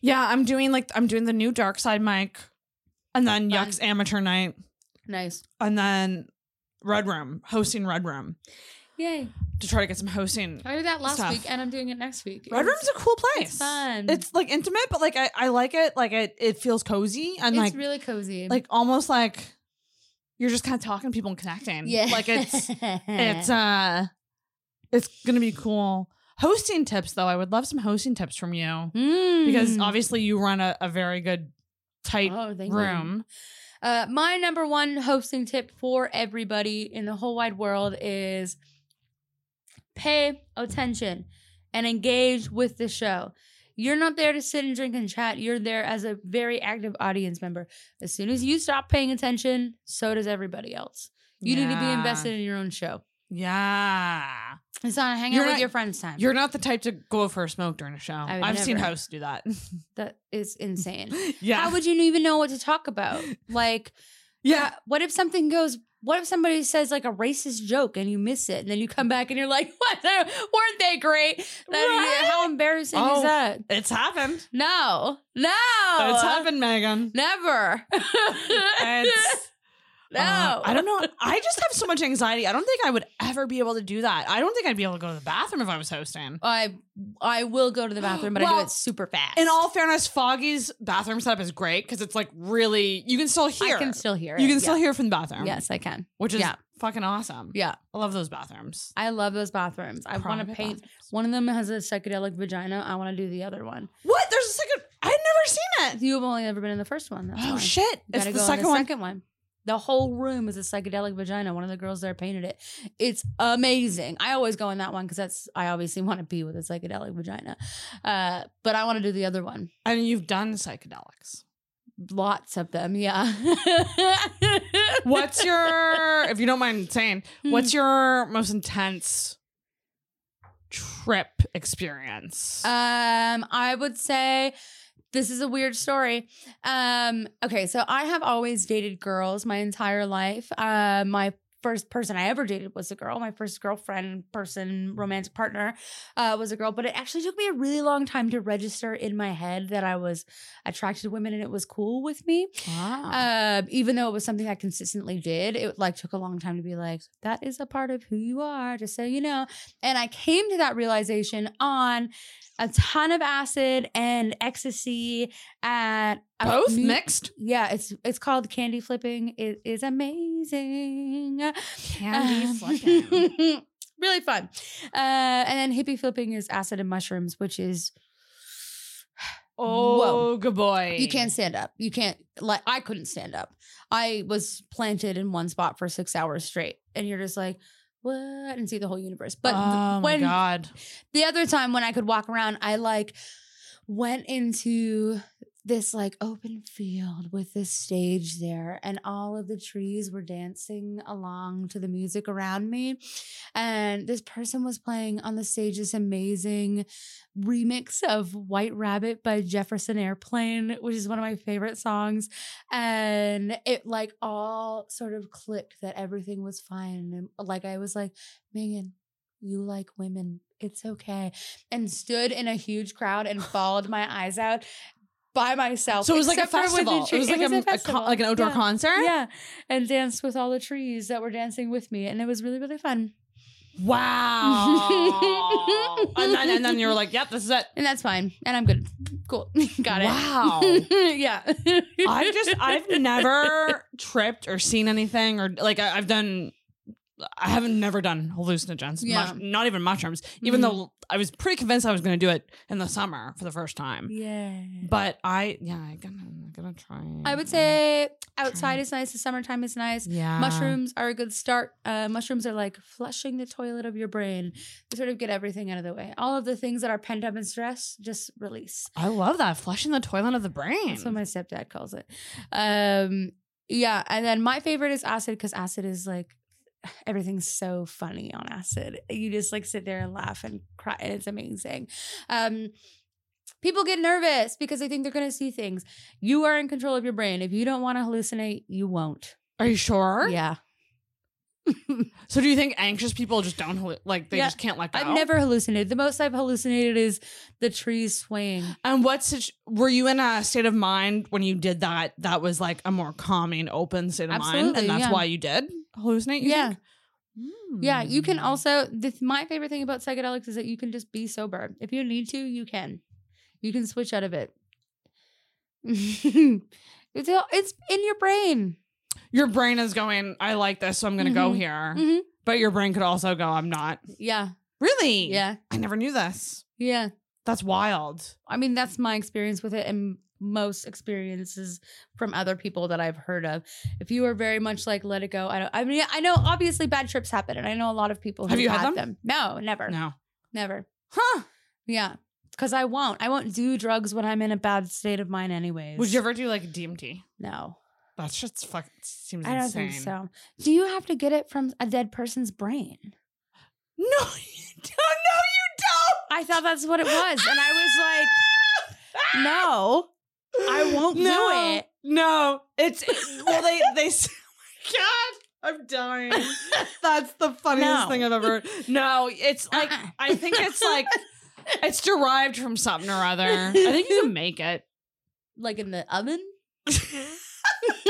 yeah. I'm doing like I'm doing the new Dark Side mic, and then Fun. Yuk's amateur night, Nice, and then Red Room hosting Red Room yay! to try to get some hosting. I did that last Stuff. week, and I'm doing it next week. Red It's- Room's a cool place. It's fun. It's like intimate, but like I, I like it. Like it, it feels cozy and it's like really cozy. like almost like you're just kind of talking to people and connecting. yeah, like it's it's uh it's gonna be cool hosting tips though i would love some hosting tips from you because Mm. obviously you run a, a very good tight Oh, thank you. Uh, my number one hosting tip for everybody in the whole wide world is pay attention and engage with the show. You're not there to sit and drink and chat. You're there as a very active audience member. As soon as you stop paying attention, so does everybody else. You need to be invested in your own show. Yeah It's not hang You're out with not- your friends time. you're not the type to go for a smoke during a show I would i've seen never. hosts do that that is insane. yeah How would you even know what to talk about? Like, yeah what if something goes what if somebody says like a racist joke and you miss it and then you come back and you're like what weren't they great That- Right? how embarrassing Oh. is that it's happened no no it's happened megan never it's no uh, i don't know i just have so much anxiety i don't think i would ever be able to do that i don't think i'd be able to go to the bathroom if i was hosting i i will go to the bathroom but i do it super fast In all fairness, Foggy's bathroom setup is great because it's like really you can still hear. i can still hear it you can still yeah. hear from the bathroom. yes i can which is yeah. fucking awesome. yeah I love those bathrooms. i love those bathrooms i want to paint bathrooms. one of them has a psychedelic vagina i want to do the other one What? There's a second. I've never seen it. you've only ever been in the first one Oh why. shit! Gotta the go second on the one. second one. The whole room is a psychedelic vagina. One of the girls there painted it. It's amazing. I always go in that one because that's I obviously want to be with a psychedelic vagina, uh, but I want to do the other one. And you've done psychedelics. Lots of them, yeah. What's your, if you don't mind saying, Hmm. what's your most intense trip experience? Um, I would say this is a weird story. Um, okay, so I have always dated girls my entire life. Uh, my first person I ever dated was a girl. My first girlfriend, person, romantic partner uh, was a girl. But it actually took me a really long time to register in my head that I was attracted to women and it was cool with me. wow. Uh, even though it was something I consistently did, it like took a long time to be like, that is a part of who you are, just so you know. And I came to that realization on a ton of acid and ecstasy at Both mixed? Yeah, it's it's called candy flipping. It is amazing. Candy Um, flipping. really fun. Uh, and then hippie flipping is acid and mushrooms, which is Oh, good boy. You can't stand up. You can't like I couldn't stand up. I was planted in one spot for six hours straight, and you're just like, what? And see the whole universe. But oh my when god. the other time when I could walk around, I like went into this like open field with this stage there and all of the trees were dancing along to the music around me and this person was playing on the stage this amazing remix of white rabbit by jefferson airplane which is one of my favorite songs and it like all sort of clicked that everything was fine and like i was like megan you like women. It's okay. And stood in a huge crowd and bawled my eyes out by myself. So it was like a except for with the festival. It was like a, a festival. like an outdoor Yeah. concert. Yeah. And danced with all the trees that were dancing with me. And it was really, really fun. Wow. and then and then you were like, "Yep, this is it." and that's fine. And I'm good. Cool. Got it. Wow. yeah. I just I've never tripped or seen anything or like I've done. I haven't never done hallucinogens, Yeah. mush- not even mushrooms. Even Mhm. though I was pretty convinced I was going to do it in the summer for the first time. Yeah. But I, yeah, I gotta, I gotta try. I would say outside is nice. The summertime is nice. yeah, Mushrooms are a good start. Uh, mushrooms are like flushing the toilet of your brain. They sort of get everything out of the way. All of the things that are pent up in stress, just release. I love that flushing the toilet of the brain. That's what my stepdad calls it. Um, yeah, and then my favorite is acid because acid is like everything's so funny on acid. You just like sit there and laugh and cry, and it's amazing. Um, people get nervous because they think they're going to see things. You are in control of your brain. If you don't want to hallucinate, you won't. Are you sure? Yeah, So do you think anxious people just don't like they Yeah. just can't let go? I've never hallucinated. The most I've hallucinated is the trees swaying. And what's situ- were you in a state of mind when you did that? That was like a more calming, open state of mind, and that's yeah. why you did hallucinate. you Yeah. think? Yeah, you can Hmm. also. This, my favorite thing about psychedelics is that you can just be sober. If you need to, you can. You can switch out of it. it's all, it's in your brain. Your brain is going. I like this, so I'm going to go Mhm. here. Mhm. But your brain could also go. I'm not. Yeah, Really? yeah, I never knew this. yeah. That's wild. I mean, that's my experience with it, and most experiences from other people that I've heard of. If you are very much like let it go, I don't. I mean, I know obviously bad trips happen, and I know a lot of people Have you had them? No, never, No. never. Huh? Yeah, because I won't. I won't do drugs when I'm in a bad state of mind, anyways. Would you ever do like DMT? No. That's just fuck. Seems I don't insane. think so. Do you have to get it from a dead person's brain? No, you don't. No, you don't. I thought that's what it was. And I was like, no, I won't do it. No, it's well. They they. Oh God, I'm dying. That's the funniest No. thing I've ever. heard. No, it's uh-uh. like Uh-uh. I think it's like it's derived from something or other. I think you can make it. like in the oven?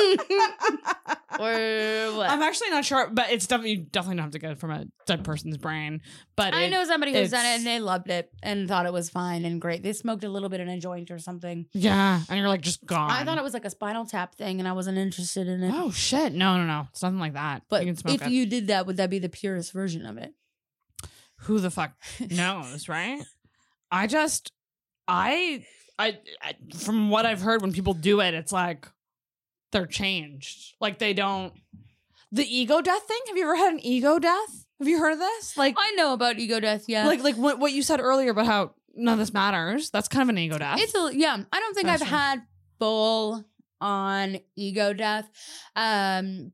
or what? I'm actually not sure, but it's definitely you definitely don't have to get it from a dead person's brain. But I it- know somebody who's done it it's- and they loved it and thought it was fine and great. They smoked a little bit in a joint or something. Yeah, and you're like just gone. I thought it was like a spinal tap thing and I wasn't interested in it. Oh shit! No, no, no. It's nothing like that. but you can smoke if it. you did that, would that be the purest version of it? who the fuck knows, right? I just, I, I, I, from what I've heard, when people do it, it's like they're changed. Like they don't. The ego death thing. Have you ever had an ego death? Have you heard of this? Like, I know about ego death, yeah. like, like what what you said earlier about how none of this matters. That's kind of an ego death. It's a yeah. I don't think I've Gotcha. had full on ego death, um,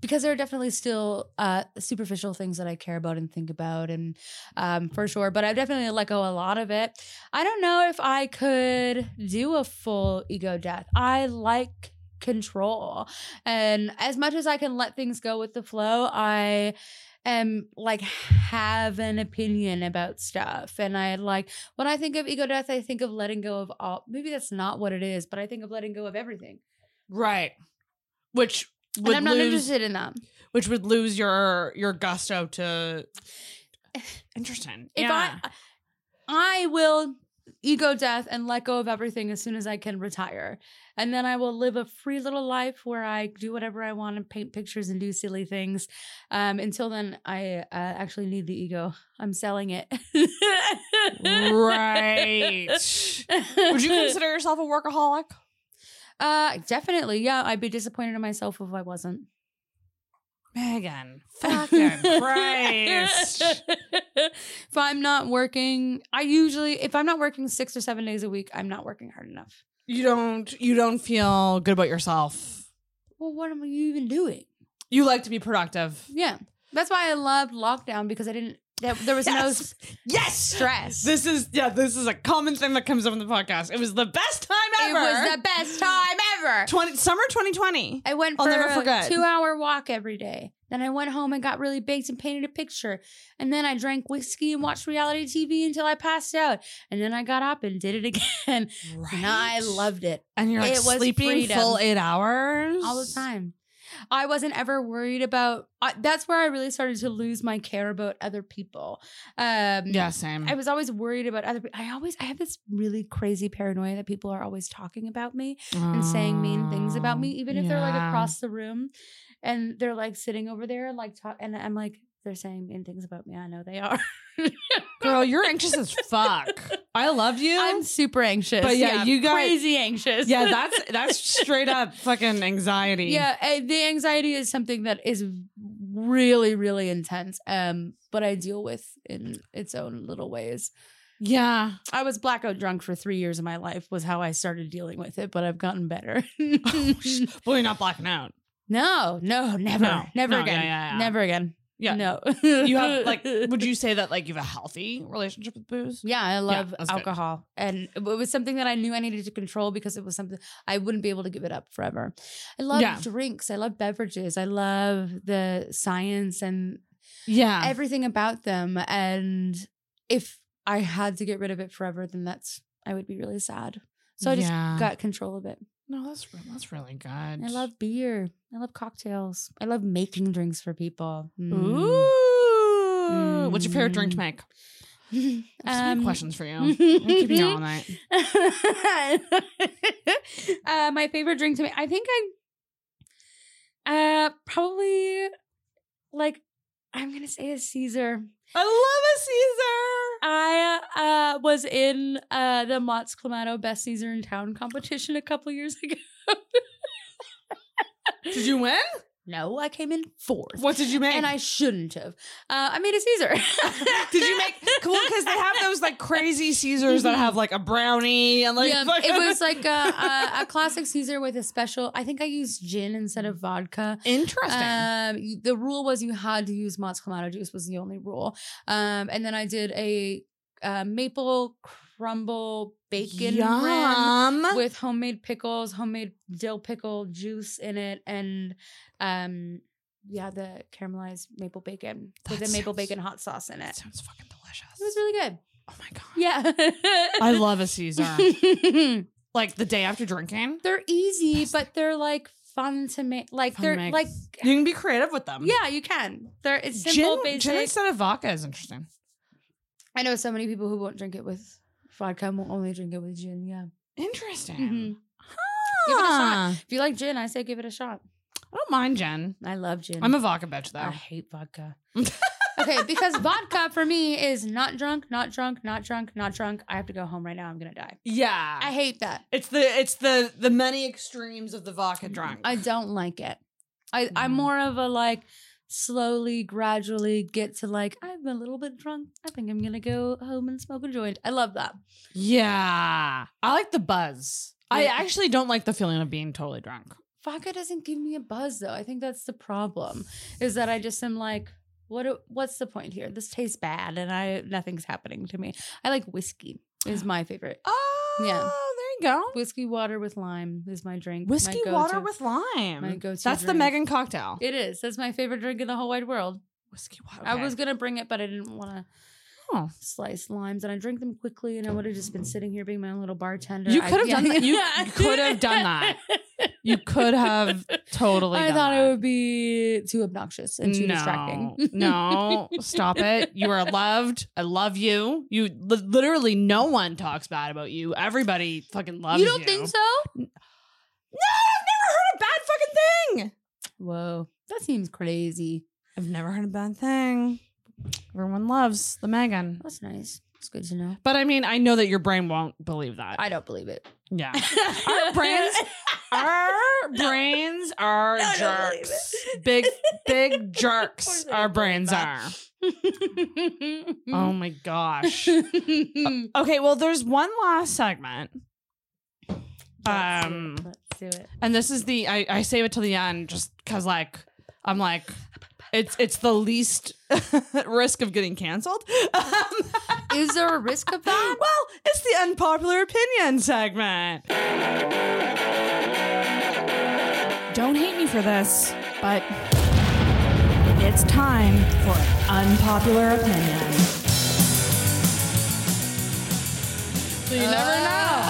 because there are definitely still uh superficial things that I care about and think about, and um for sure. But I've definitely let go a lot of it. I don't know if I could do a full ego death. I like control, and as much as I can let things go with the flow, I am like have an opinion about stuff and i like when I think of ego death, I think of letting go of all. Maybe that's not what it is, but I think of letting go of everything. right. Which would and I'm not lose, interested in that. which would lose your your gusto to. Interesting. If yeah. I, I will ego death and let go of everything as soon as I can retire, and then I will live a free little life where I do whatever I want and paint pictures and do silly things. Um, until then, I uh, actually need the ego. I'm selling it. right. Would you consider yourself a workaholic? Uh, definitely. Yeah, I'd be disappointed in myself if I wasn't. Megan, fucking Christ. if I'm not working, I usually if I'm not working six or seven days a week, I'm not working hard enough. You don't you don't feel good about yourself. Well, what am I even doing? You like to be productive. Yeah, that's why I loved lockdown because I didn't. There, there was no Yes. s- Yes. stress. This is yeah, this is a common thing that comes up in the podcast. It was the best time ever. it was the best time ever. 20 summer 2020. I went I'll never a forget. two-hour walk every day. Then I went home and got really baked and painted a picture. And then I drank whiskey and watched reality TV until I passed out. And then I got up and did it again. Right. And I loved it And you're like It sleeping full 8 hours all the time. I wasn't ever worried about. I, that's where I really started to lose my care about other people. Um, Yeah, same. I was always worried about other. I always I have this really crazy paranoia that people are always talking about me and saying mean things about me, even if they're like across the room, and they're like sitting over there and like talk. And I'm like, they're saying mean things about me. I know they are. Girl, you're anxious as fuck. I love you. I'm super anxious. But yeah, you got- crazy anxious. yeah, that's that's straight up fucking anxiety. yeah. the anxiety is something that is really, really intense. Um, but I deal with in its own little ways. Yeah. I was blackout drunk for three years of my life was how I started dealing with it, but I've gotten better. well, you're not blacking out. no, no, never, No, never no, again, yeah, yeah, yeah. never again. Yeah. no. You have like would you say that like you have a healthy relationship with booze? Yeah, I love that's good. alcohol. And it was something that I knew I needed to control because it was something I wouldn't be able to give it up forever. I love Yeah. drinks. I love beverages. I love the science and Yeah. everything about them. And if I had to get rid of it forever, then that's, I would be really sad. So I just Yeah. got control of it. No, that's that's really good. I love beer. I love cocktails. I love making drinks for people. Mm. Ooh. What's your favorite drink to Mm. make? Um, questions for you. Keep you all night. uh, my favorite drink to make. I think I uh probably like I'm gonna say a Caesar. I love a Caesar. I uh was in uh the Mott's Clamato Best Caesar in Town competition a couple years ago. Did you win? No, I came in fourth. What did you make? And I shouldn't have. Uh, I made a Caesar. did you make cool because they have those like crazy Caesars that have like a brownie and like yeah, it was like a, a, a classic Caesar with a special. I think I used gin instead of vodka. interesting. Um, the rule was you had to use Mott's Clamato juice was the only rule. Um, and then I did a uh, maple crumble bacon rim Yum. with homemade pickles, homemade dill pickle juice in it, and um, yeah, the caramelized maple bacon with the maple sounds- bacon hot sauce in it. sounds fucking delicious. It was really good. oh my god. Yeah, I love a Caesar. like the day after drinking. they're easy, Best but they're like fun to make. Like Fun they're like You can be creative with them. yeah, you can. They're it's simple, gin, basic. gin instead of vodka is interesting. I know so many people who won't drink it with vodka will only drink it with gin. Yeah. Interesting. Mhm. Give it a shot. If you like gin, I say give it a shot. I don't mind gin. I love gin. I'm a vodka bitch though. I hate vodka. okay, because vodka for me is not drunk, not drunk, not drunk, not drunk. I have to go home right now. I'm gonna die. yeah. I hate that. it's the it's the the many extremes of the vodka drunk. I don't like it. I I'm Mhm. more of a like slowly, gradually get to like I'm a little bit drunk. I think I'm gonna go home and smoke a joint. I love that. yeah. I like the buzz. I actually don't like the feeling of being totally drunk. Vodka doesn't give me a buzz though. I think that's the problem. Is that I just am like, what? What's the point here? This tastes bad, and I nothing's happening to me. I like whiskey. Is my favorite. Oh, Yeah. You go. Whiskey water with lime is my drink. Whiskey go-to. water with lime. my go-to That's the. Megan cocktail. It is. That's my favorite drink in the whole wide world. Whiskey water. I was gonna bring it, but I didn't want to Oh. slice limes, and I drink them quickly, and I would have just been sitting here being my own little bartender. You could have done that. You could have done that. You could have totally. I done thought that. it would be too obnoxious and too no, distracting. no, stop it. You are loved. I love you. You li- literally no one talks bad about you. Everybody fucking loves you you. don't think so? No, I've never heard a bad fucking thing. Whoa, that seems crazy. I've never heard a bad thing. Everyone loves the Megan. That's nice. It's good to know. But I mean, I know that your brain won't believe that. I don't believe it. yeah. Our brains Our brains are I don't believe jerks. Big, big jerks. Our brains are. Oh my gosh. Okay, well, there's one last segment. Let's do Um, it. Let's do it. And this is the I, I save it till the end just because like I'm like it's it's the least risk of getting canceled. Um, Is there a risk of that? well, it's the unpopular opinion segment. Don't hate me for this, but it's time for an unpopular opinion. So you never know.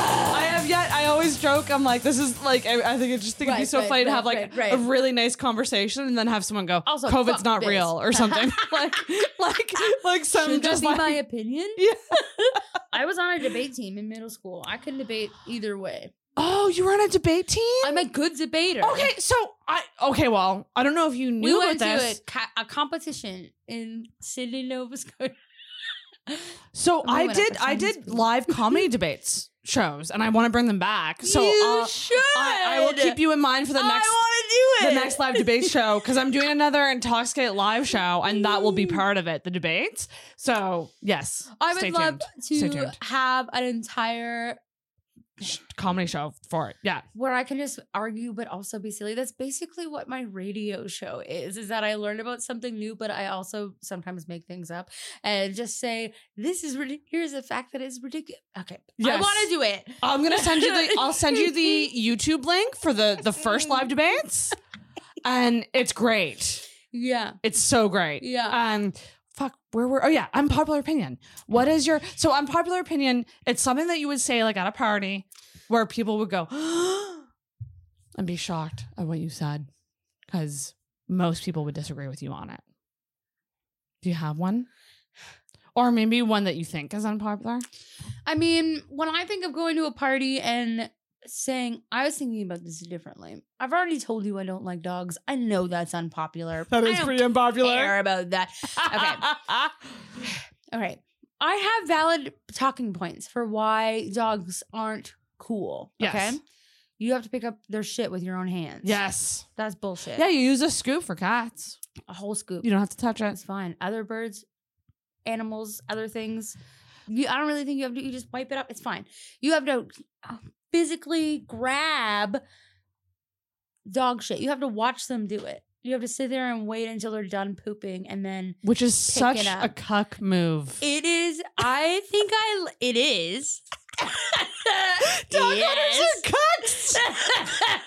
I have yet. I always always joke. I'm like, this is like, I, I think I just think it'd be Right, so right, funny to right, have like right, right. a really nice conversation and then have someone go, Also, COVID's fuck not this. real or something. like, like, like some Should that just be like, my opinion? Yeah. I was on a debate team in middle school. I can debate either way. oh, you were on a debate team? I'm a good debater. Okay, so I okay, well, I don't know if you We knew went about to this. a, ca- a competition in Sydney, Nova Scotia. So we I went up did for I Chinese did food. live comedy debates shows and I want to bring them back. So you I'll- should. I, I will keep you in mind for the next I want the to do it. next live debate show because I'm doing another Intoxicate live show and that will be mm. part of it, the debates. So yes, I would love tuned. To have an entire comedy show for it. Yeah. where I can just argue but also be silly. That's basically what my radio show is. Is that I learn about something new, but I also sometimes make things up and just say this is ridiculous. Here's a fact that is ridiculous. Okay, I want to do it. I'm gonna send you the I'll send you the YouTube link for the the first live debates. And it's great. Yeah, It's so great. Yeah. Um fuck, where were oh yeah, unpopular opinion. What is your so unpopular opinion? It's something that you would say like at a party where people would go and be shocked at what you said. Because most people would disagree with you on it. Do you have one? Or maybe one that you think is unpopular? I mean, when I think of going to a party and saying, I was thinking about this differently. I've already told you I don't like dogs. I know that's unpopular. I don't unpopular. care about that. Okay. All right. I have valid talking points for why dogs aren't cool. Yes. Okay. You have to pick up their shit with your own hands. yes. That's bullshit. Yeah, you use a scoop for cats. A whole scoop. You don't have to touch it. It's fine. Other birds, animals, other things. You, I don't really think you have to. You just wipe it up. It's fine. You have to physically grab dog shit. You have to watch them do it. You have to sit there and wait until they're done pooping, and then Which is such it a up. cuck move. it is. I think I. It is. Dog owners are cucks.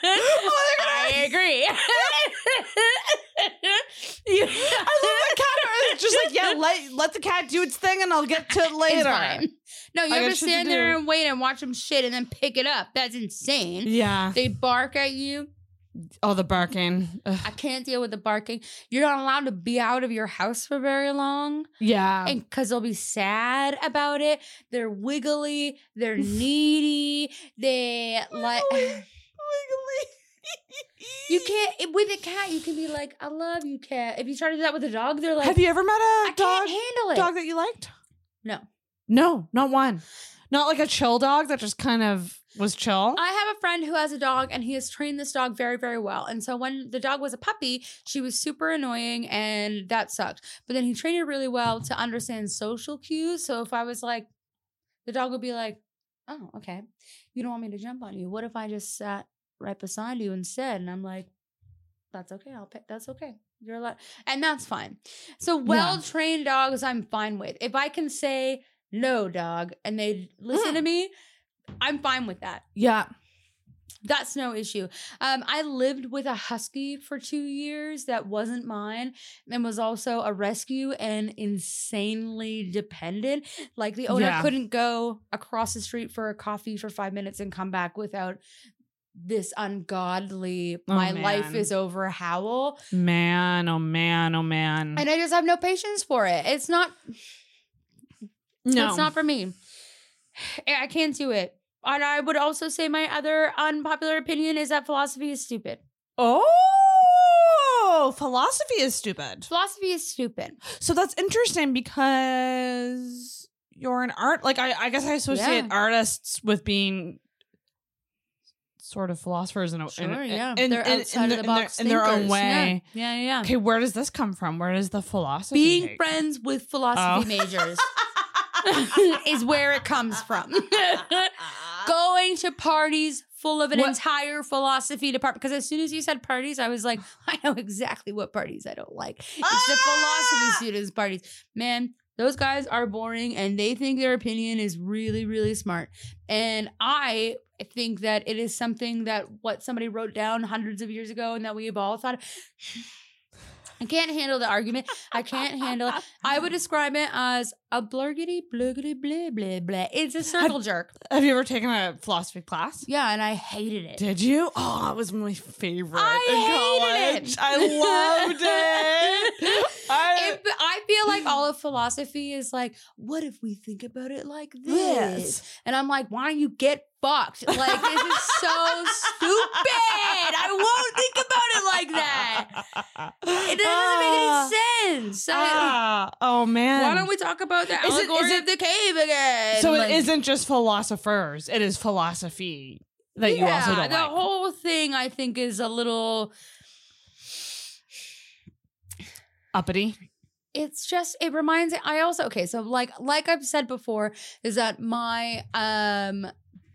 Oh, I agree. You- I love the cat. It's just like, yeah, let, let the cat do its thing and I'll get to it later. Fine. No, you I have got to shit to stand there do. and wait and watch them shit and then pick it up. That's insane. Yeah. They bark at you. Oh, the barking. Ugh. I can't deal with the barking. You're not allowed to be out of your house for very long. Yeah. And because they'll be sad about it. They're wiggly. They're needy. They like. You can't it- with a cat. You can be like, "I love you, cat." If you try to do that with a dog, they're like, Have you ever met a "I dog can't handle it." dog that you liked? No. No, not one. Not like a chill dog that just kind of was chill. I have a friend who has a dog and he has trained this dog very, very well. And so when the dog was a puppy, she was super annoying and that sucked. But then he trained her really well to understand social cues. So if I was like, the dog would be like, oh, okay. You don't want me to jump on you. What if I just sat right beside you instead? And I'm like, that's okay. I'll pay. That's okay. You're allowed. And that's fine. So well trained dogs, I'm fine with. If I can say, no, dog, and they listen to me, I'm fine with that. yeah. That's no issue. Um, I lived with a husky for two years that wasn't mine and was also a rescue and insanely dependent. Like the owner Yeah. couldn't go across the street for a coffee for five minutes and come back without this ungodly Oh, my life is over howl. Man, oh man, oh man. And I just have no patience for it. It's not no. It's not for me. I can't do it. And I would also say my other unpopular opinion is that philosophy is stupid. Oh, philosophy is stupid. Philosophy is stupid. So that's interesting because you're an art. Like I, I guess I associate Yeah. artists with being sort of philosophers in a Sure, in- yeah. in, They're in- outside in of the in box their, in their own way. Yeah, yeah, yeah. Okay, where does this come from? Where does the philosophy Being friends with philosophy Oh. majors is where it comes from. Going to parties full of an What- entire philosophy department. Because as soon as you said parties, I was like, I know exactly what parties I don't like. It's the Ah! philosophy students' parties. Man, those guys are boring and they think their opinion is really, really smart. And I think that it is something that what somebody wrote down hundreds of years ago and that we have all thought. I can't handle the argument. I can't handle it. I would describe it as a blurgity, blurgity, blah, blah, blah. It's a circle jerk. Have you ever taken a philosophy class? Yeah, and I hated it. Did you? Oh, it was my favorite I in hated college. it. I loved it. I, It- I feel like all of philosophy is like, what if we think about it like this? This. And I'm like, why don't you get fucked? Like, this is so stupid. I won't think about it like that. It doesn't make any sense. I- Ah, oh man. why don't we talk about the Is it- allegory is it- of the cave again? So Like, it isn't just philosophers; it is philosophy that you also don't the like. whole thing I think is a little Uppity. it's just it reminds me i also okay so like like i've said before is that my um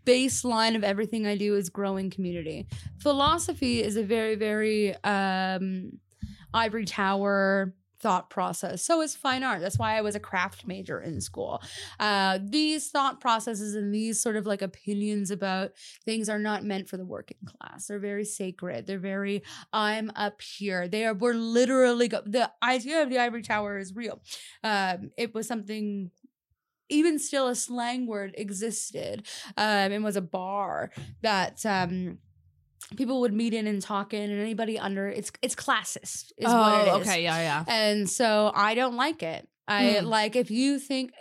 baseline of everything i do is growing community. Philosophy is a very very um ivory tower thought process. So is fine art. That's why i was a craft major in school. Uh these thought processes and these sort of like opinions about things are not meant for the working class. They're very sacred. They're very I'm up here. They are we're literally go- the idea of the ivory tower is real. Um, it was something even still a slang word existed um, and was a bar that um, people would meet in and talk in and anybody under it's it's classist is what it is. Oh, okay, yeah, yeah. And so I don't like it. I Hmm. like if you think,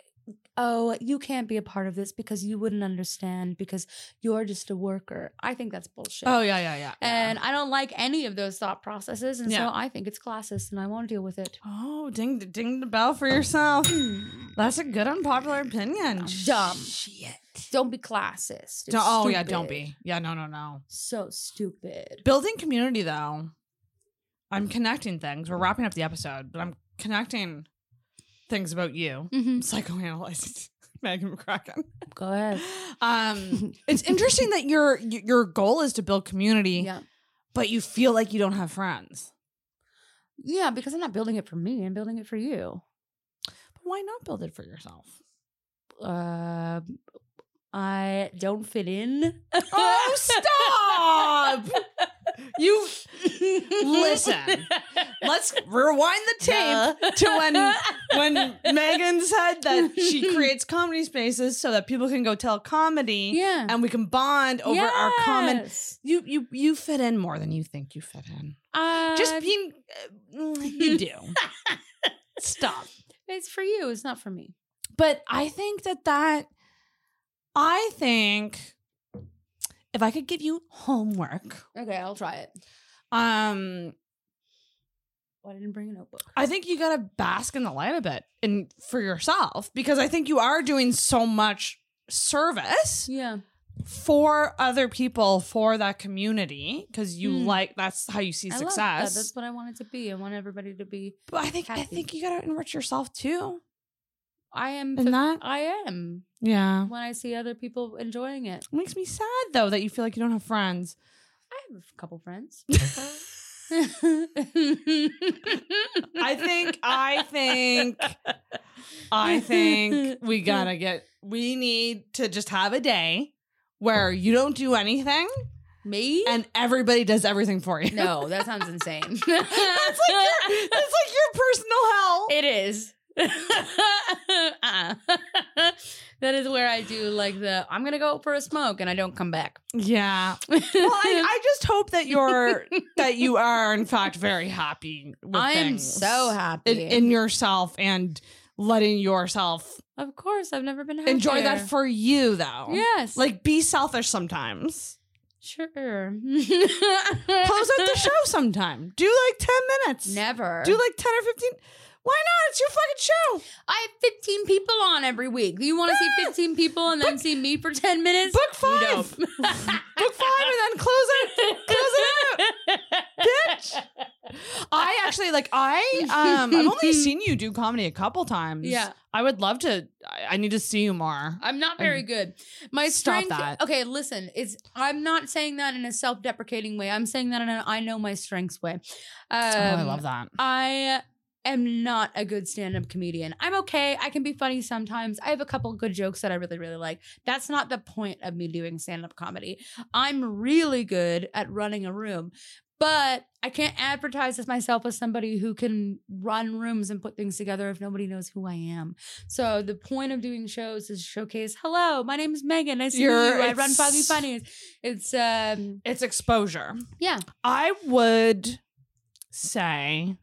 oh, you can't be a part of this because you wouldn't understand because you're just a worker. I think that's bullshit. Oh, yeah, yeah, yeah. And I don't like any of those thought processes. And Yeah. so I think it's classist and I won't deal with it. oh, ding, ding the bell for yourself. That's a good unpopular opinion. Dumb. Shit. Don't be classist. Don't, oh yeah, don't be. Yeah, no, no, no. So stupid. Building community though. I'm connecting things. We're wrapping up the episode, but I'm connecting things about you. Mhm. Psychoanalyzing Megan McCracken. Go ahead. Um, it's interesting that your your goal is to build community, Yeah. but you feel like you don't have friends. Yeah, because I'm not building it for me. I'm building it for you. But why not build it for yourself? Uh, I don't fit in. Oh, stop! You listen. Let's rewind the tape to when when Megan said that she creates comedy spaces so that people can go tell comedy Yeah. and we can bond over our common. Yes. You you you fit in more than you think you fit in. Uh, Just being, uh, you do. Stop. it's for you. It's not for me. But I think that that I think if I could give you homework, Okay, I'll try it. um, Well, I didn't bring a notebook. I think you gotta bask in the light a bit and for yourself because I think you are doing so much service Yeah. for other people for that community because you Hmm. like that's how you see I love that. success. That's what I want it to be. I want everybody to be. but I think I think you gotta enrich yourself too. I am. In that, I am yeah, when I see other people enjoying it. it makes me sad though that you feel like you don't have friends. I have a couple friends. I think I think I think we gotta get we need to just have a day where you don't do anything me. and everybody does everything for you. no, that sounds insane. that's like your that's like your personal hell. It is. Uh-uh. That is where I do like the I'm gonna go for a smoke and I don't come back. yeah. Well, I, I just hope that you're that you are in fact very happy with I am things so happy. in, in yourself and letting yourself of course, I've never been happier. enjoy that for you though. yes, Like be selfish sometimes. sure. Close out the show sometime. Do like 10 minutes. Never. Do like 10 or 15. Why not? It's your fucking show. I have 15 people on every week. Do you want to see 15 people and then see me for 10 minutes? Book You five. Book five and then close it. Close it out. Bitch. I actually like I um I've only seen you do comedy a couple times. Yeah. I would love to I, I need to see you more. I'm not very good. My Stop strength. that. Okay, listen. It's. I'm not saying that in a self-deprecating way. I'm saying that in a I know my strengths way. Um, oh, I love that. I am not a good stand-up comedian. I'm okay. I can be funny sometimes. I have a couple good jokes that I really really like. That's not the point of me doing stand-up comedy. I'm really good at running a room. But I can't advertise as myself as somebody who can run rooms and put things together if nobody knows who I am. So the point of doing shows is showcase, hello, my name is Megan. Nice to meet You're- I run it's- Foggy Funnies. It's um It's exposure. yeah. I would say,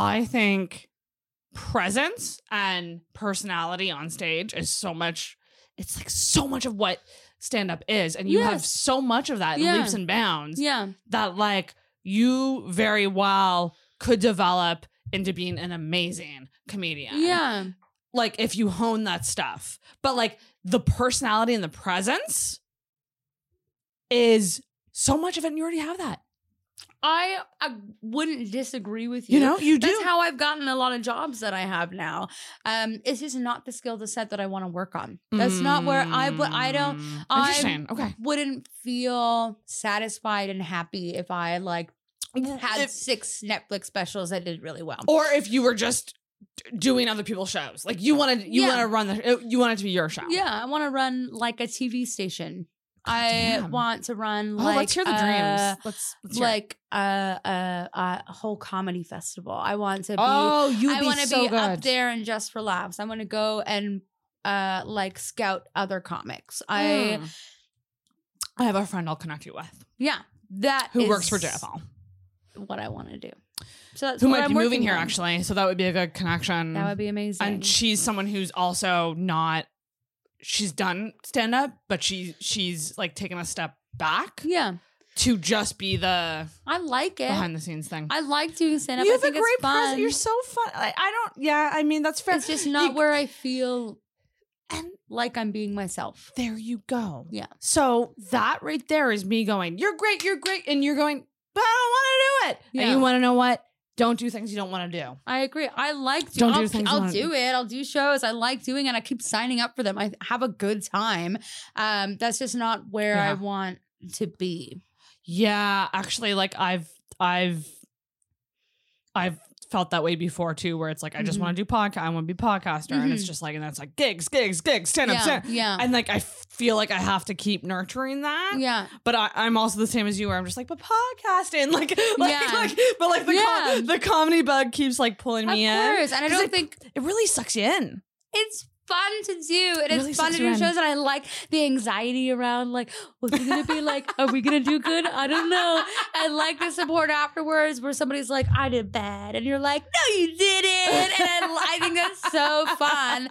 I think presence and personality on stage is so much. It's like so much of what stand up is, and you have so much of that in Yeah. leaps and bounds Yeah. that like you very well could develop into being an amazing comedian. Yeah. like if you hone that stuff, but like the personality and the presence is so much of it, and you already have that. I I wouldn't disagree with you. You know, you do. That's how I've gotten a lot of jobs that I have now. Um, it's just not the skill to set that I want to work on. That's not where I would. I don't. Mm, I Okay. wouldn't feel satisfied and happy if I like had If- six Netflix specials that did really well. or if you were just doing other people's shows, like you wanted, you Yeah. want to run the, you want it to be your show. Yeah, I want to run like a TV station. I want to run Oh, like let's hear the uh, dreams. Let's, let's like a, a a whole comedy festival. I want to be Oh, you I want to so be good. up there and Just for Laughs. I want to go and uh like scout other comics. I Mm. I have a friend I'll connect you with yeah, that who works for JFL, What I want to do. So that's who might I'm be moving here on. actually. So that would be a good connection. That would be amazing. and she's someone who's also not she's done stand up but she she's like taken a step back yeah, to just be the I like it. behind the scenes thing I like doing stand up. you I have a great presence you're so fun I, I don't yeah i mean that's fair it's just not You- where I feel and like I'm being myself. there you go Yeah. so that right there is me going you're great you're great and you're going but i don't want to do it Yeah. and you want to know what don't do things you don't want to do I agree. I like Don't do I'll, things I'll do it. I'll do shows. I like doing it. I keep signing up for them. I have a good time. Um, that's just not where I want to be. Yeah, actually, like I've I've I've felt that way before too, where it's like I just Mhm. want to do podcast, I want to be podcaster, and it's Mhm. just like, and that's like gigs, gigs, gigs, stand up, yeah, stand. yeah, And like I feel like I have to keep nurturing that, yeah. but I, I'm also the same as you, where I'm just like, but podcasting, like, like, Yeah. like but like the Yeah. com- the comedy bug keeps like pulling Of me in. course, and I don't it- think It really sucks you in. it's fun to do. And really it's fun to do shows, and I like the anxiety around like, what's it gonna be like? Are we gonna do good? I don't know. I like the support afterwards, where somebody's like, I did bad, and you're like, No, you didn't. And I, I think that's so fun.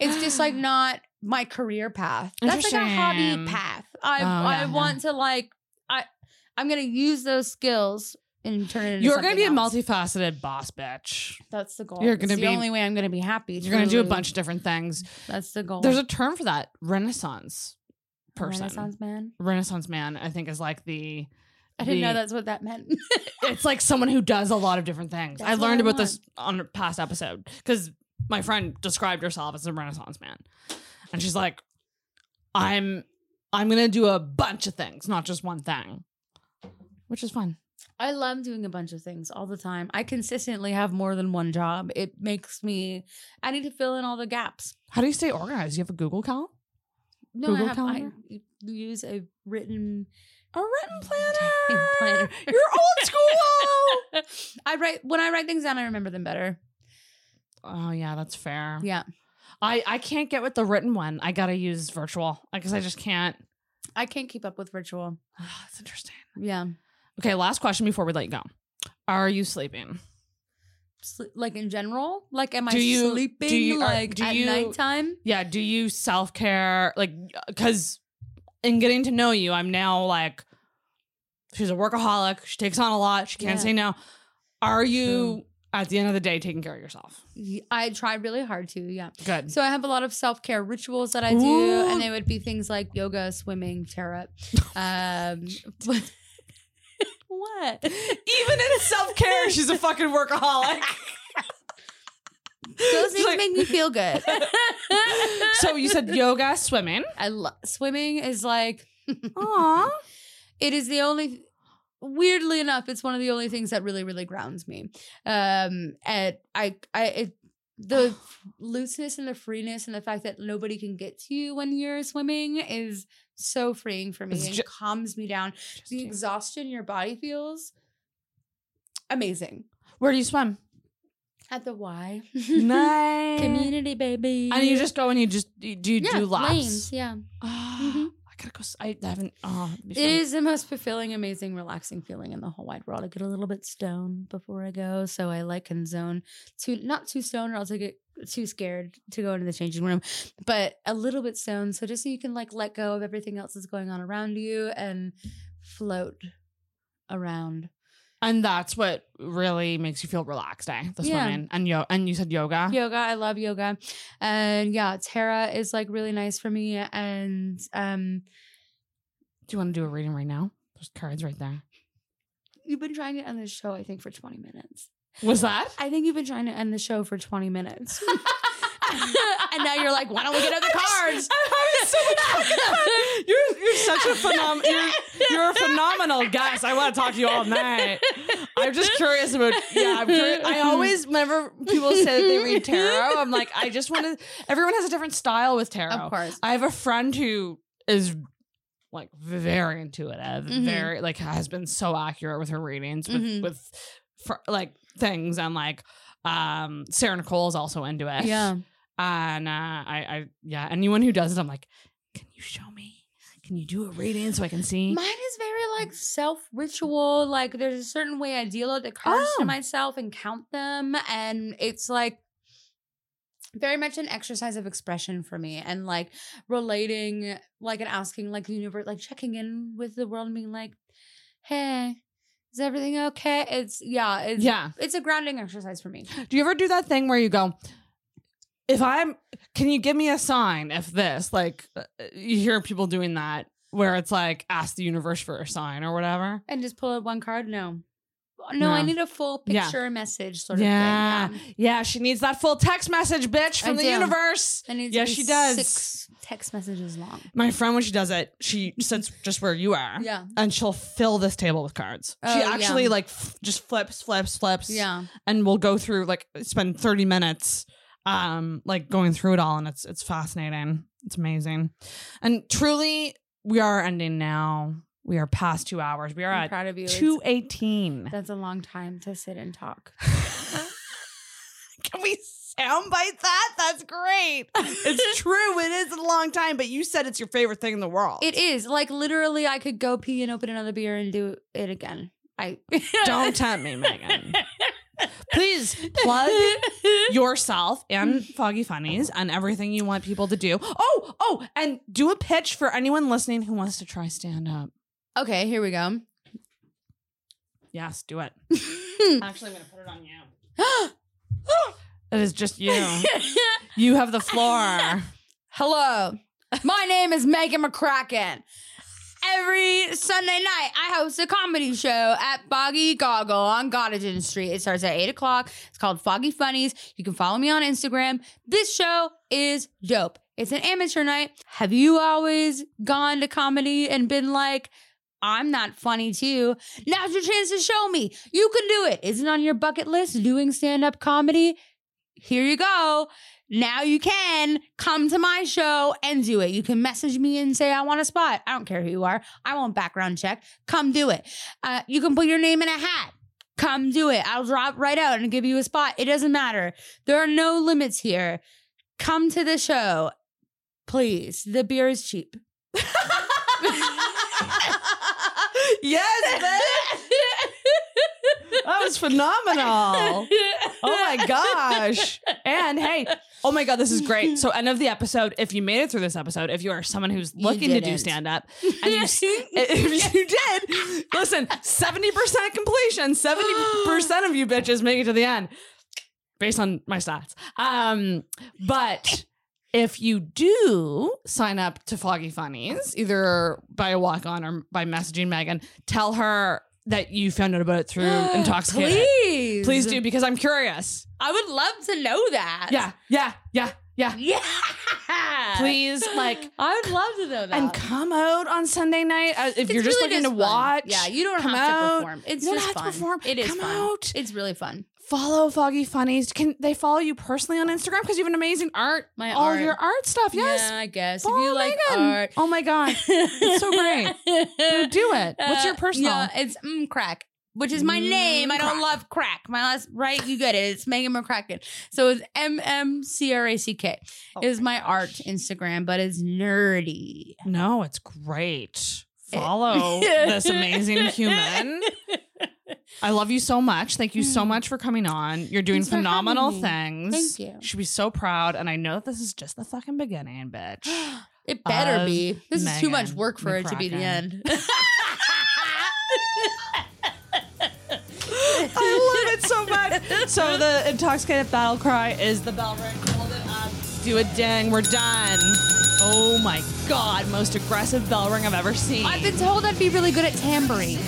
It's just like not my career path. That's like a hobby path. I Oh, I yeah, yeah. want to like I I'm gonna use those skills and turn it into You're gonna be a multifaceted boss bitch. That's the goal. You're gonna the be- the only way I'm gonna be happy. You're gonna do a bunch of different things. That's the goal. There's a term for that, renaissance person. Renaissance man. Renaissance man, I think, is like the. I didn't know that's what that meant. It's like someone who does a lot of different things. I That's what learned I about this on a past episode because my friend described herself as a Renaissance man, and she's like, "I'm, I'm gonna do a bunch of things, not just one thing," which is fun. I love doing a bunch of things all the time. I consistently have more than one job. It makes me. I need to fill in all the gaps. How do you stay organized? You have a Google Cal, No, Google I have. Calendar? I use a written. a written planner. Planner. You're old school. I write when I write things down. I remember them better. oh yeah, that's fair. Yeah, I I can't get with the written one. I gotta use virtual because I just can't. I can't keep up with virtual. Oh, that's interesting. Yeah, Okay, last question before we let you go. Are you sleeping? Sle- like in general. Like, am Do I you- do sleeping you- are- like do at you- nighttime? Yeah. Do you self care? Like, because in getting to know you, I'm now like, she's a workaholic. She takes on a lot. She can't Yeah. say no. Are you at the end of the day taking care of yourself? I try really hard to. Yeah. Good. So I have a lot of self care rituals that I do, Ooh. and they would be things like yoga, swimming, tarot. Um, what? Even in self care, she's a fucking workaholic. Those things like- make me feel good. so you said yoga, swimming. I love swimming. Is like Aw. it is the only. Weirdly enough, it's one of the only things that really, really grounds me. Um, and I, I, it, the looseness and the freeness and the fact that nobody can get to you when you're swimming is so freeing for me It's and ju- calms me down. The exhaustion your body feels amazing. Where do you swim? At the Y. nice. Community baby. And you just go and you just you, do you yeah, do laps. lanes, yeah. Ah, Mhm. I gotta go. I haven't. Oh, It is the most fulfilling, amazing, relaxing feeling in the whole wide world. I get a little bit stoned before I go, so I like can zone to not too stoned, or else I get too scared to go into the changing room. But a little bit stoned, so just so you can like let go of everything else that's going on around you and float around. And that's what really makes you feel relaxed, eh? The Yeah. and yo and you said yoga. Yoga, I love yoga, and yeah, tarot is like really nice for me, and um, Do you want to do a reading right now? There's cards right there. you've been trying to end this show, I think, for twenty minutes. Was that? I think you've been trying to end the show for 20 minutes. and now you're like, why don't we get other cards? I'm having so much fucking fun. You're you're such a phenom. You're, you're a phenomenal guest. I want to talk to you all night. I'm just curious about. Yeah, I'm curious. I always, whenever people say that they read tarot, I'm like, I just want to. Everyone has a different style with tarot. Of course. I have a friend who is like very intuitive, Mhm. very like has been so accurate with her readings with Mhm. with fr- like things and like um Sarah Nicole is also into it. Yeah. And uh I I yeah, anyone who does it I'm like, "Can you show me? Can you do a reading so I can see?" Mine is very like self ritual. Like there's a certain way I deal with the cards Oh. to myself and count them. And it's like very much an exercise of expression for me and like relating, like and asking like the universe, like checking in with the world and being like, hey, is everything okay? It's yeah, it's yeah. it's a grounding exercise for me. Do you ever do that thing where you go, if I'm, can you give me a sign if this, like, uh, you hear people doing that where it's like, ask the universe for a sign or whatever? And just pull out one card? No. No, I need a full Yeah. picture message sort of Yeah. thing. Yeah, yeah, she needs that full text message, bitch, I from the do. universe. Yes, to be she does. Six text messages long. My friend, when she does it, she sits just where you are. Yeah. And she'll fill this table with cards. she Oh, actually yeah. like f- just flips, flips, flips. Yeah. And we'll go through like spend 30 minutes um like going through it all and it's it's fascinating. It's amazing. And truly we are ending now. We are past 2 hours. We are I'm at proud of you. It's- 218. That's a long time to sit and talk. Can we soundbite that? That's great. It's true. It is a long time, but you said it's your favorite thing in the world. It is like literally, I could go pee and open another beer and do it again. I Don't tempt me, Megan. Please plug yourself and Foggy Funnies and everything you want people to do. Oh, oh, and do a pitch for anyone listening who wants to try stand up. okay, here we go. Yes, do it. Actually, I'm going to put it on you. It is just you. You have the floor. Hello, my name is Megan McCracken. Every Sunday night, I host a comedy show at Foggy Goggle on Gottingen Street. It starts at 8 o'clock. It's called Foggy Funnies. You can follow me on Instagram. This show is dope. It's an amateur night. Have you always gone to comedy and been like, I'm not funny too? Now's your chance to show me. You can do it. Is it on your bucket list doing stand up comedy? Here you go. Now you can come to my show and do it. You can message me and say, I want a spot. I don't care who you are. I won't background check. Come do it. Uh, you can put your name in a hat. Come do it. I'll drop right out and give you a spot. It doesn't matter. There are no limits here. Come to the show. Please. The beer is cheap. yes, bitch. That was phenomenal. Oh my gosh. And hey, oh my God, this is great. So, end of the episode, if you made it through this episode, if you are someone who's looking to do didn't. stand up, and you, s- if you did, listen, 70% completion, 70% of you bitches make it to the end based on my stats. Um, but if you do sign up to Foggy Funnies, either by a walk on or by messaging Megan, tell her that you found out about it through Intoxicated. Please. Please do because I'm curious. I would love to know that. Yeah, yeah, yeah, yeah. Yeah. please, like, I would love to know that. and come out on Sunday night uh, if It's you're just really looking to fun. watch. Yeah, you don't come have out. to perform. It's You don't just have to fun. perform. It is Come fun. out. It's really fun. Follow Foggy Funnies. Can they follow you personally on Instagram because you have an amazing art, My all art. your art stuff. Yes. Yeah, I guess. Follow if you like Megan. art. Oh my god, it's so great. You do it. What's your Uh, personal? Yeah, it's mm, crack. Which is my Mm, name. I don't love crack. My last right, you get it. It's Megan McCracken. So it's M M C R A C K is my art Instagram, but it's nerdy. No, it's great. Follow this amazing human. I love you so much. Thank you so Mm. much for coming on. You're doing Thanks for having phenomenal me. things. Thank you. Should be so proud. And I know that this is just the fucking beginning, bitch. It better Of be. This is too much work for it to be the McCracken. end. I love it so much. So the intoxicated battle cry is the bell ring. Hold it. Do a ding. We're done. Oh my god, most aggressive bell ring I've ever seen. I've been told I'd be really good at tambourine.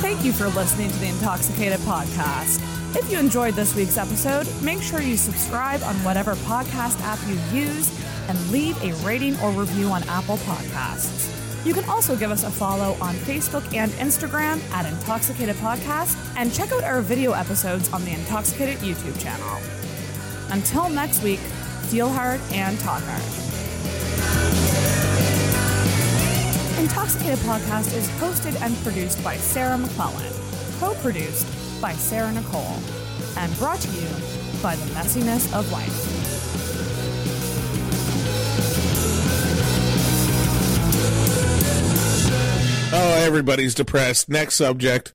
Thank you for listening to the Intoxicated Podcast. If you enjoyed this week's episode, make sure you subscribe on whatever podcast app you use and leave a rating or review on Apple Podcasts. You can also give us a follow on Facebook and Instagram at Intoxicated Podcast and check out our video episodes on the Intoxicated YouTube channel. Until next week, feel hard and talk hard. Intoxicated Podcast is hosted and produced by Sarah McClellan, co produced by Sarah Nicole, and brought to you by the messiness of life. Oh, everybody's depressed. Next subject.